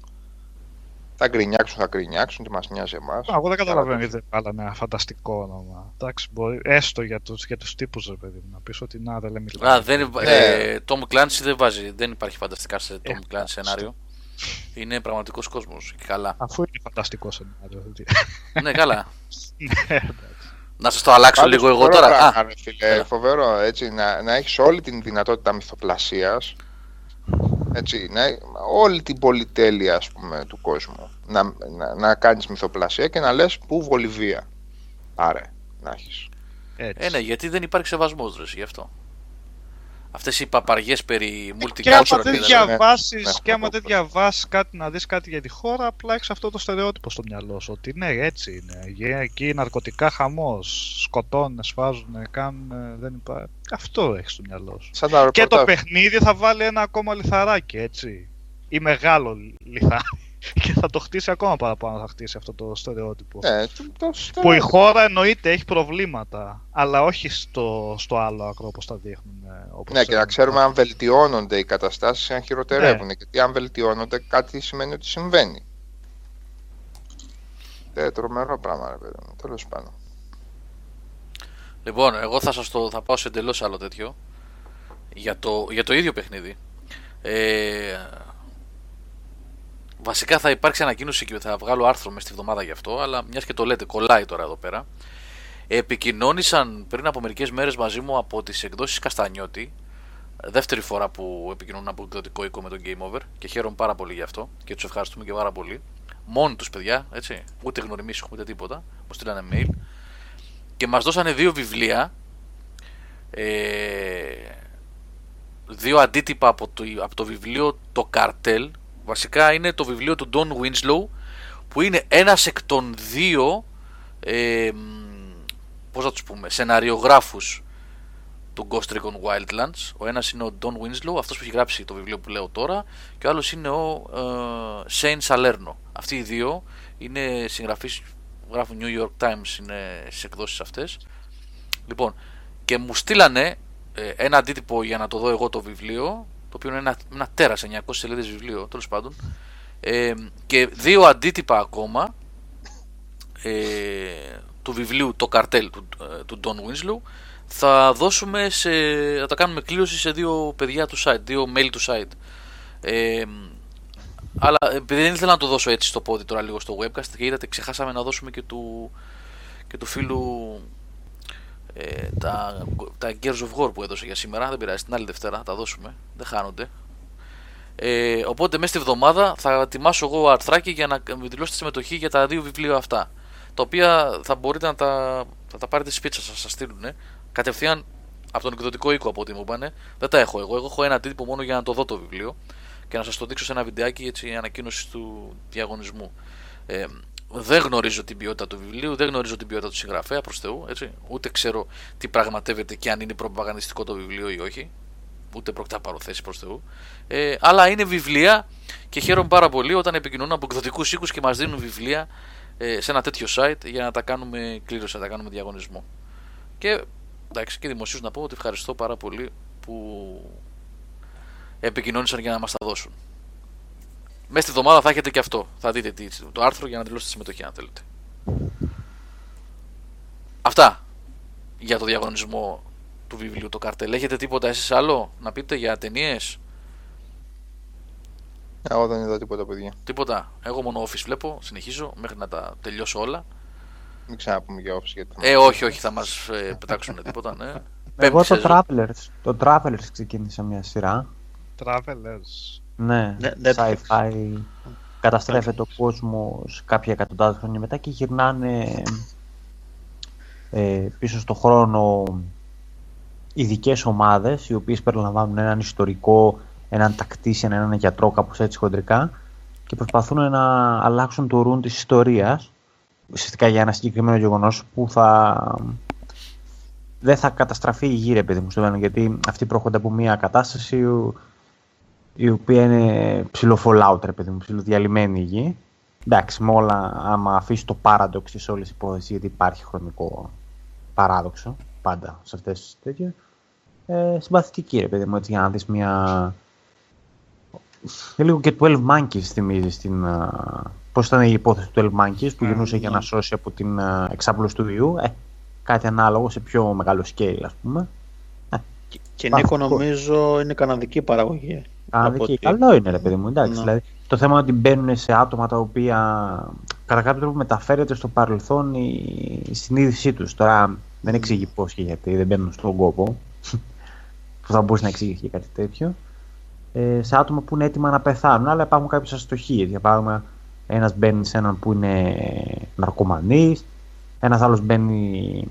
Θα γκρινιάξουν, θα γκρινιάξουν, τι μας νοιάζει εμάς. Α, Εγώ δεν καταλαβαίνω Καλά, γιατί δεν βάλανε ένα φανταστικό όνομα. Εντάξει, μπορεί, έστω για τους, για τους τύπους, ρε παιδί μου, να πεις ότι να δεν λέμε Α, δεν, υπ- Ναι. ε, Tom Clancy δεν βάζει, δεν υπάρχει φανταστικά σε Tom Ε, Clancy σενάριο. Είναι πραγματικός κόσμος και καλά. Αφού είναι φανταστικός σενάριο. δηλαδή. ναι, καλά. Ναι, εντάξει. Να σας το αλλάξω Πάντως, λίγο εγώ φοβερό τώρα. πράγμα, Α, ρε φίλε, έλα. φοβερό, έτσι, να, να έχεις όλη την δυνατότητα μυθοπλασίας, έτσι, να, όλη την πολυτέλεια, ας πούμε, του κόσμου, να, να, να κάνεις μυθοπλασία και να λες που Βολιβία. Άρε, να έχεις. Έτσι. ε, ναι, γιατί δεν υπάρχει σεβασμός ρε, γι' αυτό. Αυτές οι παπαριές περί Και άμα multicultural δεν και τα- διαβάσεις ναι, και άμα δεν ναι. διαβάσεις κάτι να δεις κάτι για τη χώρα, απλά έχεις αυτό το στερεότυπο στο μυαλό σου. Ότι ναι, έτσι είναι. Γε- Εκεί ναρκωτικά χαμός. Σκοτώνουν, σφάζουν, κάνουν. Δεν υπάρχει. Αυτό έχεις στο μυαλό σου. Σαν τα Και το ρεπορτάζ. παιχνίδι θα βάλει ένα ακόμα λιθαράκι, έτσι. Ή μεγάλο λιθάρι. Και θα το χτίσει ακόμα παραπάνω, θα χτίσει αυτό το στερεότυπο. Ναι, το, το, το, Που η χώρα εννοείται έχει προβλήματα, αλλά όχι στο, στο άλλο άκρο όπως τα δείχνουν. ε, Όπως ναι, και να θέλουν. ξέρουμε αν βελτιώνονται οι καταστάσεις ή αν χειροτερεύουν. Ναι. Γιατί αν βελτιώνονται κάτι σημαίνει ότι συμβαίνει. Ε, τρομερό πράγμα, ρε παιδί μου. Τέλος πάντων. Λοιπόν, εγώ θα σας το θα πάω σε εντελώς άλλο τέτοιο. Για το, για το ίδιο παιχνίδι. Ε, βασικά θα υπάρξει ανακοίνωση και θα βγάλω άρθρο μες στη βδομάδα γι' αυτό, αλλά μιας και το λέτε, κολλάει τώρα εδώ πέρα. Επικοινώνησαν πριν από μερικές μέρες μαζί μου από τις εκδόσεις Καστανιώτη. Δεύτερη φορά που επικοινωνούν από εκδοτικό οίκο με τον Game Over και χαίρομαι πάρα πολύ γι' αυτό και τους ευχαριστούμε και πάρα πολύ. Μόνοι τους παιδιά, έτσι, ούτε γνωριμίσει ούτε τίποτα. Μου στείλανε mail και μας δώσανε δύο βιβλία ε, δύο αντίτυπα από το, από το βιβλίο το Καρτέλ βασικά είναι το βιβλίο του Don Winslow που είναι ένας εκ των δύο ε, μ, πώς θα τους πούμε σεναριογράφους του Ghost Recon Wildlands. Ο ένας είναι ο Don Winslow αυτός που έχει γράψει το βιβλίο που λέω τώρα και ο άλλος είναι ο ε, Shane Salerno. Αυτοί οι δύο είναι συγγραφείς γράφουν New York Times είναι στις εκδόσεις αυτές. Λοιπόν και μου στείλανε ε, ένα αντίτυπο για να το δω εγώ το βιβλίο το οποίο είναι ένα, ένα τέρας 900 σελίδες βιβλίο τέλος πάντων. Ε, και δύο αντίτυπα ακόμα ε, του βιβλίου το καρτέλ του, ε, του Don Winslow. Θα δώσουμε σε, θα τα κάνουμε κλήρωση σε δύο παιδιά του site, δύο mail του site. Ε, αλλά επειδή δεν ήθελα να το δώσω έτσι στο πόδι τώρα λίγο στο webcast και είδατε ξεχάσαμε να δώσουμε και του, και του φίλου ε, τα, τα Gears of War που έδωσε για σήμερα. Δεν πειράζει, την άλλη Δευτέρα θα τα δώσουμε. Δεν χάνονται. Ε, οπότε μέσα στη εβδομάδα θα ετοιμάσω εγώ αρθράκι για να δηλώσω τη συμμετοχή για τα δύο βιβλία αυτά. Τα οποία θα μπορείτε να τα, θα τα πάρετε σπίτια σας, σας στείλουν. Ε. Κατευθείαν από τον εκδοτικό οίκο από ό,τι μου είπανε. Δεν τα έχω εγώ. Εγώ έχω ένα τίτλο μόνο για να το δω το βιβλίο και να σας το δείξω σε ένα βιντεάκι έτσι ανακοίνωση του διαγωνισμού. Ε, δεν γνωρίζω την ποιότητα του βιβλίου, δεν γνωρίζω την ποιότητα του συγγραφέα προς Θεού. Έτσι. Ούτε ξέρω τι πραγματεύεται και αν είναι προπαγανδιστικό το βιβλίο ή όχι. Ούτε πρόκειται να πάρω θέση προς Θεού. Ε, αλλά είναι βιβλία και χαίρομαι πάρα πολύ όταν επικοινωνούν από εκδοτικούς οίκους και μας δίνουν βιβλία ε, σε ένα τέτοιο site για να τα κάνουμε κλήρωση, να τα κάνουμε διαγωνισμό. Και εντάξει, και δημοσίως να πω ότι ευχαριστώ πάρα πολύ που επικοινώνησαν για να μας τα δώσουν. Μέσα στη εβδομάδα θα έχετε και αυτό. Θα δείτε το άρθρο για να δηλώσετε συμμετοχή αν θέλετε. Αυτά για το διαγωνισμό του βιβλίου το καρτέλ. Έχετε τίποτα εσείς άλλο να πείτε για ταινίες; Εγώ δεν είδα τίποτα παιδιά. Τίποτα. Εγώ μόνο office βλέπω, συνεχίζω μέχρι να τα τελειώσω όλα. Μην ξαναπούμε για office γιατί... Ε, όχι, όχι, θα μας ε, πετάξουν τίποτα, ναι. Εγώ το Travelers, το Travelers ξεκίνησα μια σειρά. Travelers. Ναι, Ναι, sci-fi. Καταστρέφεται ο κόσμος κάποια εκατοντάδες χρόνια μετά και γυρνάνε ε, πίσω στο χρόνο ειδικές ομάδες οι οποίες περιλαμβάνουν έναν ιστορικό, έναν τακτήσιαν, έναν γιατρό κάπως έτσι χοντρικά και προσπαθούν να αλλάξουν το ρούν της ιστορίας ουσιαστικά για ένα συγκεκριμένο γεγονός που θα δεν θα καταστραφεί η γη, ρε παιδί μου, στο μέλλον, γιατί αυτοί προέρχονται από μια κατάσταση η οποία είναι ψηλό fallout, ρε παιδί μου, ψηλοδιαλυμένη η γη. Εντάξει, με όλα, άμα αφήσει το παράδοξο σε όλες τις υπόθεσεις, γιατί υπάρχει χρονικό παράδοξο, πάντα σε αυτές τις τέτοιες. Ε, συμπαθητική, ρε παιδί μου, έτσι, για να δεις μια... Και λίγο και 12 Monkeys θυμίζει στην... α, Πώς ήταν η υπόθεση του 12 Monkeys που Α, γυρνούσε για να σώσει από την α, εξάπλωση του ιού. Ε, κάτι ανάλογο σε πιο μεγάλο scale, ας πούμε. Και, και Νίκο Παθητικό. νομίζω είναι καναδική παραγωγή. Α, Από και ότι- καλό είναι, ρε παιδί μου. Εντάξει, Ναι. δηλαδή, το θέμα είναι ότι μπαίνουν σε άτομα τα οποία κατά κάποιο τρόπο μεταφέρεται στο παρελθόν η, η συνείδησή τους. Τώρα δεν εξηγεί πώς και γιατί, δεν μπαίνουν στον κόπο που θα μπορούσε να εξηγήσει και κάτι τέτοιο. Ε, σε άτομα που είναι έτοιμα να πεθάνουν, αλλά υπάρχουν κάποιες αστοχίες. Για παράδειγμα, ένας μπαίνει σε έναν που είναι ναρκωμανής, ένας άλλος μπαίνει.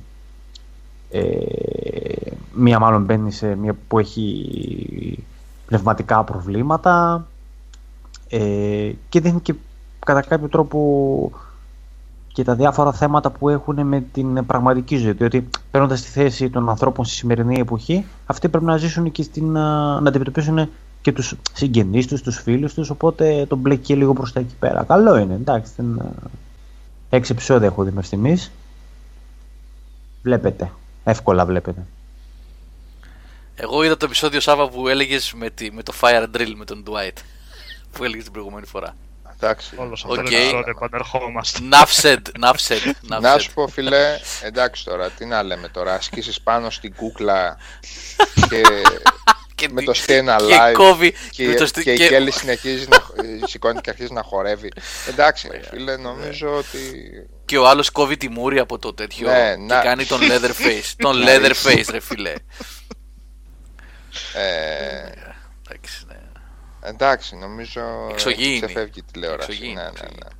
Ε, μία μάλλον μπαίνει σε μία που έχει πνευματικά προβλήματα ε, και δείχνει και κατά κάποιο τρόπο και τα διάφορα θέματα που έχουν με την πραγματική ζωή. Διότι παίρνοντας τη θέση των ανθρώπων στη σημερινή εποχή, αυτοί πρέπει να ζήσουν και στην, α, να αντιμετωπίσουν και τους συγγενείς τους, τους φίλους τους, οπότε τον μπλέκει και λίγο προς τα εκεί πέρα. Καλό είναι, εντάξει. Δεν, α, έξι επεισόδια έχω δει μέχρι στιγμής. Βλέπετε. Εύκολα βλέπετε. Εγώ είδα το επεισόδιο Σάβα που έλεγες με, τη, με το Fire Drill με τον Dwight. Που έλεγες την προηγούμενη φορά. Εντάξει. Όλος αυτό Οκ. το επεισόδιο επανερχόμαστε. Nuff said, nuff said, nuff Να said. σου πω φίλε, εντάξει τώρα, τι να λέμε τώρα, ασκήσεις πάνω στην κούκλα και Και, με το Stay και Alive κόβει. και, με το, και η και- Κέλλη συνεχίζει να σηκώνει και αρχίζει να χορεύει. Εντάξει φίλε, νομίζω ότι και ο άλλος κόβει τη μούρη από το τέτοιο Ναι, και να- κάνει τον Leatherface. τον Να Leatherface, ρε φίλε. ε, Εντάξει, ναι. εντάξει, νομίζω Εξωγήινη. έχει ξεφεύγει η τηλεόραση. Εξωγήινη, Ναι, ναι, εξωγήινη. ναι.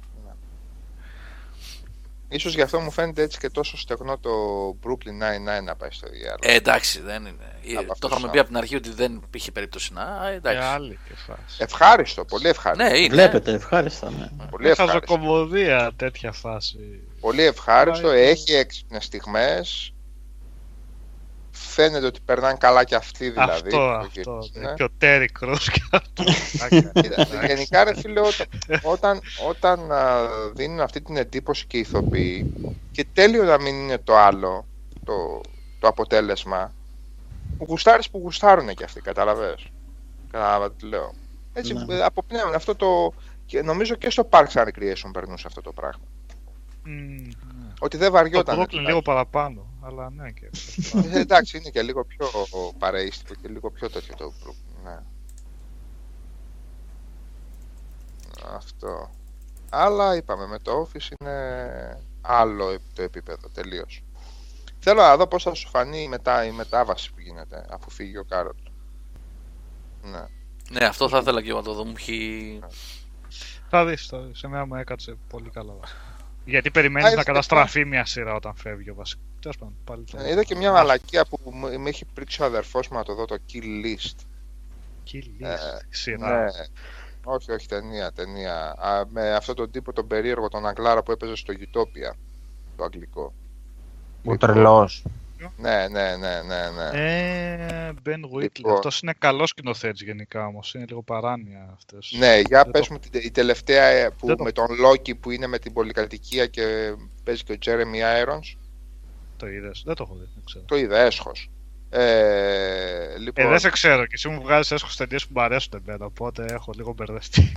Ίσως γι' αυτό μου φαίνεται έτσι και τόσο στεγνό το Brooklyn Nine-Nine να πάει στο διάλογο. Ε, εντάξει, δεν είναι. Ε, Από το αυτό είχαμε σαν. πει από την αρχή ότι δεν υπήρχε περίπτωση να. ε, Και εντάξει. άλλη και φάση. Ευχάριστο, πολύ ευχάριστο. Ναι, είναι. Βλέπετε, ευχάριστα, ναι. Πολύ ευχάριστο. Χαζοκομωδία τέτοια φάση. Πολύ ευχάριστο, Πάει. έχει έξυπνες στιγμές. Φαίνεται ότι περνάνε καλά και αυτοί δηλαδή. αυτό, που αυτό. γυρίζουν, ναι. ναι. Και ο Τέρι Κρούς και αυτό. Κοίτα, Γενικά ρε φίλε, όταν, όταν, όταν α, δίνουν αυτή την εντύπωση και οι ηθοποιοί και τέλειο να μην είναι το άλλο, το, το αποτέλεσμα, που γουστάρεις που γουστάρουν και αυτοί, καταλαβες; Κατάλαβα τι λέω; Έτσι Ναι. ε, αποπνέουν αυτό το... Και νομίζω και στο Parks and Recreation περνούσε αυτό το πράγμα. Μμμ, ναι. Ότι δεν Το βαριόταν. Brooklyn λίγο παραπάνω, αλλά ναι και. Ε, εντάξει, είναι και λίγο πιο παρεΐστικο και λίγο πιο τέτοιο το Brooklyn, ναι. Αυτό. Αλλά είπαμε, με το Office είναι άλλο το επίπεδο, τελείως. Θέλω να δω πώς θα σου φανεί η, μετά, η μετάβαση που γίνεται αφού φύγει ο Κάρολ. Ναι. Ναι, αυτό θα ήθελα και εγώ να το δω. Μου έχει. Θα δεις, θα δεις. Εμένα μου έκατσε πολύ καλά. Γιατί περιμένεις Α, να έτσι, καταστραφεί μια σειρά όταν φεύγει ο βασικός. Τέλος πάντων, πάλι το... Ε, Είδα και μια μαλακία που μου- με έχει πρίξει ο αδερφός μου να το δω το Kill List. Kill Ε, list, σειρά. Ναι. Όχι, όχι, ταινία, ταινία. Α, με αυτόν τον τύπο τον περίεργο, τον Αγγλάρα που έπαιζε στο Utopia, το αγγλικό. Ο τρελός. Ναι, ναι, ναι, ναι, ναι. Ε, Ben Whitley. Λοιπόν. Αυτός είναι καλός σκηνοθέτης γενικά όμως. Είναι λίγο παράνοια αυτές. Ναι, για Δεν πες το- μου την, τε- η τελευταία ε, που Δεν το- με τον Λόκι που είναι με την πολυκατοικία και παίζει και ο Jeremy Irons. Το είδες. Δεν το έχω δει. Δεν ξέρω. Το είδα, έσχος. Ε, λοιπόν, Ε, δεν σε ξέρω και εσύ μου βγάζεις έσχος ταινίες που μου αρέσουν εμένα, οπότε έχω λίγο μπερδευτεί.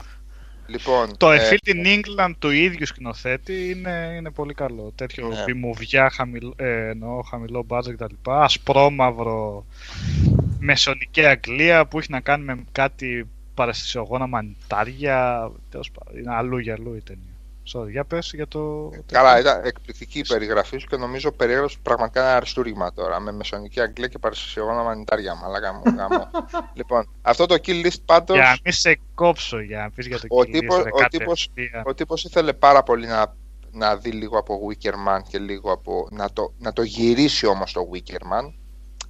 Λοιπόν, Το ε, A Field in England του ίδιου σκηνοθέτη είναι, είναι πολύ καλό. Τέτοιο Ναι. μπιμουβιά, χαμηλό, ε, εννοώ, χαμηλό budget κτλ. Ασπρόμαυρο, μεσονική Αγγλία που έχει να κάνει με κάτι παραστησιογόνα μανιτάρια. Τέλος πάντων, είναι αλλού για αλλού η ταινία. Sorry, για πες για το... Καλά, ήταν εκπληκτική η περιγραφή σου και νομίζω περιέγραψε πραγματικά ένα αριστούργημα τώρα. Με μεσονική Αγγλία και παρασυσιογόνα μανιτάρια. Μαλάκα μου, γάμο. λοιπόν, αυτό το kill list πάντω. Για να μην σε κόψω για να πεις για το Ο Kill List, τύπος- ρε, ο τύπος- κατευθείαν. Ο τύπος ήθελε πάρα πολύ να, να δει λίγο από Wickerman και λίγο από. να το, να το γυρίσει όμως το Wickerman.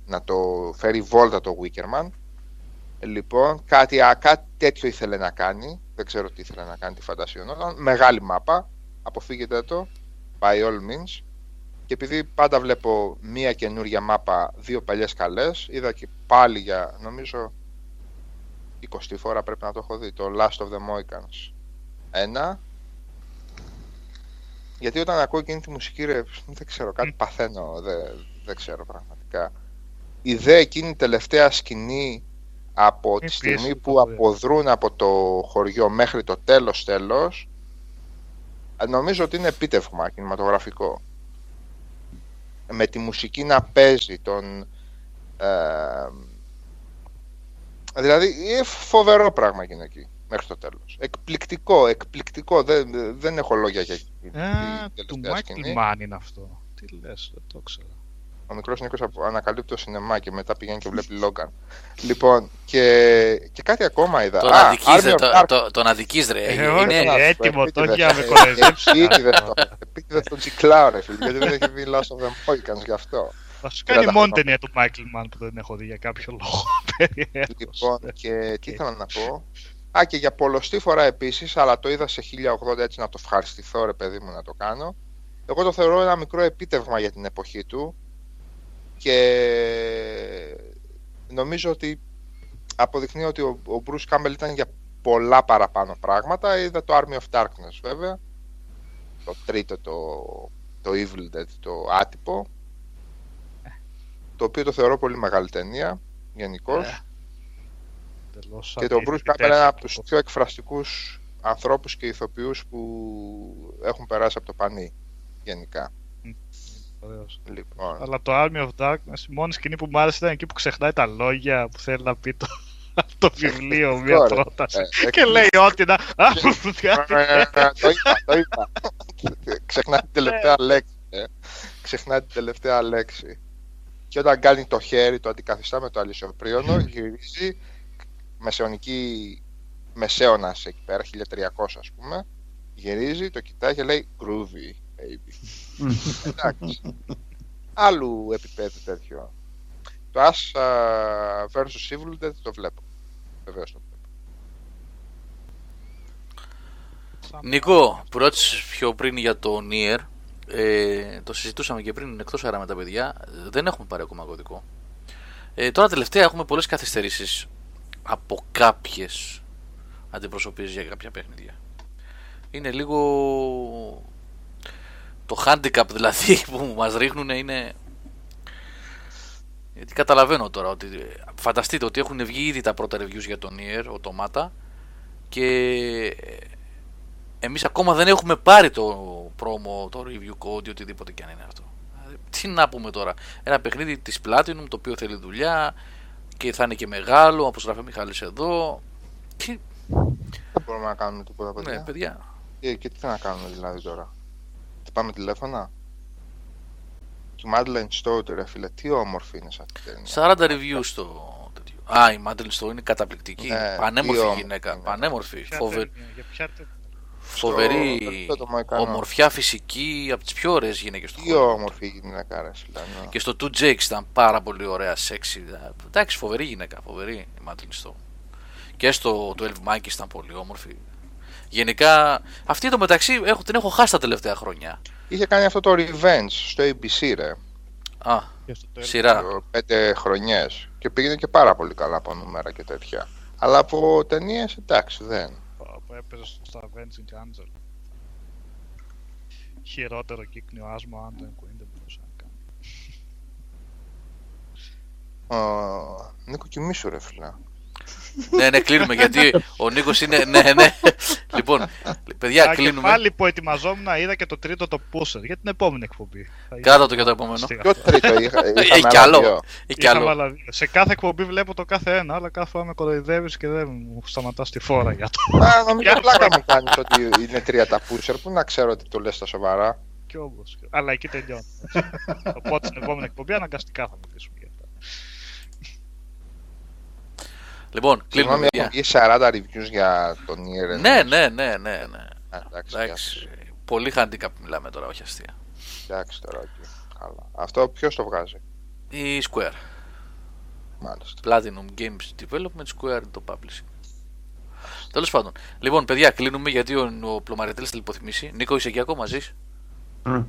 Να το φέρει βόλτα το Wickerman. Λοιπόν, κάτι, α, κάτι τέτοιο ήθελε να κάνει. Δεν ξέρω τι ήθελε να κάνει τη φαντασία Νόλαν. Μεγάλη μάπα. Αποφύγετε το. By all means. Και επειδή πάντα βλέπω μία καινούρια μάπα, δύο παλιές καλές, είδα και πάλι για νομίζω 20 φορά πρέπει να το έχω δει, το Last of the Mohicans. Ένα. Γιατί όταν ακούω εκείνη τη μουσική, ρε, δεν ξέρω, κάτι παθαίνω, δεν, δεν ξέρω πραγματικά. Η δε εκείνη η τελευταία σκηνή από τη Μη στιγμή πίεση, που το έχω δει. αποδρούν από το χωριό μέχρι το τέλος τέλος, ε, νομίζω ότι είναι επίτευγμα κινηματογραφικό. Με τη μουσική να παίζει τον... ε, δηλαδή, είναι φοβερό πράγμα γίνει εκεί, μέχρι το τέλος. Εκπληκτικό, εκπληκτικό, δεν, δεν έχω λόγια για εκείνη Α, την του τελευταία Michael σκηνή. Mann είναι αυτό. Τι λες, δεν το ξέρω. Ο μικρός Νίκος ανακαλύπτει το σινεμά και μετά πηγαίνει και βλέπει Λόγκαν. Λοιπόν, και, και κάτι ακόμα είδα. Τον Α, αδικείς, Army ρε, of το- Darkness. το- τον αδικείς, ρε. Ε, Είναι- όχι, είναι- ε, έτοιμο το Επίτηδες, για να με ε, κοροϊδέψει. επίτηδες το- Επίτηδες τον τσικλάω ρε φίλε, γιατί δεν έχει δει Lost of the Mohicans γι' αυτό. Βασικά είναι η 30 μόνη χρόνια. ταινία του Michael Mann που δεν έχω δει για κάποιο λόγο. Περιέργως. Λοιπόν, και τι ήθελα να πω. Α, και για πολλωστή φορά επίσης, αλλά το είδα σε 1080 έτσι να το ευχαριστηθώ, ρε παιδί μου, να το κάνω. Εγώ το θεωρώ ένα μικρό επίτευγμα για την εποχή του και νομίζω ότι αποδεικνύει ότι ο, ο Bruce Campbell ήταν για πολλά παραπάνω πράγματα. Είδα το Army of Darkness βέβαια, το τρίτο, το, το Evil Dead, το άτυπο, το οποίο το θεωρώ πολύ μεγάλη ταινία, γενικώς. Ε, Τελώς Και το Bruce αντίθετη Campbell είναι ένα από τέχνη. τους πιο εκφραστικούς ανθρώπους και ηθοποιούς που έχουν περάσει από το πανί γενικά. Ωραίος. Λοιπόν, Αλλά το Army of Darkness, η μόνη σκηνή που μου άρεσε ήταν εκεί που ξεχνάει τα λόγια που θέλει να πει το, το βιβλίο, μια Ωραία. πρόταση. ε, Και λέει ό,τι να. Α, ε, το είπα, το είπα. Ξεχνάει την τελευταία λέξη. ε. Ξεχνάει την τελευταία λέξη. Και όταν κάνει το χέρι, το αντικαθιστά με το αλυσιοπρίωνο, γυρίζει μεσαιωνική μεσαίωνας εκεί πέρα, 1300 ας πούμε, γυρίζει, το κοιτάει και λέει groovy, baby. Εντάξει. Άλλου επίπεδου τέτοιο. Το As α, versus Evil Dead το βλέπω. Βεβαίως το βλέπω. Νίκο, που ρώτησες πιο πριν για το Nier, ε, το συζητούσαμε και πριν εκτός αέρα με τα παιδιά, δεν έχουμε πάρει ακόμα κωδικό. Ε, τώρα τελευταία έχουμε πολλές καθυστερήσεις από κάποιες αντιπροσωπείες για κάποια παιχνίδια. Είναι λίγο το handicap δηλαδή που μας ρίχνουν είναι γιατί καταλαβαίνω τώρα ότι φανταστείτε ότι έχουν βγει ήδη τα πρώτα reviews για το Nier Automata και εμείς ακόμα δεν έχουμε πάρει το promo, το review code ή οτιδήποτε και αν είναι αυτό. Δηλαδή, Τι να πούμε τώρα; Ένα παιχνίδι της Platinum το οποίο θέλει δουλειά και θα είναι και μεγάλο, όπως γράφει ο Μιχάλης εδώ. Και, Δεν μπορούμε να κάνουμε τίποτα παιδιά. ναι, παιδιά. Ε, και τι θα να κάνουμε δηλαδή τώρα; Τι πάμε τηλέφωνα; η Madeleine Stowe, ρε φίλε, τι όμορφη είναι σε αυτή την ταινία. 40 reviews στο τέτοιο. Α, η Μάντελ Στό είναι καταπληκτική. Ναι, Πανέμορφη τι όμορφη γυναίκα. είναι. Πανέμορφη. Ποια Φοβε... ταινία, Για ποια ταινία. Φοβερή. τελευταίο το Μοϊκανό. Ομορφιά φυσική. Από τις πιο ωραίες γυναίκες του Τι κόσμου. όμορφη γυναίκα, ρε φίλε. ναι. Και στο 2 Jakes ήταν πάρα πολύ ωραία, σεξι. Εντάξει, φοβερή γυναίκα. Φοβερή η Μάντελ Στό. Και στο 12 Monkeys ήταν πολύ όμορφη. Γενικά, αυτή το μεταξύ έχω, την έχω χάσει τα τελευταία χρόνια. Είχε κάνει αυτό το Revenge στο ABC, ρε. Α, Και στο τέλος. σειρά. το Πέντε χρονιές. Και πήγαινε και πάρα πολύ καλά από νούμερα και τέτοια. Αλλά από ταινίες εντάξει, δεν. που έπαιζε στο Avenging Angel. Χειρότερο κύκνιο άσμα αν δεν Queen δεν μπορούσε να κάνει. Ο... Νίκο, κοιμήσου, ρε φίλε. Ναι, ναι, κλείνουμε γιατί ο Νίκος είναι. Ναι, ναι. λοιπόν, παιδιά, Α, και κλείνουμε. πάλι που ετοιμαζόμουν είδα και το τρίτο το Pusher για την επόμενη εκπομπή. Θα Κράτα ήθελα το για το να επόμενο. στείλω Ποιο αυτό. τρίτο είχα, Έχει είχαμε κι άλλα άλλο. δύο. Έχει κι Είχαμε άλλο. άλλα δύο. Σε κάθε εκπομπή βλέπω το κάθε ένα, αλλά κάθε φορά με κοροϊδεύεις και δεν μου σταματάς τη φόρα για το. Α, νομίζω Για πλάκα μου κάνεις ότι είναι τρία τα pusher. Πού να ξέρω ότι το λες στα σοβαρά. Κι όμως. Αλλά εκεί τελειώνει. Οπότε στην επόμενη εκπομπή αναγκαστικά θα μιλήσουμε για αυτά. Λοιπόν, κλείνουμε. Συγγνώμη, παιδιά. έχουν βγει 40 reviews για τον Nier. Ναι, ναι, ναι, ναι. ναι. Α, Εντάξει, Εντάξει. Πολύ handicap μιλάμε τώρα, όχι αστεία. εντάξει τώρα. οκ. Καλά. Αυτό ποιος το βγάζει; Η Square. Μάλιστα. Platinum Games Development Square είναι το publishing. Τέλος πάντων. Λοιπόν, παιδιά, κλείνουμε γιατί ο, ο Πλωμαριτέλης θα λιποθυμήσει. Νίκο, είσαι εκεί ακόμα, ζεις; Μμ.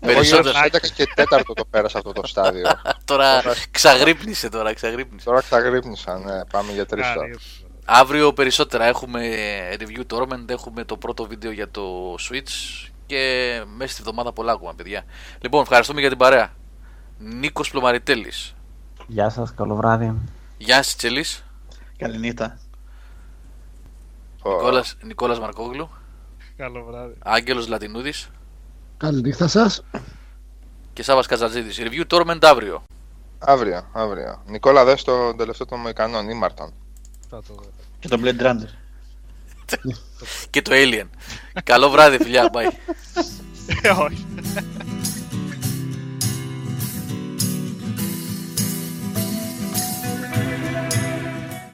Περισσότερο. στις 11 και 4 το πέρασα αυτό το στάδιο. Τώρα ξαγρύπνησε τώρα, ξαγρύπνησε. Τώρα ξαγρύπνησα, ναι. Πάμε για τρεις τώρα. Άρα, Αύριο περισσότερα έχουμε review tournament, έχουμε το πρώτο βίντεο για το Switch και μέσα στη βδομάδα πολλά ακόμα, παιδιά. Λοιπόν, ευχαριστούμε για την παρέα. Νίκος Πλωμαριτέλης, Γεια σας, καλό βράδυ. Γιάννης Τσελής, Καληνύχτα. Ω, Νικόλας, Νικόλας Μαρκόγλου, Καλό βράδυ. Άγγελος Λατινούδης Καληνύχτα σας. και Σάβας Κατζατζίδης. Review tournament αύριο. Αύριο, αύριο. Νικόλα, δες το τελευταίο των Μοϊκανών, Ήμαρτον. Θα το δω. Και το Blade Runner. και το Alien. Καλό βράδυ, φιλιά. Bye. Ε, Όχι.